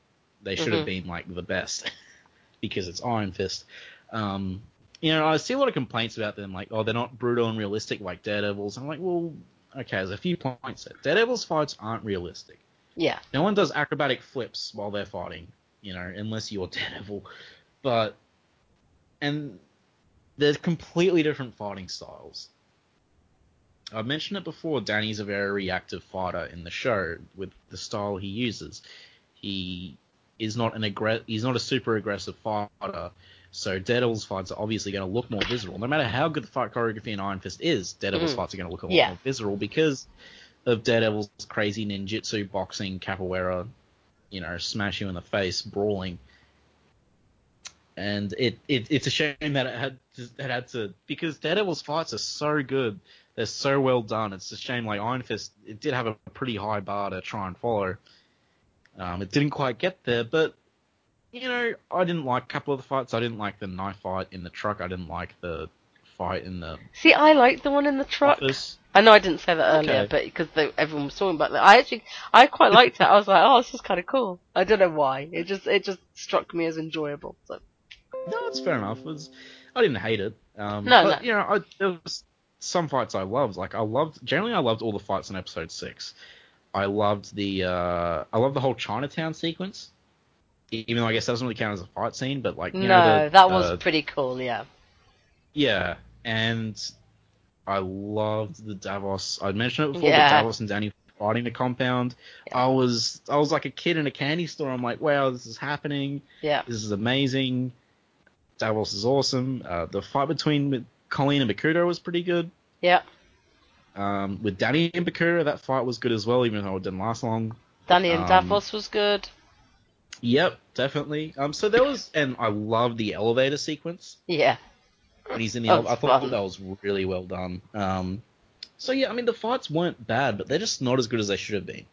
They should have Mhm. been like the best because it's Iron Fist. Um, you know, I see a lot of complaints about them, like, oh, they're not brutal and realistic like Daredevil's. I'm like, well, okay, there's a few points there. Daredevil's fights aren't realistic. Yeah, No one does acrobatic flips while they're fighting, you know, unless you're Daredevil. But, and they're completely different fighting styles. I've mentioned it before, Danny's a very reactive fighter in the show with the style he uses. He is not an aggre- he's not a super aggressive fighter, so Daredevil's fights are obviously going to look more visceral. No matter how good the fight choreography in Iron Fist is, Daredevil's Mhm. fights are going to look a lot Yeah. more visceral because of Daredevil's crazy ninjutsu, boxing, capoeira, you know, smash you in the face, brawling. And it, it it's a shame that it had to, it had to because Daredevil's fights are so good, they're so well done. It's a shame like Iron Fist, it did have a pretty high bar to try and follow. Um, it didn't quite get there, but you know, I didn't like a couple of the fights. I didn't like the knife fight in the truck. I didn't like the fight in the see, I like the one in the truck. office. I know I didn't say that earlier, Okay. but because everyone was talking about that, I actually I quite liked it. I was like, oh, this is kind of cool. I don't know why. It just it just struck me as enjoyable. So No, it's fair enough. It was I didn't hate it. Um, No, but, no. you know, I, there was some fights I loved. Like I loved generally I loved all the fights in episode six. I loved the uh, I loved the whole Chinatown sequence. Even though I guess that doesn't really count as a fight scene, but like you no, know, the, that was uh, pretty cool. Yeah, yeah, and I loved the Davos. I mentioned it before, Yeah. but Davos and Danny fighting the compound. I was I was like a kid in a candy store. I'm like, wow, this is happening. yeah, This is amazing. Davos is awesome. Uh, the fight between Colleen and Bakuto was pretty good. yeah. Um, with Danny and Bakuto, that fight was good as well, even though it didn't last long. Danny and Um, Davos was good. Yep, definitely. Um, so there was, and I love the elevator sequence Yeah, when he's in the. Ele- I thought fun. that was really well done. Um, so yeah, I mean the fights weren't bad, but they're just not as good as they should have been,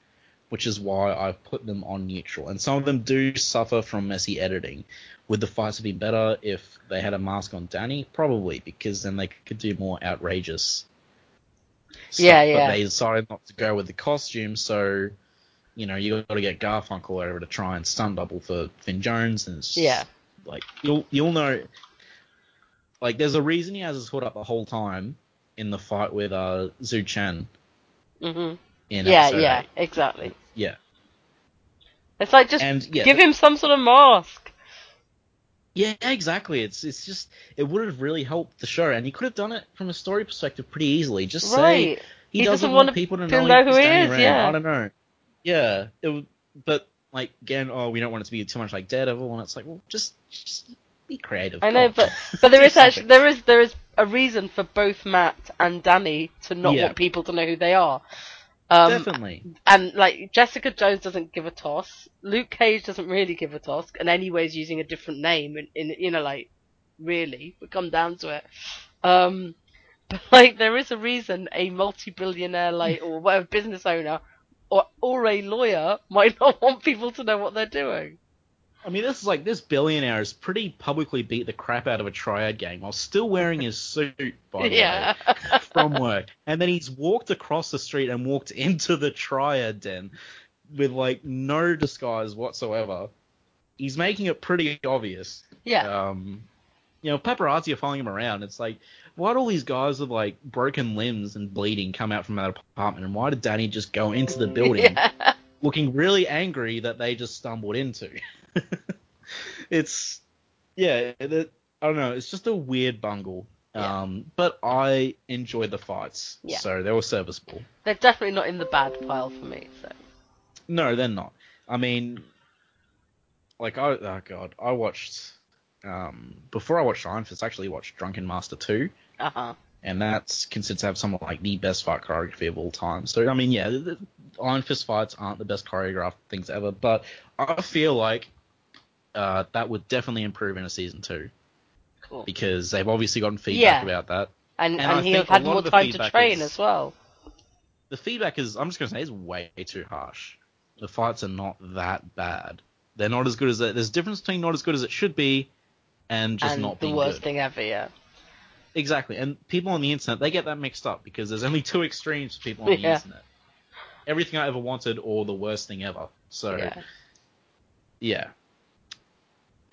which is why I've put them on neutral. And some of them do suffer from messy editing. Would the fights have been better if they had a mask on Danny? Probably, because then they could do more outrageous. Stuff, Yeah, yeah. But they decided not to go with the costume, so you know you got to get Garfunkel over to try and stun double for Finn Jones, and it's just, Yeah. like you'll you'll know. Like, there's a reason he has his hood up the whole time in the fight with uh Zhou Cheng Mm-hmm. in Yeah, yeah, eight. exactly. Yeah. It's like just And yeah, give him some sort of mask. Yeah, exactly. It's it's just it would have really helped the show, and he could have done it from a story perspective pretty easily. Just say he, He doesn't, doesn't want want people to know, know who he is, Rand. yeah. I don't know. Yeah, it but like again, oh, we don't want it to be too much like Daredevil, and it's like, well, just just be creative. I know, Come but but there is actually there is there is a reason for both Matt and Danny to not Yeah. want people to know who they are. Um, definitely. and like Jessica Jones doesn't give a toss. Luke Cage doesn't really give a toss, and anyways using a different name in, in you know like really we come down to it. Um, but like there is a reason a multi-billionaire like or whatever business owner or or a lawyer might not want people to know what they're doing. I mean, this is like this billionaire has pretty publicly beat the crap out of a triad gang while still wearing his suit, by the yeah. way, from work. And then he's walked across the street and walked into the triad den with like no disguise whatsoever. He's making it pretty obvious. yeah. Um, you know, paparazzi are following him around. It's like, why do all these guys with like broken limbs and bleeding come out from that apartment? And why did Danny just go into the building Yeah. looking really angry that they just stumbled into? it's, yeah, it, I don't know. It's just a weird bungle. Yeah. Um, but I enjoy the fights, Yeah. so they were serviceable. They're definitely not in the bad pile for me. So No, they're not. I mean, like I oh god, I watched um before I watched Iron Fist, I actually watched Drunken Master 2, uh huh. and that's considered to have some of like the best fight choreography of all time. So I mean, yeah, the, the Iron Fist fights aren't the best choreographed things ever, but I feel like uh, that would definitely improve in a season two Cool. because they've obviously gotten feedback Yeah. about that. And and and, he'll have had more time to train is- as well. The feedback is, I'm just gonna say, is way too harsh. The fights are not that bad. They're not as good as there's a difference between not as good as it should be and just and not the worst good. thing ever. Yeah. Exactly, and people on the internet they get that mixed up because there's only two extremes for people on the Yeah. internet. Everything I ever wanted or the worst thing ever. So yeah. yeah.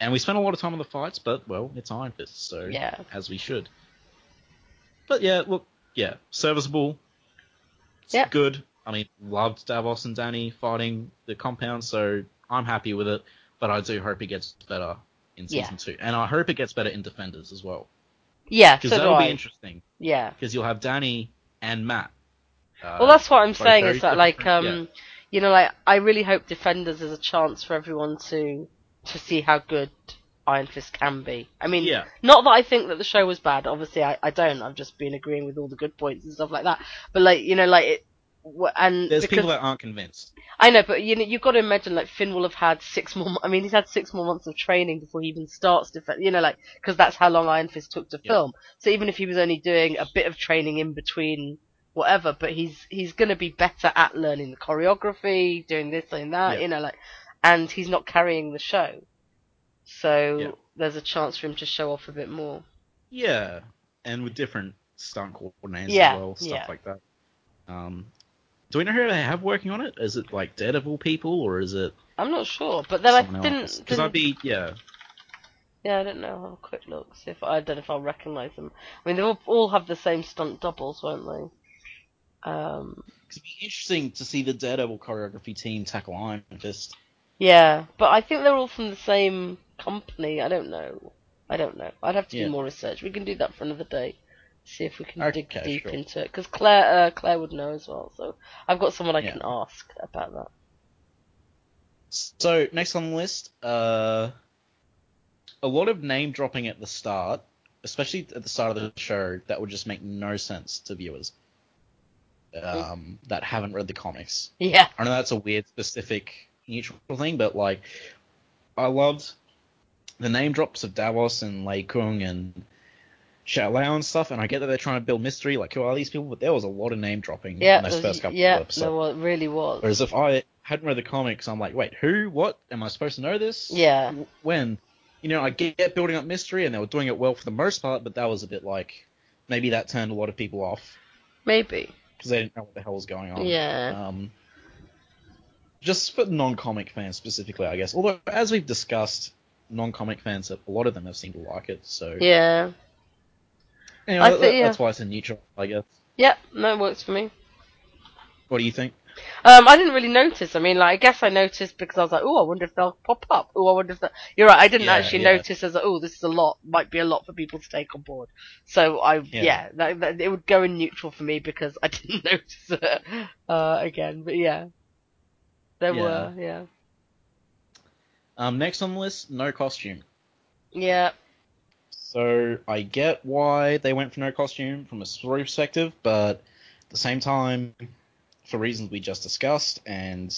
And we spent a lot of time on the fights, but well, it's Iron Fist, so Yeah. as we should. But yeah, look, yeah, serviceable. It's Yeah. good. I mean, loved Davos and Danny fighting the compound, so I'm happy with it. But I do hope it gets better in Yeah. season two, and I hope it gets better in Defenders as well, Yeah. because so that'll be interesting. Yeah. Because you'll have Danny and Matt. Uh, Well, that's what I'm saying is that like um, yeah. you know, like I really hope Defenders is a chance for everyone to to see how good Iron Fist can be. I mean, Yeah. not that I think that the show was bad. Obviously, I, I don't. I've just been agreeing with all the good points and stuff like that. But like, you know, like it. And There's because people that aren't convinced. I know, but you know, you've got to imagine like Finn will have had six more. I mean, he's had six more months of training before he even starts to, you know, like because that's how long Iron Fist took to Yeah. film. So even if he was only doing a bit of training in between, whatever, but he's he's going to be better at learning the choreography, doing this and that, Yeah. you know, like, and he's not carrying the show, so Yeah. there's a chance for him to show off a bit more. Yeah, and with different stunt coordinators Yeah, as well, stuff yeah. like that. Um, do we know who they have working on it? Is it like Daredevil people, or is it I'm not sure, but then I didn't. Because I'd be yeah. Yeah, I don't know. I'll have a quick look. See if I don't know if I'll recognise them. I mean, they all, all have the same stunt doubles, won't they? Um, it'd be interesting to see the Daredevil choreography team tackle Iron Fist. Yeah, but I think they're all from the same company. I don't know. I don't know. I'd have to Yeah. do more research. We can do that for another day. See if we can dig Okay, deep sure. into it. Because Claire, uh, Claire would know as well. So I've got someone I Yeah. can ask about that. So next on the list, uh, a lot of name dropping at the start, especially at the start of the show, that would just make no sense to viewers um, that haven't read the comics. Yeah. I know that's a weird, specific, neutral thing, but like, I loved the name drops of Davos and Lei Kung and Shou-Lao and stuff, and I get that they're trying to build mystery, like who are these people? But there was a lot of name dropping Yeah. in those first couple yeah. of episodes. Well, it really was. Whereas if I hadn't read the comics, I'm like, wait, who? What? Am I supposed to know this? Yeah. When? You know, I get building up mystery, and they were doing it well for the most part, but that was a bit like maybe that turned a lot of people off Maybe. because they didn't know what the hell was going on. Yeah. Um, just for non-comic fans specifically, I guess. Although, as we've discussed, non-comic fans, a lot of them have seemed to like it. So, Yeah. anyway, I that- think- that's why it's a neutral, I guess. Yeah. No, it works for me. What do you think? Um, I didn't really notice. I mean, like, I guess I noticed because I was like, oh, I wonder if they'll pop up. Oh, I wonder if that. You're right. I didn't Yeah, actually yeah. notice as, oh, this is a lot. Might be a lot for people to take on board. So I, yeah, Yeah. that, that, it would go in neutral for me because I didn't notice it uh, again. But yeah, there Yeah. were, yeah, Um, next on the list, no costume. yeah, So I get why they went for no costume from a story perspective, but at the same time, for reasons we just discussed and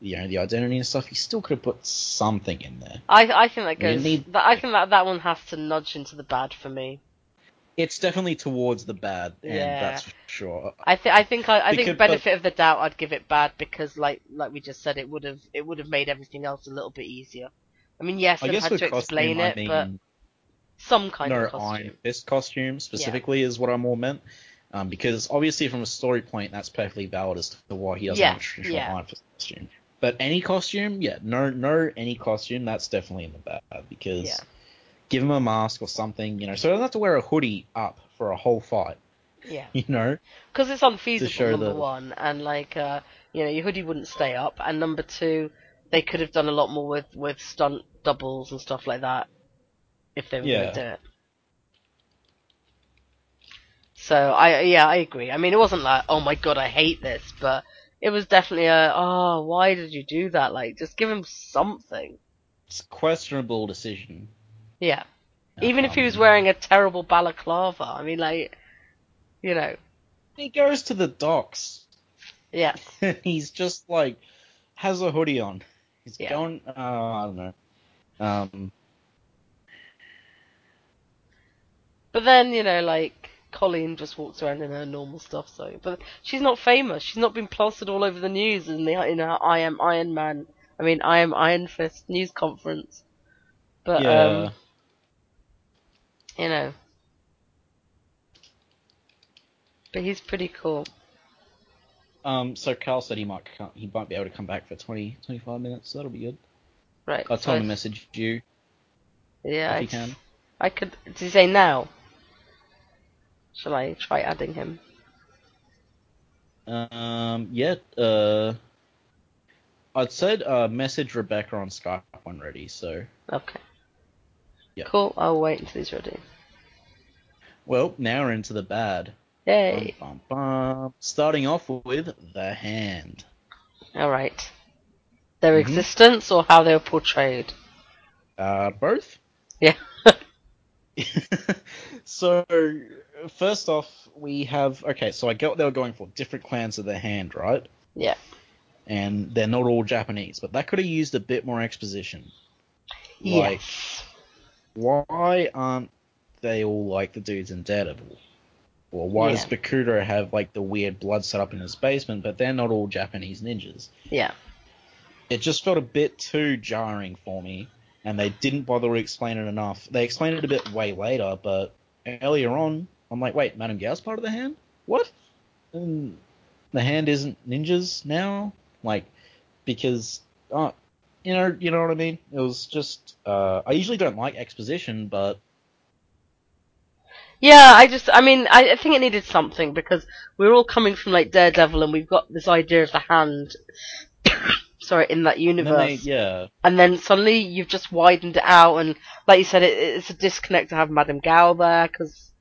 you know the identity and stuff, you still could have put something in there. I, I think that goes. need- I think that that one has to nudge into the bad for me. It's definitely towards the bad, and Yeah. that's for sure. I think I think I, I Because- think benefit of the doubt I'd give it bad because like like we just said it would have it would have made everything else a little bit easier. I mean, yes, I they guess had to costume, explain I it, mean but some kind no of costume. Iron Fist costume specifically is what I more meant. Um, because obviously from a story point, that's perfectly valid as to why he doesn't Yeah, have a traditional yeah. Iron Fist costume. But any costume, yeah, no, no, any costume, that's definitely in the bad because Yeah. Give him a mask or something, you know, so he doesn't have to wear a hoodie up for a whole fight, Yeah. you know. because it's unfeasible. Number the- one, and like uh, you know, your hoodie wouldn't stay up, and number two, they could have done a lot more with with stunt doubles and stuff like that if they were Yeah. going to do it. So I yeah I agree. I mean, it wasn't like oh my god I hate this, but it was definitely a oh why did you do that? Like just give him something. It's a questionable decision. Yeah. Even if he was wearing a terrible balaclava, I mean, like, you know, He goes to the docks. yeah, He's just like has a hoodie on. He's Yeah. going. Uh, I don't know. Um, But then, you know, like Colleen just walks around in her normal stuff. So, but she's not famous. She's not been plastered all over the news in the in her I am Iron Man. I mean, I am Iron Fist news conference. But yeah. um, you know, but he's pretty cool. Um, so Carl said he might come, he might be able to come back for 20, 25 minutes. So that'll be good. Right. I'll tell so him to message you Yeah, if he I, can. I could. Did he say now? Shall I try adding him? Um, yeah. Uh, I'd said uh, message Rebecca on Skype when ready. So Okay. Yeah. Cool. I'll wait until he's ready. well, now we're into the bad. Yay. Bum, bum, bum. Starting off with the hand. All right. Their Mhm. existence or how they were portrayed. Uh, both. Yeah. so first off, we have okay. So I get what they were going for. Different clans of the hand, right? yeah. And they're not all Japanese, but that could have used a bit more exposition. Like, yes. Why aren't they all like the dudes in Daredevil? Or why does Yeah. Bakuto have like the weird blood set up in his basement, but they're not all Japanese ninjas? Yeah. It just felt a bit too jarring for me, and they didn't bother to explain it enough. They explained it a bit way later, but earlier on, I'm like, wait, Madame Gao's part of the hand? What? And the hand isn't ninjas now? Like, because, uh, you know, you know what I mean? It was just, uh, I usually don't like exposition, but Yeah, I just, I mean, I, I think it needed something because we're all coming from like Daredevil and we've got this idea of the hand, sorry, in that universe. they, yeah, and then suddenly you've just widened it out, and like you said, it, it's a disconnect to have Madame Gao there because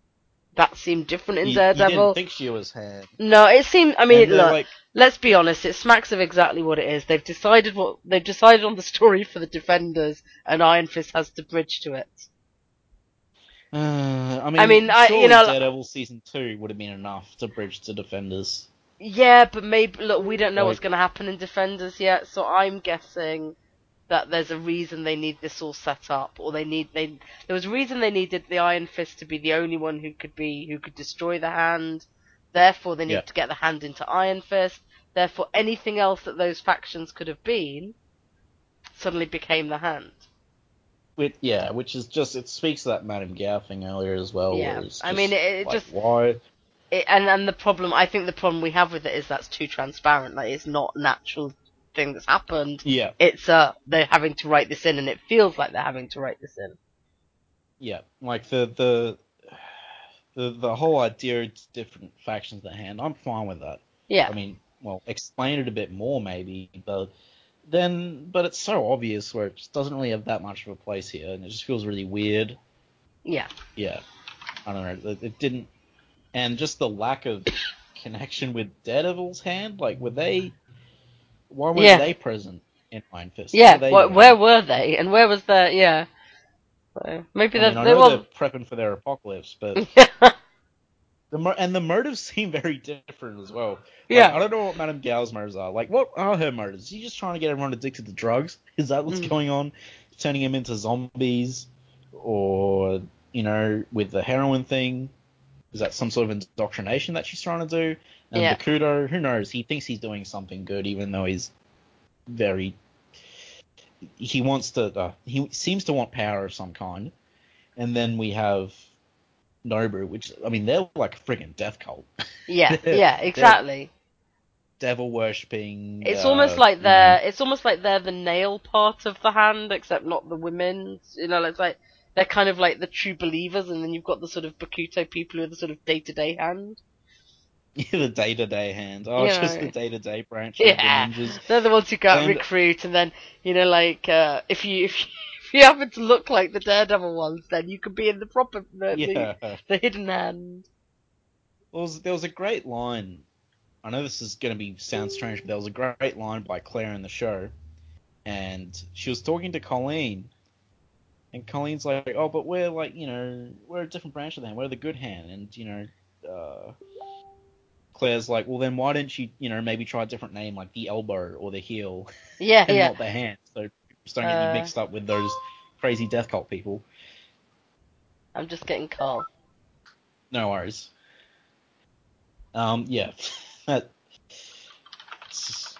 that seemed different in you, you Daredevil. didn't think she was no, it seemed. I mean, look, like, let's be honest. It smacks of exactly what it is. They've decided what they've decided on the story for the Defenders, and Iron Fist has to bridge to it. uh, I mean, I mean, I- you know- Daredevil season two would have been enough to bridge to Defenders. Yeah, but maybe look, we don't know what's going to happen in Defenders yet, so I'm guessing that there's a reason they need this all set up, or they need they there was a reason they needed the Iron Fist to be the only one who could be who could destroy the hand. Therefore, they need Yeah. to get the hand into Iron Fist. Therefore, anything else that those factions could have been suddenly became the hand. With, yeah, which is just it speaks to that Madame Gao thing earlier as well. Yeah, I mean, it- it like, just- why? It, and and the problem, I think the problem we have with it is that's too transparent. Like it's not natural thing that's happened. Yeah, it's uh they're having to write this in and it feels like they're having to write this in. yeah, like the the the the whole idea of different factions at hand. I'm fine with that. Yeah. I mean, well, explain it a bit more maybe, but then, but it's so obvious where it just doesn't really have that much of a place here, and it just feels really weird. yeah. Yeah, I don't know. It, it didn't, and just the lack of connection with Daredevil's hand. Like, were they? Why weren't Yeah. they present in Iron Fist? Yeah. What were Wh- where were they? And where was their yeah. So maybe I, they mean, I they know were they're prepping for their apocalypse, but the and the motives seem very different as well. Like, Yeah. I don't know what Madame Gao's motives are. Like, what are her motives? Is she just trying to get everyone addicted to drugs? Is that what's Mm. going on? Turning them into zombies, or you know, with the heroin thing? Is that some sort of indoctrination that she's trying to do? And Yeah. Bakuto, who knows? He thinks he's doing something good, even though he's very he wants to. Uh, he seems to want power of some kind, and then we have Nobu, which I mean they're like a friggin' death cult, Yeah, yeah, exactly. devil worshipping. It's uh, almost like they're know, it's almost like they're the nail part of the hand, except not the women's. You know, it's like they're kind of like the true believers, and then you've got the sort of Bakuto people who are the sort of day to day hand. the day to day hand. Oh, it's just the day to day branch Yeah. the. They're the ones who go And- recruit, and then you know, like uh, if you if you, if you happen to look like the Daredevil ones, then you could be in the proper the, Yeah. the, the hidden hand. There was, there was a great line. I know this is going to be sound strange, but there was a great line by Claire in the show, and she was talking to Colleen, and Colleen's like, "Oh, but we're like, you know, we're a different branch of them. We're the good hand." And you know, uh, Claire's like, "Well, then why didn't you, you know, maybe try a different name like the elbow or the heel, Yeah, and yeah. not the hand, so just don't get Uh, you mixed up with those crazy death cult people." I'm just getting Carl. No worries. Um, yeah, that.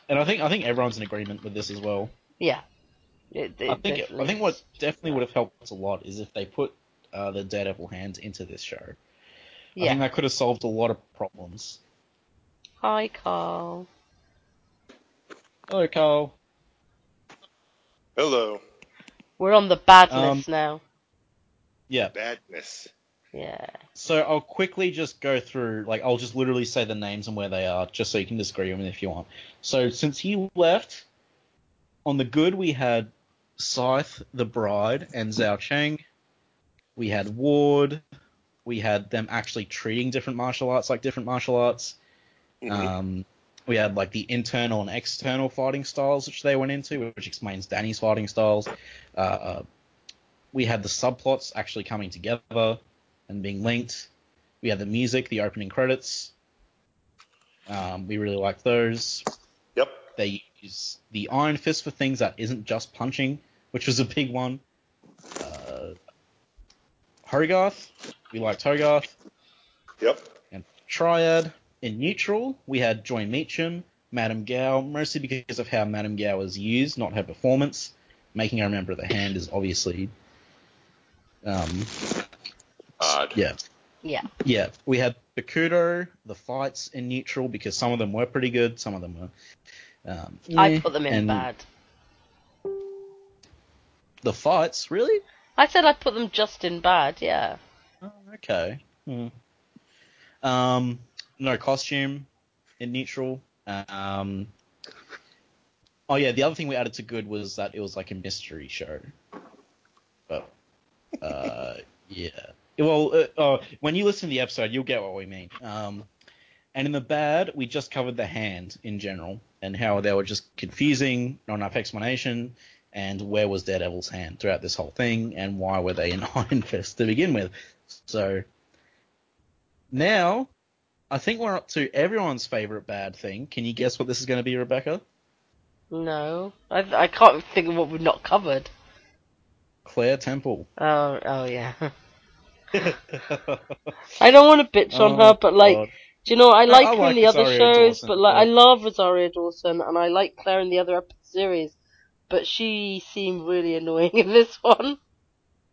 And I think I think everyone's in agreement with this as well. Yeah. It, it I think I think what definitely would have helped a lot is if they put uh, the Daredevil hands into this show. Yeah. I think that could have solved a lot of problems. Hi, Carl. Hello, Carl. Hello. We're on the bad Um, list now. Yeah. Badness. Yeah. So I'll quickly just go through, like, I'll just literally say the names and where they are, just so you can disagree with me if you want. So since he left, on the good we had Scythe, the Bride, and Zhou Cheng. We had Ward. We had them actually treating different martial arts like different martial arts. Mhm. Um, we had like the internal and external fighting styles which they went into, which explains Danny's fighting styles. Uh, uh, we had the subplots actually coming together and being linked. We had the music, the opening credits. Um, we really liked those. Yep. They use the Iron Fist for things that isn't just punching, which was a big one. Uh, Hogarth, we liked Hogarth. Yep. And Triad. In neutral, we had Joy Meachum, Madame Gao, mostly because of how Madame Gao was used, not her performance. Making her remember the hand is obviously. Um, Odd. yeah. Yeah. Yeah. We had Bakuto, the fights in neutral, because some of them were pretty good, some of them were. Um, I yeah, put them in bad. The fights, really? I said I put them just in bad, yeah. Oh, okay. Hmm. Um, no costume in neutral. Um, oh yeah, the other thing we added to good was that it was like a mystery show. But uh, yeah. Well, uh, uh, when you listen to the episode, you'll get what we mean. Um, and in the bad, we just covered the hand in general and how they were just confusing, not enough explanation, and where was Daredevil's hand throughout this whole thing, and why were they in Iron Fist to begin with. So now, I think we're up to everyone's favorite bad thing. Can you guess what this is going to be, Rebecca? No. I I can't think of what we've not covered. Claire Temple. Oh, oh yeah. I don't want to bitch on oh, her, but like, Oh, God. do you know, I like I her in like the other shows, Dawson, but like, I love Rosario Dawson, and I like Claire in the other series, but she seemed really annoying in this one.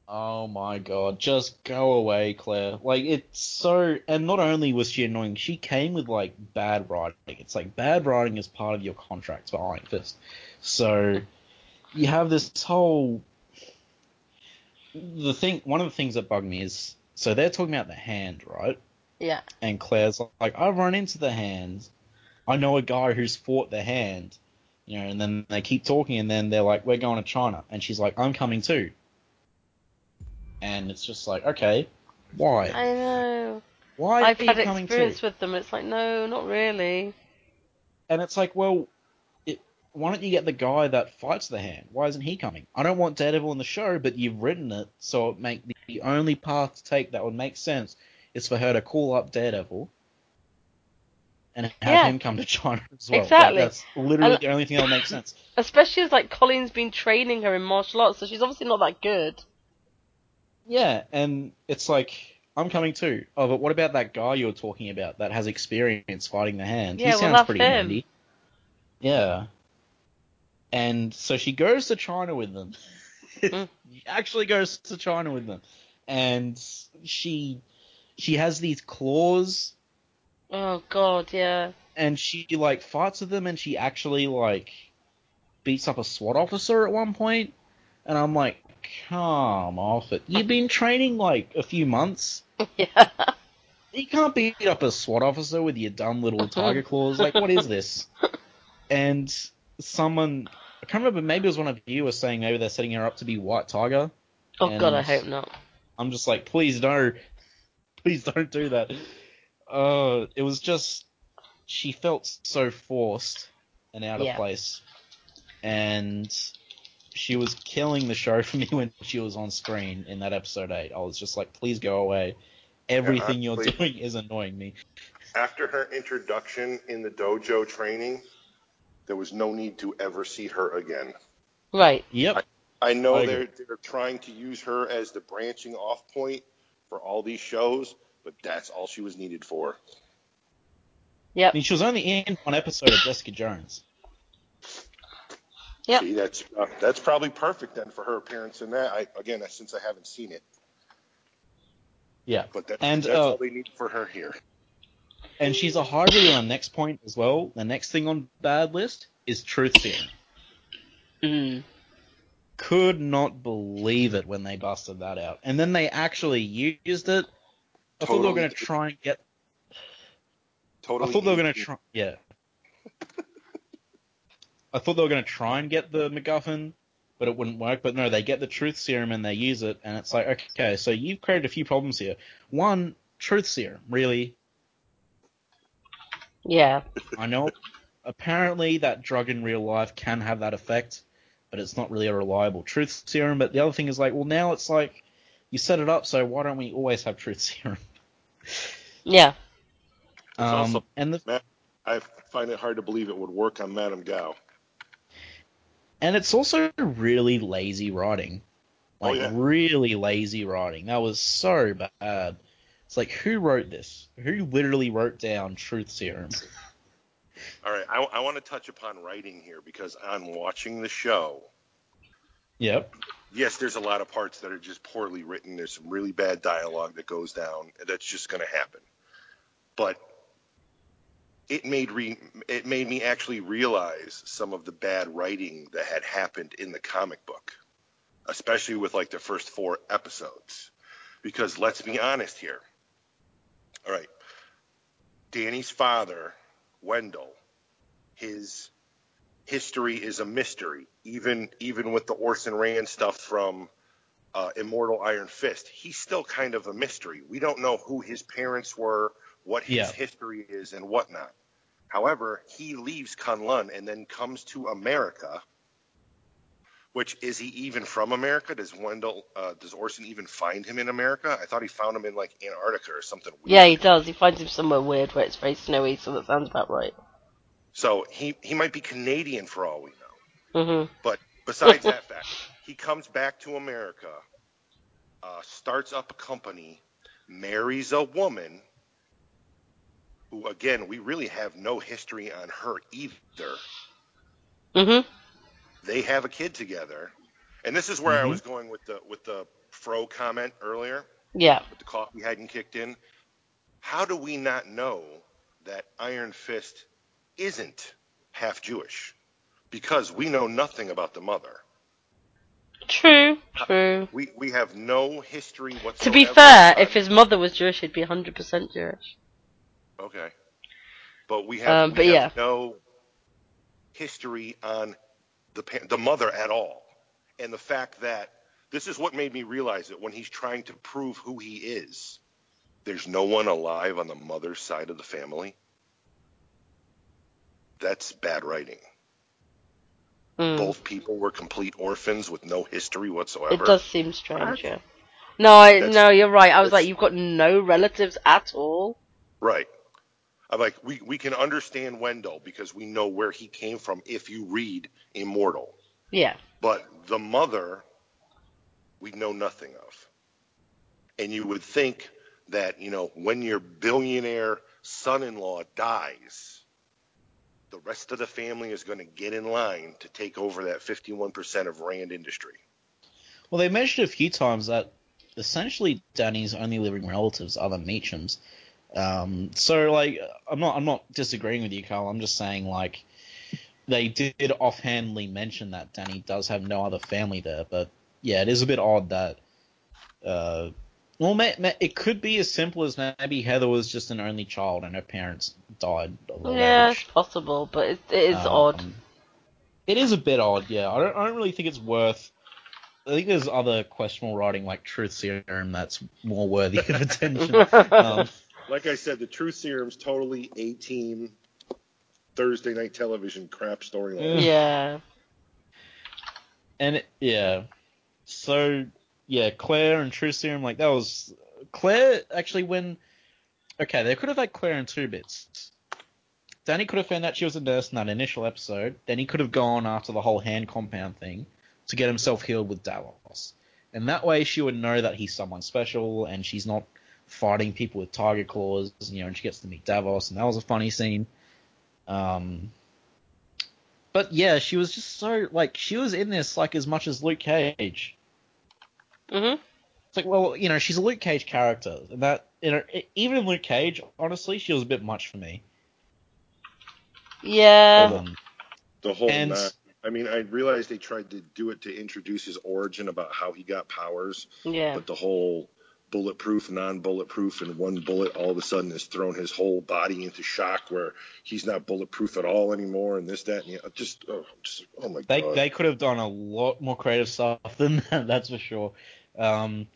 Oh my god, just go away, Claire. Like, it's so. And not only was she annoying, she came with, like, bad writing. It's like, bad writing is part of your contract for Iron Fist. So, you have this whole. The thing. One of the things that bugged me is. So, they're talking about the hand, right? Yeah. And Claire's like, I've run into the hand. I know a guy who's fought the hand. You know, and then they keep talking, and then they're like, we're going to China. And she's like, I'm coming too. And it's just like, okay, why? I know. Why I've had experience too? with them. It's like, no, not really. And it's like, well, it, why don't you get the guy that fights the hand? Why isn't he coming? I don't want Daredevil in the show, but you've written it so it make the, the only path to take that would make sense is for her to call up Daredevil and have Yeah. him come to China as well. Exactly. that's literally And- the only thing that'll make sense. Especially as like Colleen's been training her in martial arts, so she's obviously not that good. Yeah, and it's like I'm coming too. Oh, but what about that guy you were talking about that has experience fighting the hand? Yeah, he we'll sounds pretty him. handy. Yeah. And so she goes to China with them. Mm. She actually goes to China with them. And she she has these claws Oh God, yeah. and she like fights with them and she actually like beats up a SWAT officer at one point and I'm like, come off it. You've been training like a few months. yeah. You can't beat up a SWAT officer with your dumb little tiger claws. Like, what is this? And someone, I can't remember, maybe it was one of you was saying maybe they're setting her up to be White Tiger. Oh God, I hope not. I'm just like, please no, please don't do that. Uh, it was just, she felt so forced and out of place, and she was killing the show for me when she was on screen in that episode eight. I was just like, please go away. Everything you're honestly- doing is annoying me. After her introduction in the dojo training, there was no need to ever see her again. Right. Yep. I know I they're they're trying to use her as the branching off point for all these shows, but that's all she was needed for. I Yep. mean, she was only in one episode of Jessica Jones. Yep. See, that's uh, that's probably perfect then for her appearance in that. I again, since I haven't seen it, Yeah. but that, And, that's uh, all they need for her here. And she's a hybrid on next point as well. The next thing on bad list is Truth Serum. Mm. could not believe it when they busted that out. And then they actually used it. I thought they were going to try and get. Totally. I thought they were going to try. Yeah. I thought they were going to try and get the MacGuffin, but it wouldn't work. But no, they get the Truth Serum and they use it, and it's like, okay, so you've created a few problems here. One, Truth Serum, really? Yeah. I know. Apparently, that drug in real life can have that effect, but it's not really a reliable truth serum. But the other thing is like, well, now it's like you set it up, so why don't we always have truth serum? Yeah. Um, also- and the I find it hard to believe it would work on Madame Gao. And it's also really lazy writing, Oh, like yeah. really lazy writing. That was so bad. It's like who wrote this? Who literally wrote down truth serum? All right, I, I want to touch upon writing here because I'm watching the show, Yep. yes, there's a lot of parts that are just poorly written. There's some really bad dialogue that goes down, and that's just going to happen. But it made re- it made me actually realize some of the bad writing that had happened in the comic book, especially with like the first four episodes. Because let's be honest here. All right, Danny's father, Wendell, his history is a mystery. Even even with the Orson Rand stuff from uh, Immortal Iron Fist, he's still kind of a mystery. We don't know who his parents were, what his Yeah. history is, and whatnot. However, he leaves K'un-Lun and then comes to America. Which is he even from America? Does Wendell, uh, does Orson even find him in America? I thought he found him in like Antarctica or something weird. Yeah, he does. He finds him somewhere weird where it's very snowy, so that sounds about right. So he he might be Canadian for all we know. Mhm. But besides that fact, he comes back to America, uh, starts up a company, marries a woman who, again, we really have no history on her either. Mhm. They have a kid together, and this is where I Mhm. was going with the with the fro comment earlier, Yeah. with the coffee hadn't kicked in. How do we not know that Iron Fist isn't half Jewish? Because we know nothing about the mother. True. True. We we have no history whatsoever. To be fair, if his mother was Jewish, he'd be 100% Jewish. Okay, but we have, Um, we but have no history on the the mother at all, and the fact that this is what made me realize that when he's trying to prove who he is, there's no one alive on the mother's side of the family. That's bad writing. Mm. Both people were complete orphans with no history whatsoever. It does seem strange, yeah. No, I, That's- no, you're right. I was like, you've got no relatives at all. Right. I'm like, we, we can understand Wendell because we know where he came from if you read Immortal. Yeah. But the mother, we know nothing of. And you would think that, you know, when your billionaire son in law dies, the rest of the family is going to get in line to take over that 51% of Rand industry. Well, they mentioned a few times that essentially Danny's only living relatives are the Meachums. Um, so like, I'm not I'm not disagreeing with you, Carl. I'm just saying like they did offhandly mention that Danny does have no other family there, but yeah, it is a bit odd that. Uh, well, it could be as simple as maybe Heather was just an only child and her parents died Yeah, age. it's possible, but it, it is Um, odd. It is a bit odd, yeah. I don't, I don't really think it's worth. I think there's other questionable writing like Truth Serum that's more worthy of attention. um, Like I said, the Truth Serum's totally A team Thursday night television crap storyline. Mm. yeah. and it, yeah, so yeah, Claire and Truth Serum like that was Claire actually when. Okay, they could have had Claire in two bits. Danny could have found out she was a nurse in that initial episode. Then he could have gone after the whole hand compound thing to get himself healed with Davos. And that way she would know that he's someone special and she's not fighting people with tiger claws, you know, and she gets to meet Davos, and that was a funny scene. Um, but yeah, she was just so, like, she was in this, like, as much as Luke Cage. Mhm. It's like, well, you know, she's a Luke Cage character, and that, you know, even in Luke Cage, honestly, she was a bit much for me. Yeah. Um, The whole And- not, I mean, I realized they tried to do it to introduce his origin about how he got powers, yeah. but the whole bulletproof, non-bulletproof, and one bullet all of a sudden has thrown his whole body into shock, where he's not bulletproof at all anymore, and this, that, and the, just, oh, just, oh my They god. they could have done a lot more creative stuff than that, that's for sure. Um,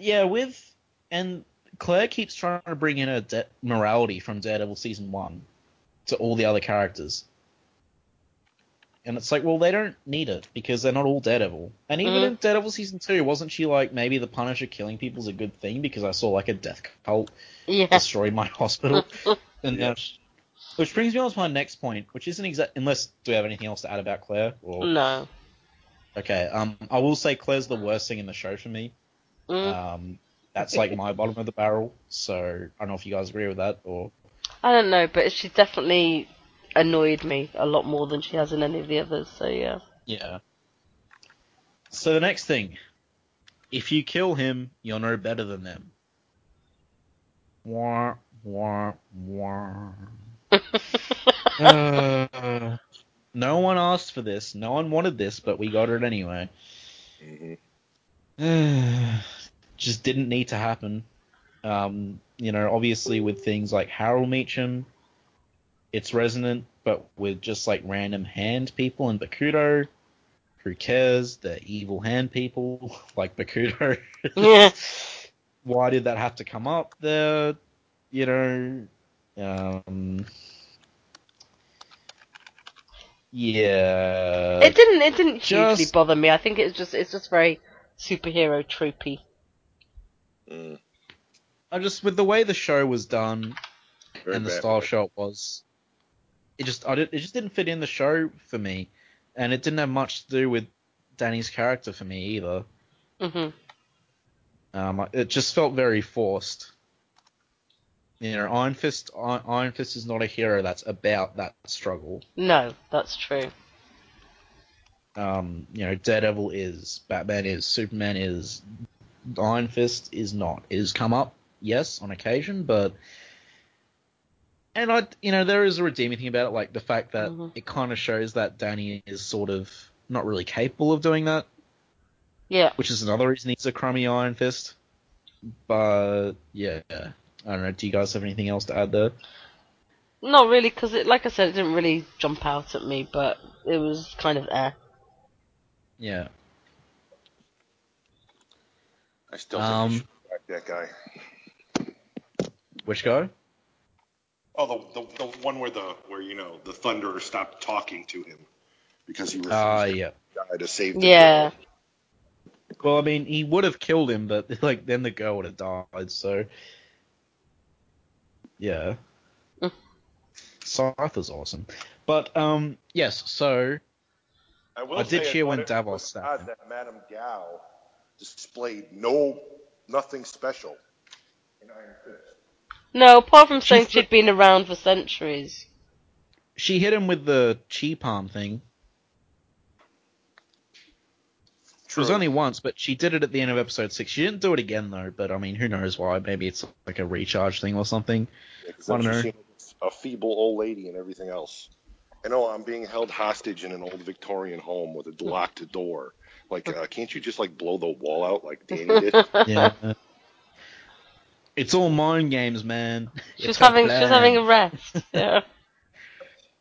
yeah, with and Claire keeps trying to bring in her de- morality from Daredevil season one to all the other characters, and it's like, well, they don't need it because they're not all Daredevil. And even Mhm. in Daredevil season two, wasn't she like maybe the Punisher killing people is a good thing because I saw like a death cult Yeah. destroy my hospital. and Yeah. now, which brings me on to my next point, which isn't exact. Unless do we have anything else to add about Claire? Or No. okay, um, I will say Claire's the worst thing in the show for me. Mm. Um, that's like my bottom of the barrel. So I don't know if you guys agree with that or. I don't know, but she definitely annoyed me a lot more than she has in any of the others. So yeah. Yeah. So the next thing, if you kill him, you're no better than them. Wah wah wah. Uh, no one asked for this. No one wanted this, but we got it anyway. Just didn't need to happen. Um, you know, obviously with things like Harold Meachum, it's resonant, but with just like random hand people and Bakuto, who cares? They're evil hand people like Bakuto. yeah. Why did that have to come up there? You know, um, yeah. It didn't. It didn't hugely bother me. I think it's just. It's just very superhero troopy. Mm. I just with the way the show was done Very and the style show it was, it just I did, it just didn't fit in the show for me, and it didn't have much to do with Danny's character for me either. hmm Um, it just felt very forced. You know, Iron Fist, Iron Fist is not a hero that's about that struggle. No, that's true. Um, you know, Daredevil is, Batman is, Superman is, Iron Fist is not. It has come up, yes, on occasion, but and I, you know, there is a redeeming thing about it, like the fact that Mhm. it kind of shows that Danny is sort of not really capable of doing that, Yeah. which is another reason he's a crummy Iron Fist. But yeah, I don't know. Do you guys have anything else to add there? Not really, because it, like I said, it didn't really jump out at me, but it was kind of eh. Yeah. I still think Um, you should that guy. Which guy? Oh, the, the the one where the where you know the Thunderer stopped talking to him because he refused Ah, to yeah. die to save the Yeah. girl. Well, I mean, he would have killed him, but like then the girl would have died. So, yeah. Mm. Scythe was awesome, but um, yes. So I, will I did say cheer it when was Davos odd stabbed him. that Madame Gao displayed no nothing special in Iron Fist. No, apart from saying She's she'd been around for centuries. she hit him with the chi palm thing. It was only once, but she did it at the end of episode six. She didn't do it again though. But I mean, who knows why? Maybe it's like a recharge thing or something. Yeah, 'cause I then don't know. A feeble old lady and everything else. I know I'm being held hostage in an old Victorian home with a locked door. Like, uh, can't you just like blow the wall out like Danny did? Yeah. It's all mind games, man. She's It's having she's plan. having a rest. Yeah.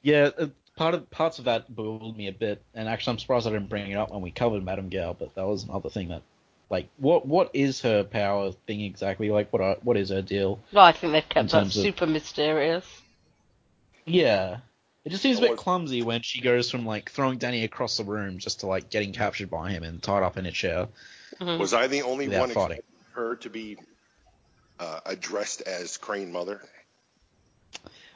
Yeah, uh, part of parts of that bewildered me a bit, and actually, I'm surprised I didn't bring it up when we covered Madame Gao. But that was another thing that, like, what what is her power thing exactly? Like, what are, what is her deal? Well, I think they've kept that terms of- super mysterious. Yeah, it just seems a bit clumsy when she goes from like throwing Danny across the room just to like getting captured by him and tied up in a chair. Mhm. Was I the only one fighting. expecting her to be uh, addressed as Crane Mother?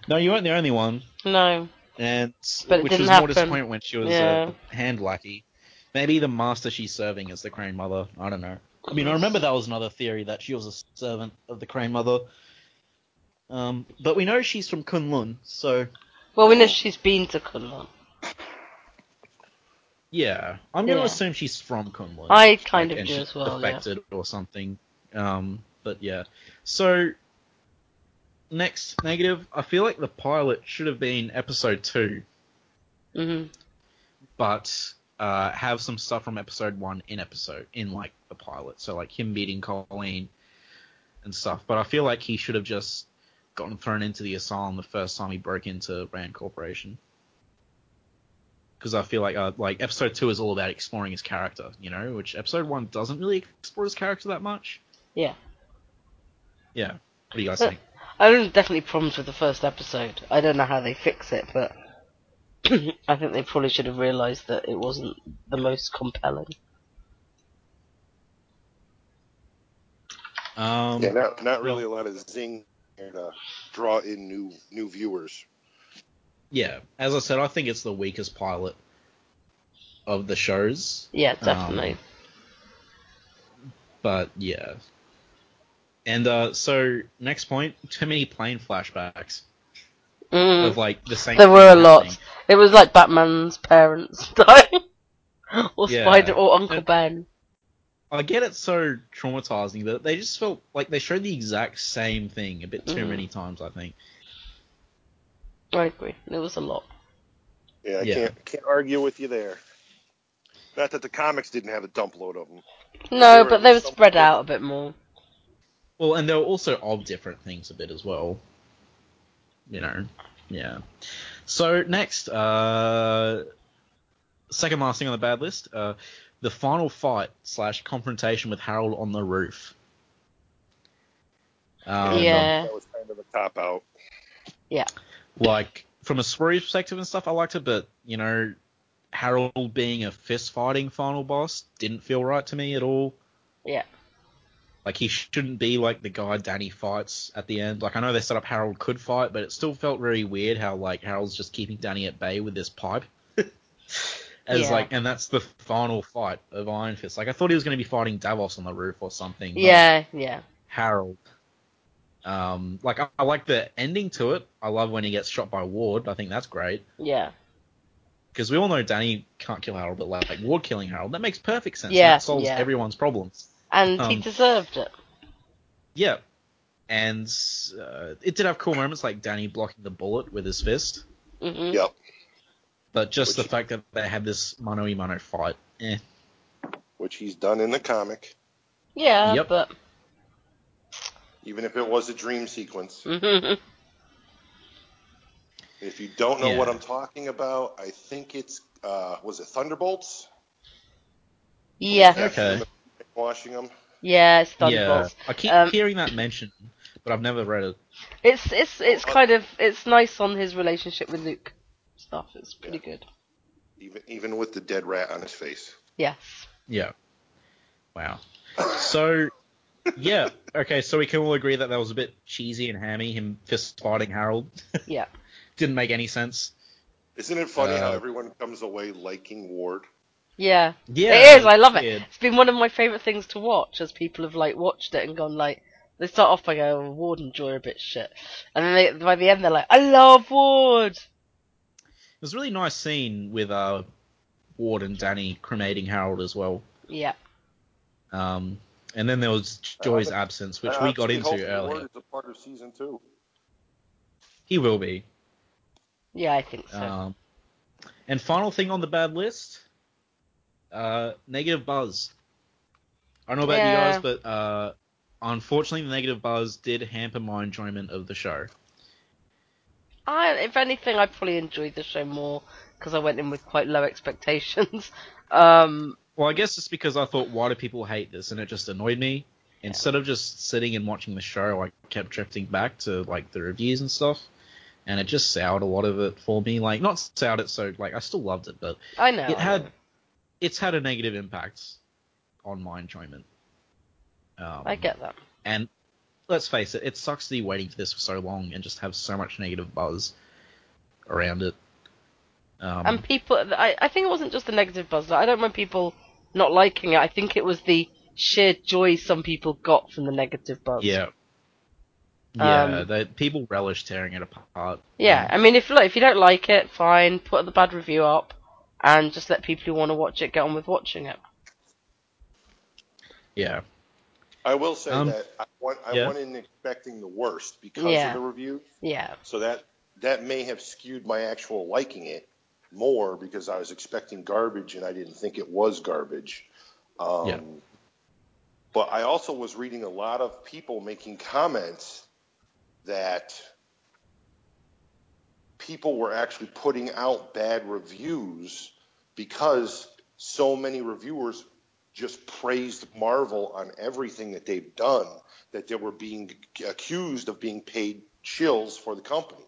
No, you weren't the only one, No. and But it which didn't was more disappointing when she was Yeah. a hand lackey. Maybe the master she's serving is the Crane Mother. I don't know. I mean, I remember that was another theory that she was a servant of the Crane Mother. Um, but we know she's from K'un-Lun, so Well, we know she's been to K'un-Lun. yeah, I'm gonna Yeah. assume she's from K'un-Lun. I kind of and do she's as well. Yeah. affected or something. Um, but yeah. So next negative, I feel like the pilot should have been episode two, hmm but uh, have some stuff from episode one in episode in like the pilot. So like him beating Colleen and stuff. But I feel like he should have just gotten thrown into the asylum the first time he broke into Rand Corporation. Because I feel like uh, like episode two is all about exploring his character, you know, which episode one doesn't really explore his character that much. Yeah. Yeah. What do you guys But- think? I think there's definitely problems with the first episode. I don't know how they fix it, but I think they probably should have realised that it wasn't the most compelling. Um, Yeah, not not really a lot of zing here to draw in new new viewers. yeah. As I said, I think it's the weakest pilot of the shows. Yeah, definitely. But yeah. And uh, so next point, too many plane flashbacks Mm. of like the same. There were a lot. happening. It was like Batman's parents dying, or Yeah. Spider, or Uncle And- Ben. I get it so traumatizing that they just felt like they showed the exact same thing a bit too Mhm. many times. I think. I agree. It was a lot. Yeah, I Yeah. can't can't argue with you there. Not that the comics didn't have a dump load of them. No, There but they were spread out a bit more. Well, and they were also of different things a bit as well. You know, yeah. So next, uh, second last thing on the bad list, uh, the final fight slash confrontation with Harold on the roof. Um, Yeah. That was kind of a cop out. Yeah, like from a story perspective and stuff, I liked it, but you know, Harold being a fist fighting final boss didn't feel right to me at all. Yeah. Like he shouldn't be like the guy Danny fights at the end. Like I know they set up Harold could fight, but it still felt very weird how like Harold's just keeping Danny at bay with this pipe. As Yeah. like, and that's the final fight of Iron Fist. Like I thought he was going to be fighting Davos on the roof or something. Yeah, yeah. Harold. Um, like I, I like the ending to it. I love when he gets shot by Ward. I think that's great Yeah. because we all know Danny can't kill Harold, but like, like Ward killing Harold, that makes perfect sense. Yeah, that solves yeah. everyone's problems. And he Um, deserved it. Yeah, and uh, it did have cool moments like Danny blocking the bullet with his fist, hmm Yep. but just Which- the fact that they had this mano a mano fight, eh. Which he's done in the comic, Yeah, Yep. but even if it was a dream sequence. Mhm. If you don't know Yeah. what I'm talking about, I think it's uh, was it Thunderbolts? yeah, Okay. Washing them. yeah, it's Yeah, I keep Um, hearing that mentioned, but I've never read it. It's it's it's kind of it's nice on his relationship with Luke. Stuff. It's pretty good. Even even with the dead rat on his face. Yes. Yeah. Wow. So, yeah. Okay, so we can all agree that that was a bit cheesy and hammy, him fist fighting Harold. Yeah. Didn't make any sense. Isn't it funny how Uh, everyone comes away liking Ward? Yeah. Yeah. it is. I love it. weird. It's been one of my favorite things to watch as people have like watched it and gone like. They start off by going, oh, Ward and Joy are a bit shit, and then they, by the end they're like, I love Ward. There's a really nice scene with uh, Ward and Danny cremating Harold as well. Yeah. Um, and then there was Joy's Uh, absence, which I we got actually into hope earlier. Ward is a part of season two. He will be. Yeah, I think so. Um, and final thing on the bad list, uh, negative buzz. I don't know about Yeah. you guys, but uh, unfortunately, the negative buzz did hamper my enjoyment of the show. I, if anything, I probably enjoyed the show more because I went in with quite low expectations. Um, Well, I guess it's because I thought, why do people hate this? And it just annoyed me. Instead of just sitting and watching the show, I kept drifting back to like the reviews and stuff, and it just soured a lot of it for me. Like, not soured it, so like I still loved it, but I know. it had. It's had a negative impact on my enjoyment. Um, I get that. And let's face it, it sucks to be waiting for this for so long and just have so much negative buzz around it. Um, and people, I, I think it wasn't just the negative buzz. I don't mind people not liking it. I think it was the sheer joy some people got from the negative buzz. yeah, yeah, Um, the, people relish tearing it apart. Yeah, I mean, if look, if you don't like it, fine, put the bad review up, and just let people who want to watch it get on with watching it. yeah, I will say Um, that I went, I yeah. went in expecting the worst because Yeah. of the review, Yeah, so that that may have skewed my actual liking it more because I was expecting garbage and I didn't think it was garbage. Um, Yeah. But I also was reading a lot of people making comments that people were actually putting out bad reviews because so many reviewers just praised Marvel on everything that they've done that they were being accused of being paid shills for the company.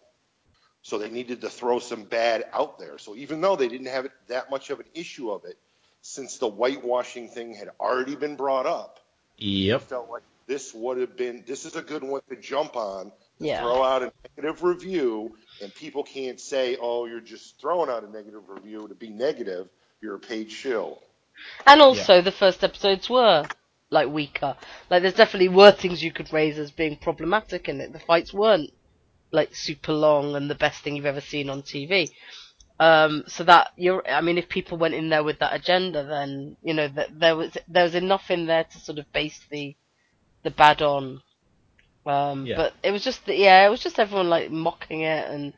So they needed to throw some bad out there. So even though they didn't have that much of an issue of it, since the whitewashing thing had already been brought up, yep, felt like this would have been this is a good one to jump on Yeah. throw out a negative review and people can't say oh you're just throwing out a negative review to be negative you're a paid shill and also the first episodes were like weaker. Like, there's definitely were things you could raise as being problematic in it. The fights weren't like super long and the best thing you've ever seen on TV. Um, so that you're, I mean, if people went in there with that agenda, then you know that there was there was enough in there to sort of base the the bad on. Um, Yeah. But it was just, yeah, it was just everyone like mocking it and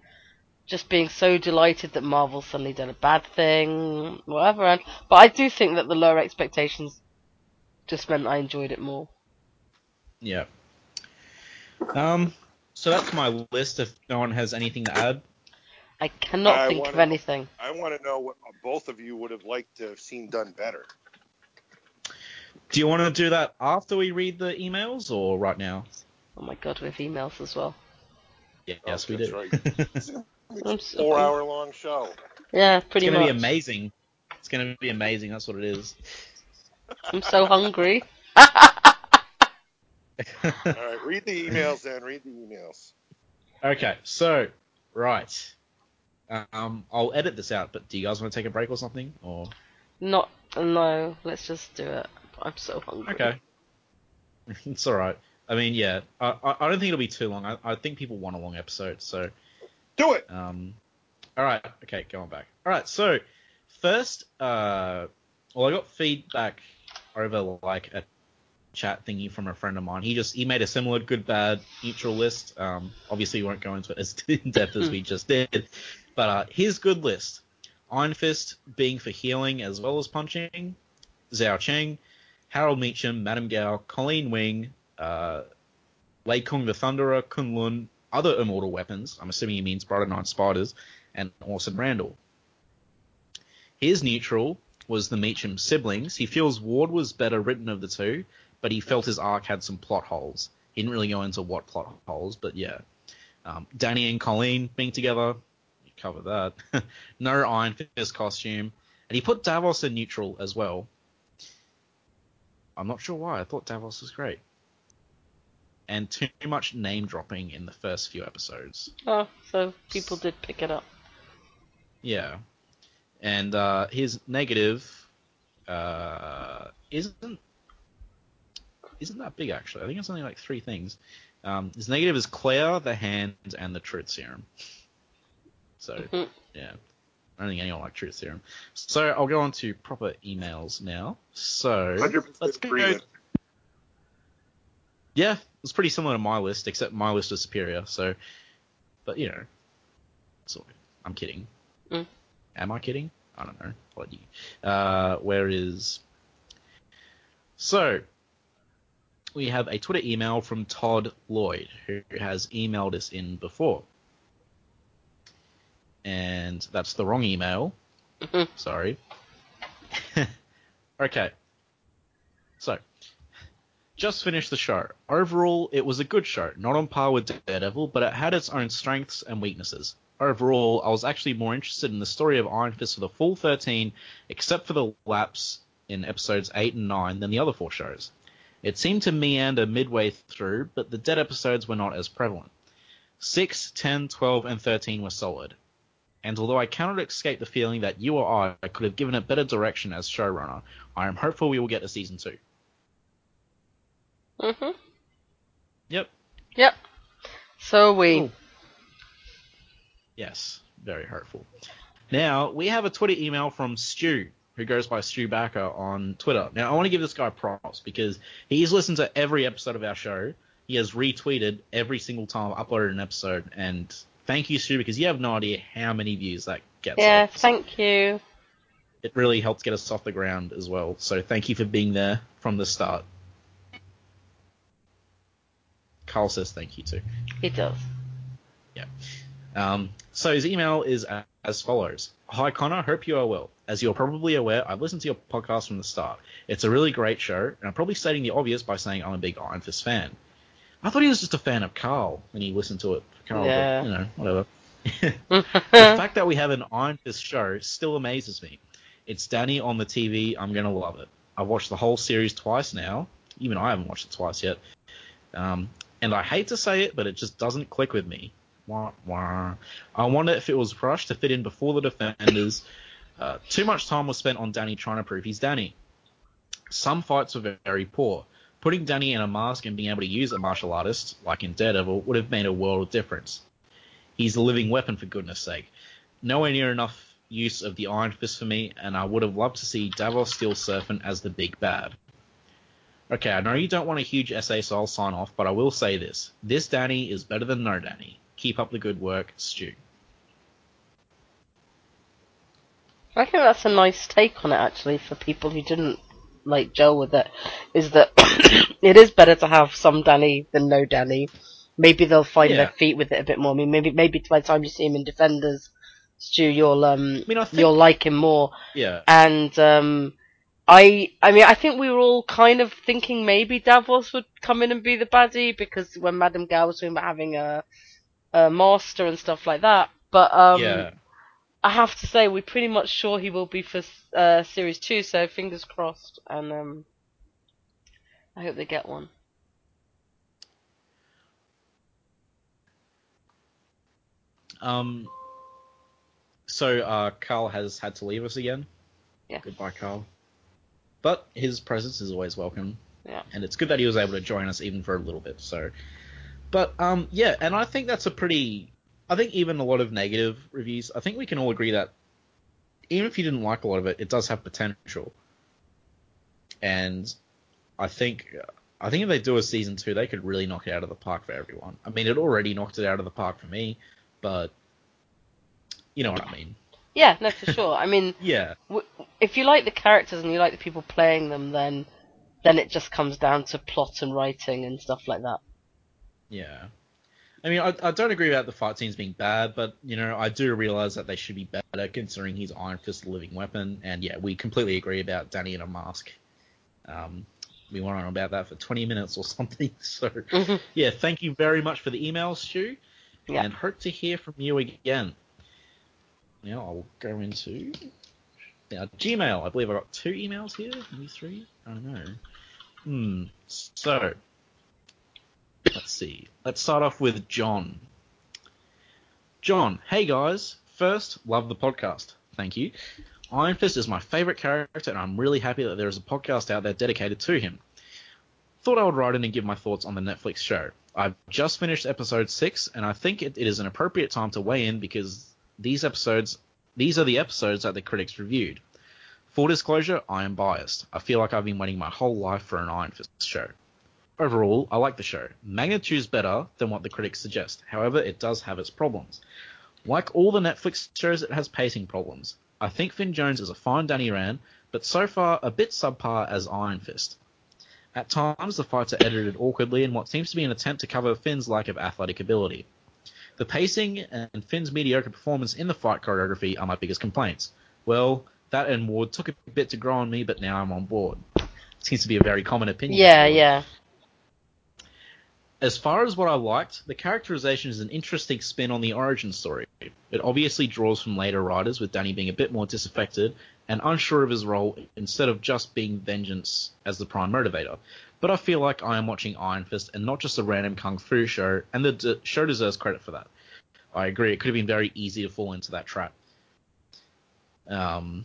just being so delighted that Marvel suddenly did a bad thing, whatever. And but I do think that the lower expectations just meant I enjoyed it more. yeah. Um, so that's my list. If no one has anything to add, I cannot I think of wanna- anything. i want to know what both of you would have liked to have seen done better do you want to do that after we read the emails or right now? Oh my god, we have emails as well. Yes, Oh, we that's do. right. it's a four hour long show Yeah, pretty it's gonna much. be amazing. It's gonna be amazing. That's what it is. I'm so hungry. all right read the emails then read the emails okay, so right. Um, I'll edit this out. But do you guys want to take a break or something? Or Not no. Let's just do it. I'm so hungry. okay, it's all right. I mean, yeah, I, I I don't think it'll be too long. I, I think people want a long episode, so do it Um, all right, okay, going back. All right, so first, uh, well, I got feedback over like a chat thingy from a friend of mine. He just he made a similar good, bad, neutral list. Um, obviously, we won't go into it as in depth as we just did, but uh, his good list: Iron Fist being for healing as well as punching, Zhou Cheng, Harold Meachum, Madame Gao, Colleen Wing, uh, Lei Kung the Thunderer, K'un-Lun, other immortal weapons. I'm assuming he means Brother Nine Spiders, and Orson Randall. His neutral was the Meachum siblings. He feels Ward was better written of the two, but he felt his arc had some plot holes. He didn't really go into what plot holes, but yeah. Um, Danny and Colleen being together, you cover that. no Iron Fist costume. And he put Davos in neutral as well. I'm not sure why. I thought Davos was great. And too much name dropping in the first few episodes. Oh, so people did pick it up. Yeah. And uh, his negative uh, isn't isn't that big actually. I think it's only like three things. Um, his negative is Claire, the hands, and the truth serum. So Mhm. yeah, I don't think anyone liked Truth Serum. So I'll go on to proper emails now. So let's go. Yeah, it's pretty similar to my list, except my list is superior. So, but you know, so I'm kidding. Mm. Am I kidding? I don't know. What do you? Uh, where is? So we have a Twitter email from Todd Lloyd, who has emailed us in before, and that's the wrong email. Mhm. Sorry. okay. So, just finished the show. Overall, it was a good show. Not on par with Daredevil, but it had its own strengths and weaknesses. Overall, I was actually more interested in the story of Iron Fist for the full 13, except for the lapse in episodes 8 and 9 than the other four shows. It seemed to meander midway through, but the dead episodes were not as prevalent. 6, 10, 12, and 13 were solid. And although I cannot escape the feeling that you or I could have given it better direction as showrunner, I am hopeful we will get a season 2. Mhm. Yep. Yep. So we. Cool. Yes, very hurtful. Now, we have a Twitter email from Stu, who goes by Stu Backer on Twitter. Now, I want to give this guy props because he's listened to every episode of our show. He has retweeted every single time I've uploaded an episode. And thank you, Stu, because you have no idea how many views that gets. Yeah, us. thank you. It really helps get us off the ground as well. So thank you for being there from the start. Carl says thank you too. He does. Yeah. Um, so his email is as follows. Hi Connor, hope you are well. As you're probably aware, I've listened to your podcast from the start. It's a really great show, and I'm probably stating the obvious by saying I'm a big Iron Fist fan. I thought he was just a fan of Carl when he listened to it Carl, Yeah. but you know, whatever. the fact that we have an Iron Fist show still amazes me. It's Danny on the TV. I'm gonna love it. I've watched the whole series twice now. Even I haven't watched it twice yet. Um, and I hate to say it, but it just doesn't click with me. Wah, wah. I wonder if it was rushed to fit in before the defenders. Uh, too much time was spent on Danny trying to prove he's Danny. Some fights were very poor. Putting Danny in a mask and being able to use a martial artist, like in Daredevil, would have made a world of difference. He's a living weapon, for goodness sake. Nowhere near enough use of the Iron Fist for me, and I would have loved to see Davos Steel Serpent as the big bad. Okay, I know you don't want a huge essay, so I'll sign off, but I will say this. This Danny is better than no Danny. Keep up the good work, Stu. I think that's a nice take on it, actually, for people who didn't like gel with it. Is that it is better to have some Danny than no Danny. Maybe they'll find Yeah. their feet with it a bit more. I mean, maybe maybe by the time you see him in Defenders, Stu, you'll um I mean, I think, you'll like him more. yeah, And um, I I mean, I think we were all kind of thinking maybe Davos would come in and be the baddie because when Madame Gao was talking about having a a master and stuff like that. But um, yeah. I have to say, we're pretty much sure he will be for uh, series two. So fingers crossed, and um, I hope they get one. Um, so uh, Carl has had to leave us again. Yeah. Goodbye, Carl. But his presence is always welcome. Yeah. And it's good that he was able to join us even for a little bit. So, but um, yeah, and I think that's a pretty. I think even a lot of negative reviews. I think we can all agree that even if you didn't like a lot of it, it does have potential. And I think I think if they do a season two, they could really knock it out of the park for everyone. I mean, it already knocked it out of the park for me, but you know what I mean. Yeah, no, for sure. I mean, Yeah, w- if you like the characters and you like the people playing them, then then it just comes down to plot and writing and stuff like that. yeah. I mean, I, I don't agree about the fight scenes being bad, but you know, I do realize that they should be better considering he's Iron Fist, a living weapon. And yeah, we completely agree about Danny in a mask. Um, we went on about that for 20 minutes or something. So Mhm. yeah, thank you very much for the email, Stu, Yeah. and hope to hear from you again. Now I'll go into now Gmail. I believe I got two emails here, maybe three. I don't know. Hmm. So let's see. Let's start off with John. John, hey guys. First, love the podcast. Thank you. Iron Fist is my favorite character, and I'm really happy that there is a podcast out there dedicated to him. Thought I would write in and give my thoughts on the Netflix show. I've just finished episode 6, and I think it, it is an appropriate time to weigh in because these episodes These are the episodes that the critics reviewed. Full disclosure, I am biased. I feel like I've been waiting my whole life for an Iron Fist show. Overall, I like the show. Magnitude's better than what the critics suggest. However, it does have its problems. Like all the Netflix shows, it has pacing problems. I think Finn Jones is a fine Danny Rand, but so far a bit subpar as Iron Fist. At times, the fights are edited awkwardly in what seems to be an attempt to cover Finn's lack of athletic ability. The pacing and Finn's mediocre performance in the fight choreography are my biggest complaints. Well, that and Ward took a bit to grow on me, but now I'm on board. Seems to be a very common opinion. Yeah, yeah. As far as what I liked, the characterization is an interesting spin on the origin story. It obviously draws from later writers, with Danny being a bit more disaffected and unsure of his role instead of just being vengeance as the prime motivator. But I feel like I am watching Iron Fist and not just a random kung fu show, and the d- show deserves credit for that. I agree, it could have been very easy to fall into that trap. Um,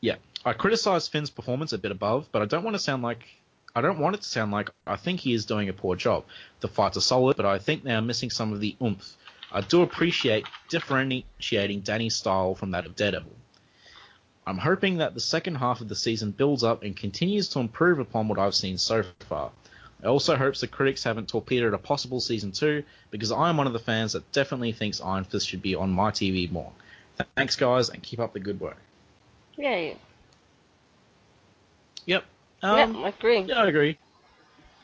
yeah, I criticize Finn's performance a bit above, but I don't want to sound like I don't want it to sound like I think he is doing a poor job. The fights are solid, but I think they are missing some of the oomph. I do appreciate differentiating Danny's style from that of Daredevil. I'm hoping that the second half of the season builds up and continues to improve upon what I've seen so far. I also hope the critics haven't torpedoed a possible season 2, because I am one of the fans that definitely thinks Iron Fist should be on my TV more. Thanks, guys, and keep up the good work. Yay. Yep. yeah, Um, I agree. Yeah, I agree.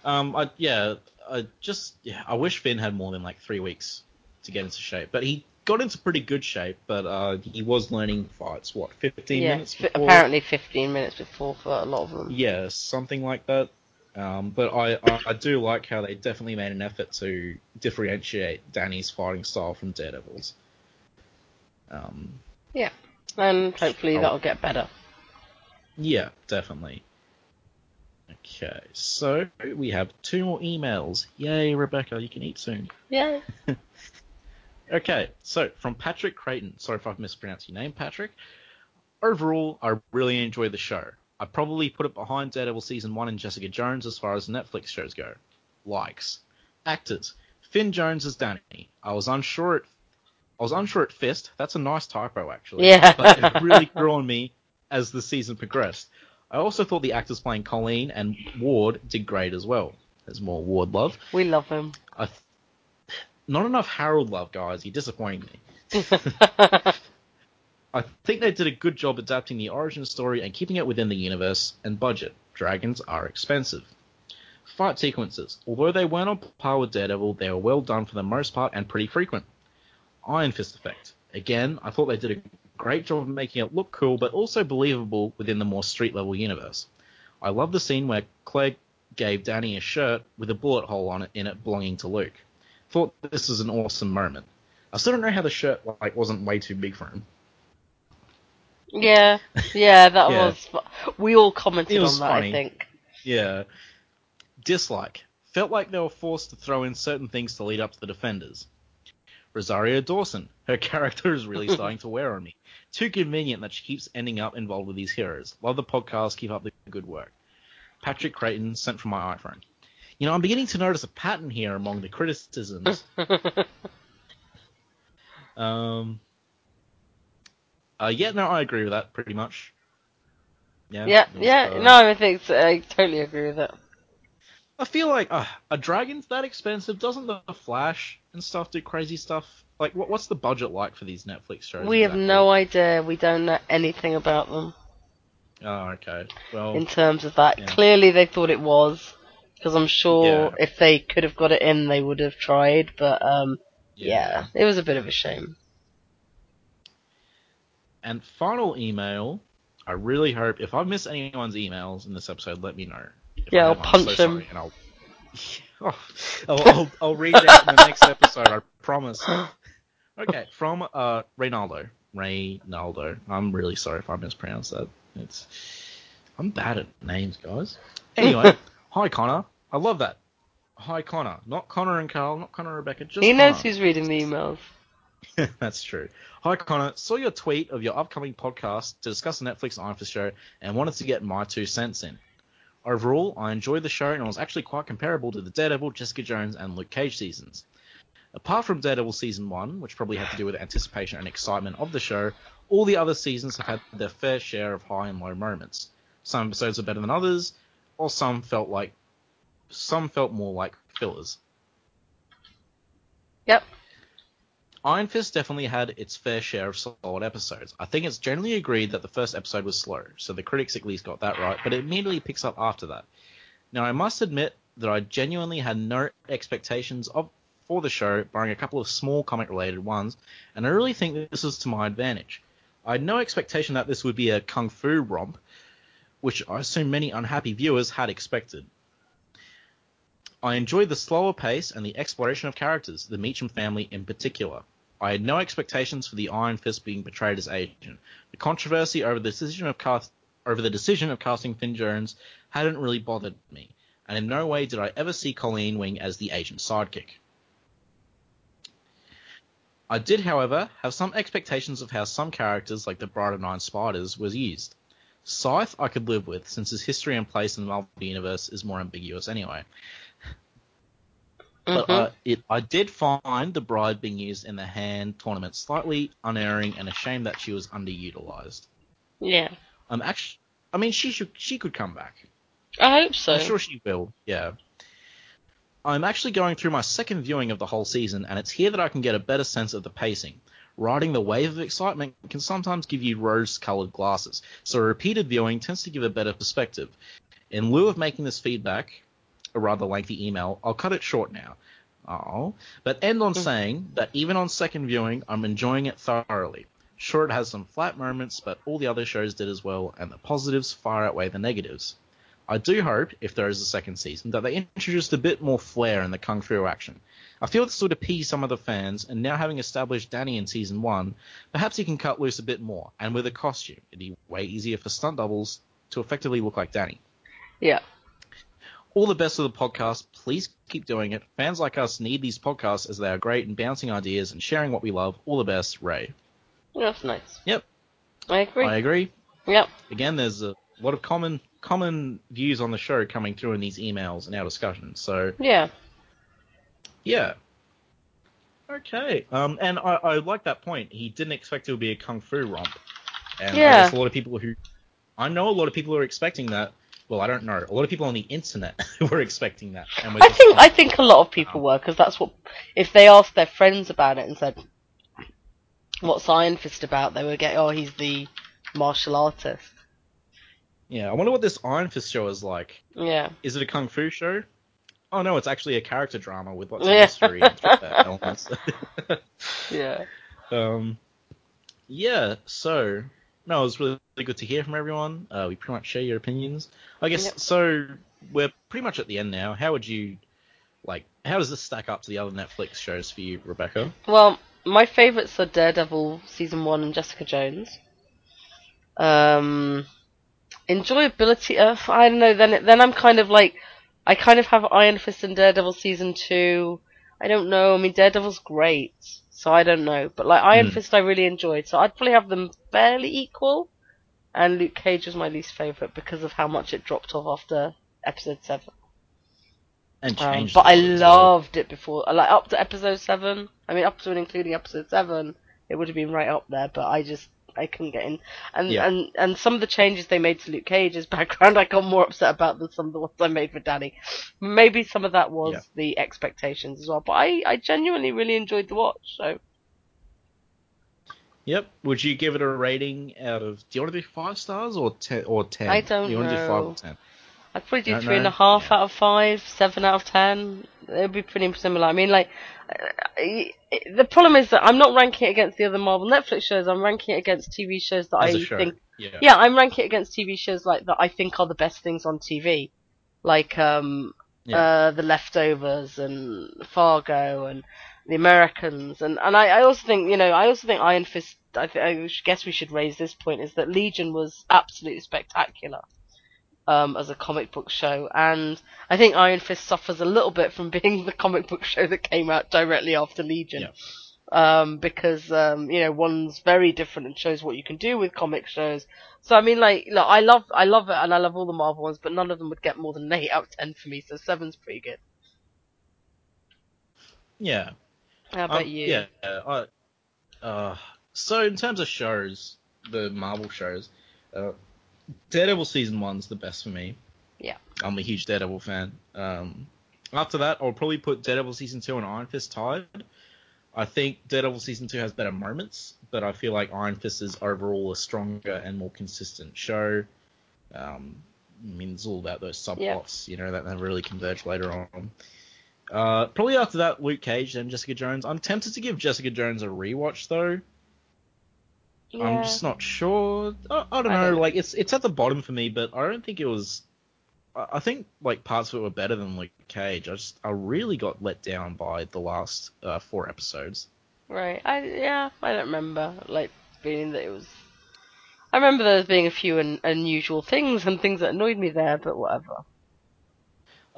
Um, I yeah, I just yeah, I wish Finn had more than like three weeks to get into shape, but he got into pretty good shape. But uh, he was learning fights. What, fifteen yeah, minutes before? apparently 15 minutes before for a lot of them. Yeah, something like that. Um, but I, I I do like how they definitely made an effort to differentiate Danny's fighting style from Daredevil's. Um, yeah, And hopefully Oh. that'll get better. Yeah, definitely. Okay, so we have two more emails. Yay, Rebecca, you can eat soon. Yeah. Okay, so from Patrick Creighton. Sorry if I've mispronounced your name, Patrick. Overall, I really enjoyed the show. I probably put it behind Daredevil season one and Jessica Jones as far as Netflix shows go. Likes. Actors. Finn Jones as Danny. I was unsure at I was unsure at Fist. That's a nice typo actually. Yeah. But it really grew on me as the season progressed. I also thought the actors playing Colleen and Ward did great as well. There's more Ward love. We love him. I th- not enough Harold love, guys. He disappointed me. I think they did a good job adapting the origin story and keeping it within the universe and budget. Dragons are expensive. Fight sequences. Although they weren't on par with Daredevil, they were well done for the most part and pretty frequent. Iron Fist effect. Again, I thought they did a great job of making it look cool, but also believable within the more street level universe. I love the scene where Claire gave Danny a shirt with a bullet hole on it in it belonging to Luke. Thought this was an awesome moment. I still don't know how the shirt like wasn't way too big for him. yeah, yeah, that Yeah. was. We all commented on that, funny. I think. Yeah. Dislike. Felt like they were forced to throw in certain things to lead up to the defenders. Rosario Dawson. Her character is really starting to wear on me. Too convenient that she keeps ending up involved with these heroes. Love the podcast. Keep up the good work. Patrick Creighton sent from my iPhone. You know, I'm beginning to notice a pattern here among the criticisms. um. Uh, yeah, no, I agree with that pretty much. Yeah. yeah, was, yeah. uh, No, I think so. I totally agree with that. I feel like uh, a dragon's that expensive. Doesn't the Flash and stuff do crazy stuff? Like, what, what's the budget like for these Netflix shows? We have no idea. We don't know anything about them Oh, okay. Well, in terms of that. yeah. Clearly, they thought it was because I'm sure Yeah. if they could have got it in, they would have tried. But um, yeah. it was a bit of a shame. And final email. I really hope if I miss anyone's emails in this episode, let me know. If Yeah, I I'll punch so them. and I'll, oh, I'll, I'll, I'll read it out in the next episode. I promise. Okay, from uh Reynaldo. Reynaldo. I'm really sorry if I mispronounced that. It's I'm bad at names, guys. Anyway, hi Connor. I love that. Hi Connor. Not Connor and Carl, not Connor and Rebecca, just he knows Connor. who's reading the emails. That's true. Hi Connor. Saw your tweet of your upcoming podcast to discuss the Netflix Iron Fist show and wanted to get my two cents in. Overall, I enjoyed the show and it was actually quite comparable to the Daredevil, Jessica Jones, and Luke Cage seasons. Apart from Daredevil season one, which probably had to do with anticipation and excitement of the show, all the other seasons have had their fair share of high and low moments. Some episodes are better than others, or some felt like some felt more like fillers. Yep. Iron Fist definitely had its fair share of solid episodes. I think it's generally agreed that the first episode was slow, so the critics at least got that right, but it immediately picks up after that. Now, I must admit that I genuinely had no expectations of for the show, barring a couple of small comic related ones, and I really think this was to my advantage. I had no expectation that this would be a kung fu romp, which I assume many unhappy viewers had expected. I enjoyed the slower pace and the exploration of characters, the Meachum family in particular. I had no expectations for the Iron Fist being portrayed as agent. The controversy over the decision of cast over the decision of casting Finn Jones hadn't really bothered me, and in no way did I ever see Colleen Wing as the agent's sidekick. I did, however, have some expectations of how some characters, like the Bride of Nine Spiders, was used. Scythe I could live with, since his history and place in the Marvel Universe is more ambiguous anyway. But Mhm. uh, it, I did find the bride being used in the hand tournament slightly unerring and a shame that she was underutilized. yeah. I'm um, actually, I mean, she should, she could come back. I hope so. I'm sure she will. Yeah. I'm actually going through my second viewing of the whole season, and it's here that I can get a better sense of the pacing. Riding the wave of excitement can sometimes give you rose-colored glasses, so a repeated viewing tends to give a better perspective. In lieu of making this feedback a rather lengthy email, I'll cut it short now. Oh, but end on mm. saying that even on second viewing, I'm enjoying it thoroughly. Sure, it has some flat moments, but all the other shows did as well, and the positives far outweigh the negatives. I do hope, if there is a second season, that they introduced a bit more flair in the kung fu action. I feel this would appease some of the fans, and now having established Danny in season one, perhaps he can cut loose a bit more, and with a costume, it'd be way easier for stunt doubles to effectively look like Danny. Yeah. All the best with the podcast. Please keep doing it. Fans like us need these podcasts as they are great in bouncing ideas and sharing what we love. All the best, Ray. That's nice. Yep. I agree. I agree. Yep. Again, there's a lot of common common views on the show coming through in these emails and our discussions. So Yeah. Yeah. Okay. Um, and I, I like that point. He didn't expect it would be a kung fu romp. And I Yeah. guess a lot of people who I know a lot of people who are expecting that. Well, I don't know. A lot of people on the internet were expecting that. And we're I think like, I think a lot of people were because that's what if they asked their friends about it and said, "What's Iron Fist about?" They would get, "Oh, he's the martial artist." Yeah, I wonder what this Iron Fist show is like. Yeah. Is it a kung fu show? Oh no, it's actually a character drama with lots Yeah. of mystery and elements. Yeah. um, yeah. So no, it was really, really good to hear from everyone. Uh, we pretty much share your opinions. I guess Yep. so. We're pretty much at the end now. How would you like? How does this stack up to the other Netflix shows for you, Rebecca? Well, my favourites are Daredevil season one and Jessica Jones. Um, enjoyability. Uh, I don't know. Then then I'm kind of like, I kind of have Iron Fist and Daredevil season two. I don't know. I mean, Daredevil's great, so I don't know. But like Iron Hmm. Fist, I really enjoyed, so I'd probably have them fairly equal. And Luke Cage was my least favourite because of how much it dropped off after episode seven. And Um, changed. but I loved it before, like up to episode seven. I mean, up to and including episode seven, it would have been right up there. But I just I couldn't get in, and Yeah. and and some of the changes they made to Luke Cage's background, I got more upset about than some of the ones I made for Danny. Maybe some of that was Yeah. the expectations as well. But I I genuinely really enjoyed the watch. So Yep. Would you give it a rating out of? Do you want to do five stars or ten or ten? I don't you want to do five or ten? I'd probably do three and a half Yeah. out of five, seven out of ten. It would be pretty similar. I mean, like, the problem is that I'm not ranking it against the other Marvel Netflix shows. I'm ranking it against TV shows that As I show. think. Yeah. Yeah, I'm ranking it against TV shows like that I think are the best things on TV, like um, Yeah. uh, The Leftovers and Fargo and The Americans, and and I, I also think you know I also think Iron Fist. I, th- I guess we should raise this point is that Legion was absolutely spectacular um, as a comic book show, and I think Iron Fist suffers a little bit from being the comic book show that came out directly after Legion. Yeah. Um, because um, you know one's very different and shows what you can do with comic shows. So I mean, like, look, I love, I love it, and I love all the Marvel ones, but none of them would get more than an eight out of ten for me. So seven's pretty good. Yeah. How about Um, you? Yeah. I, uh, so in terms of shows, the Marvel shows, uh, Daredevil season one's the best for me. Yeah. I'm a huge Daredevil fan. Um, after that, I'll probably put Daredevil season two and Iron Fist tied. I think Daredevil season two has better moments, but I feel like Iron Fist is overall a stronger and more consistent show. Um, I mean, it's all about those subplots, you know, that never really converge later on. Uh, probably after that, Luke Cage and Jessica Jones. I'm tempted to give Jessica Jones a rewatch though. Yeah. I'm just not sure. I, I don't I know. don't- Like it's it's at the bottom for me, but I don't think it was. I I think like parts of it were better than Luke Cage. I just I really got let down by the last uh, four episodes. Right. I yeah. I don't remember like feeling that it was. I remember there being a few un- unusual things and things that annoyed me there, but whatever.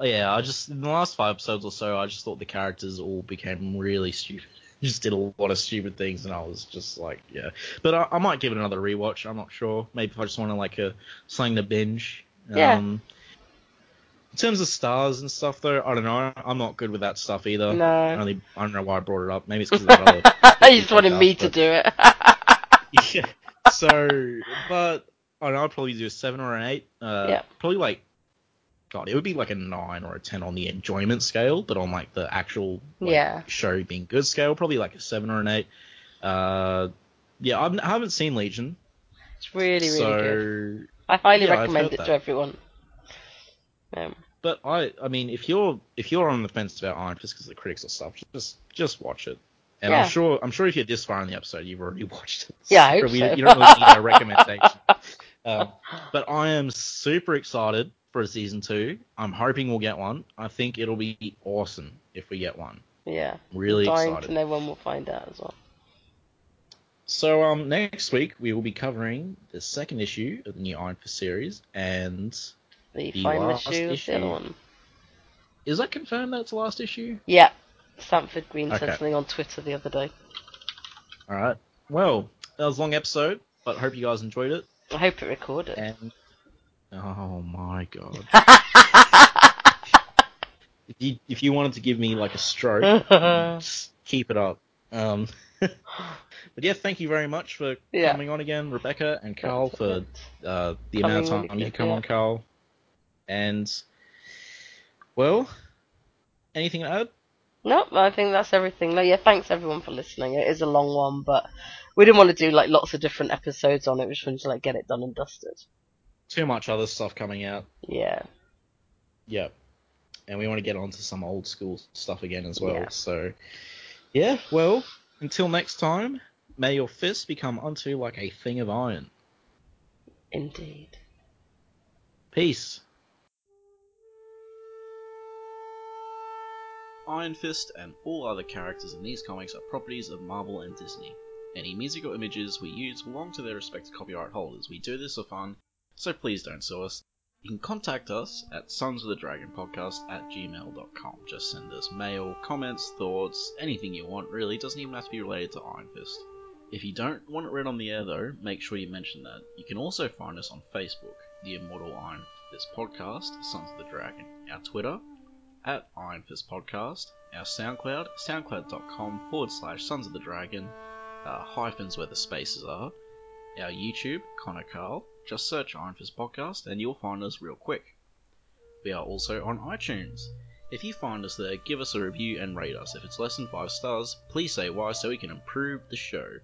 Oh, yeah, I just in the last five episodes or so, I just thought the characters all became really stupid. Just did a lot of stupid things, and I was just like, yeah. But I, I might give it another rewatch. I'm not sure. Maybe if I just want to like a something to binge. Yeah. Um, in terms of stars and stuff, though, I don't know. I'm not good with that stuff either. No. Only I don't know why I brought it up. Maybe it's because that other. you just wanted me to but- do it. yeah. So, but I don't know. I'd probably do a seven or an eight. Uh, Yeah. Probably like, God, it would be like a nine or a ten on the enjoyment scale, but on like the actual like, Yeah. show being good scale, probably like a seven or an eight. Uh, yeah, I've, I haven't seen Legion, it's really, really so good. I highly yeah, recommend it that. to everyone. Um, but I, I mean, if you're if you're on the fence about Iron Fist because of the critics or stuff, just just watch it. And Yeah. I'm sure I'm sure if you're this far in the episode, you've already watched it. Yeah, I hope Probably- so. You don't really need a recommendation. Um, but I am super excited for a season two. I'm hoping we'll get one. I think it'll be awesome if we get one. yeah. Really Dying excited. to know when we'll find out as well. So um, next week we will be covering the second issue of the new Iron Fist series, and The, The final last issue, of issue. the other one. is that confirmed that it's the last issue? Yeah. Sanford Greene Okay. said something on Twitter the other day. All right. Well, that was a long episode, but I hope you guys enjoyed it. I hope it recorded. And oh my god, if you if you wanted to give me like a stroke, just keep it up. Um, but yeah, thank you very much for Yeah. coming on again, Rebecca and Carl, for uh, the Coming amount of really time you good, come yeah. on, Carl. And well, anything to add? No, I think that's everything. Like, yeah, thanks everyone for listening. It is a long one, but we didn't want to do like lots of different episodes on it. We just wanted to like get it done and dusted. Too much other stuff coming out. Yeah. Yep. And we want to get onto some old school stuff again as well. Yeah. So, yeah, well, until next time, may your fists become unto like a thing of iron. Indeed. Peace. Iron Fist and all other characters in these comics are properties of Marvel and Disney. Any music or images we use belong to their respective copyright holders. We do this for fun, so please don't sue us. You can contact us at Sons of the Dragon Podcast at gmail.com. Just send us mail, comments, thoughts, anything you want, really. It doesn't even have to be related to Iron Fist. If you don't want it read on the air, though, make sure you mention that. You can also find us on Facebook, the Immortal Iron Fist Podcast, Sons of the Dragon, our Twitter, at Iron Fist Podcast, our SoundCloud, soundcloud.com forward slash Sons of the Dragon, uh, hyphens where the spaces are, our YouTube, Connor Carl, just search Iron Fist Podcast and you'll find us real quick. We are also on iTunes. If you find us there, give us a review and rate us. If it's less than 5 stars, please say why so we can improve the show.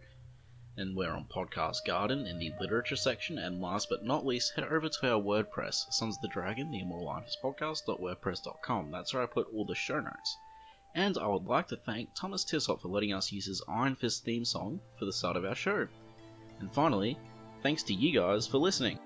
And we're on Podcast Garden in the literature section. And last but not least, head over to our WordPress, Sons of the Dragon, the Immortal Iron Fist Podcast.wordpress.com. That's where I put all the show notes. And I would like to thank Thomas Tissot for letting us use his Iron Fist theme song for the start of our show. And finally, thanks to you guys for listening.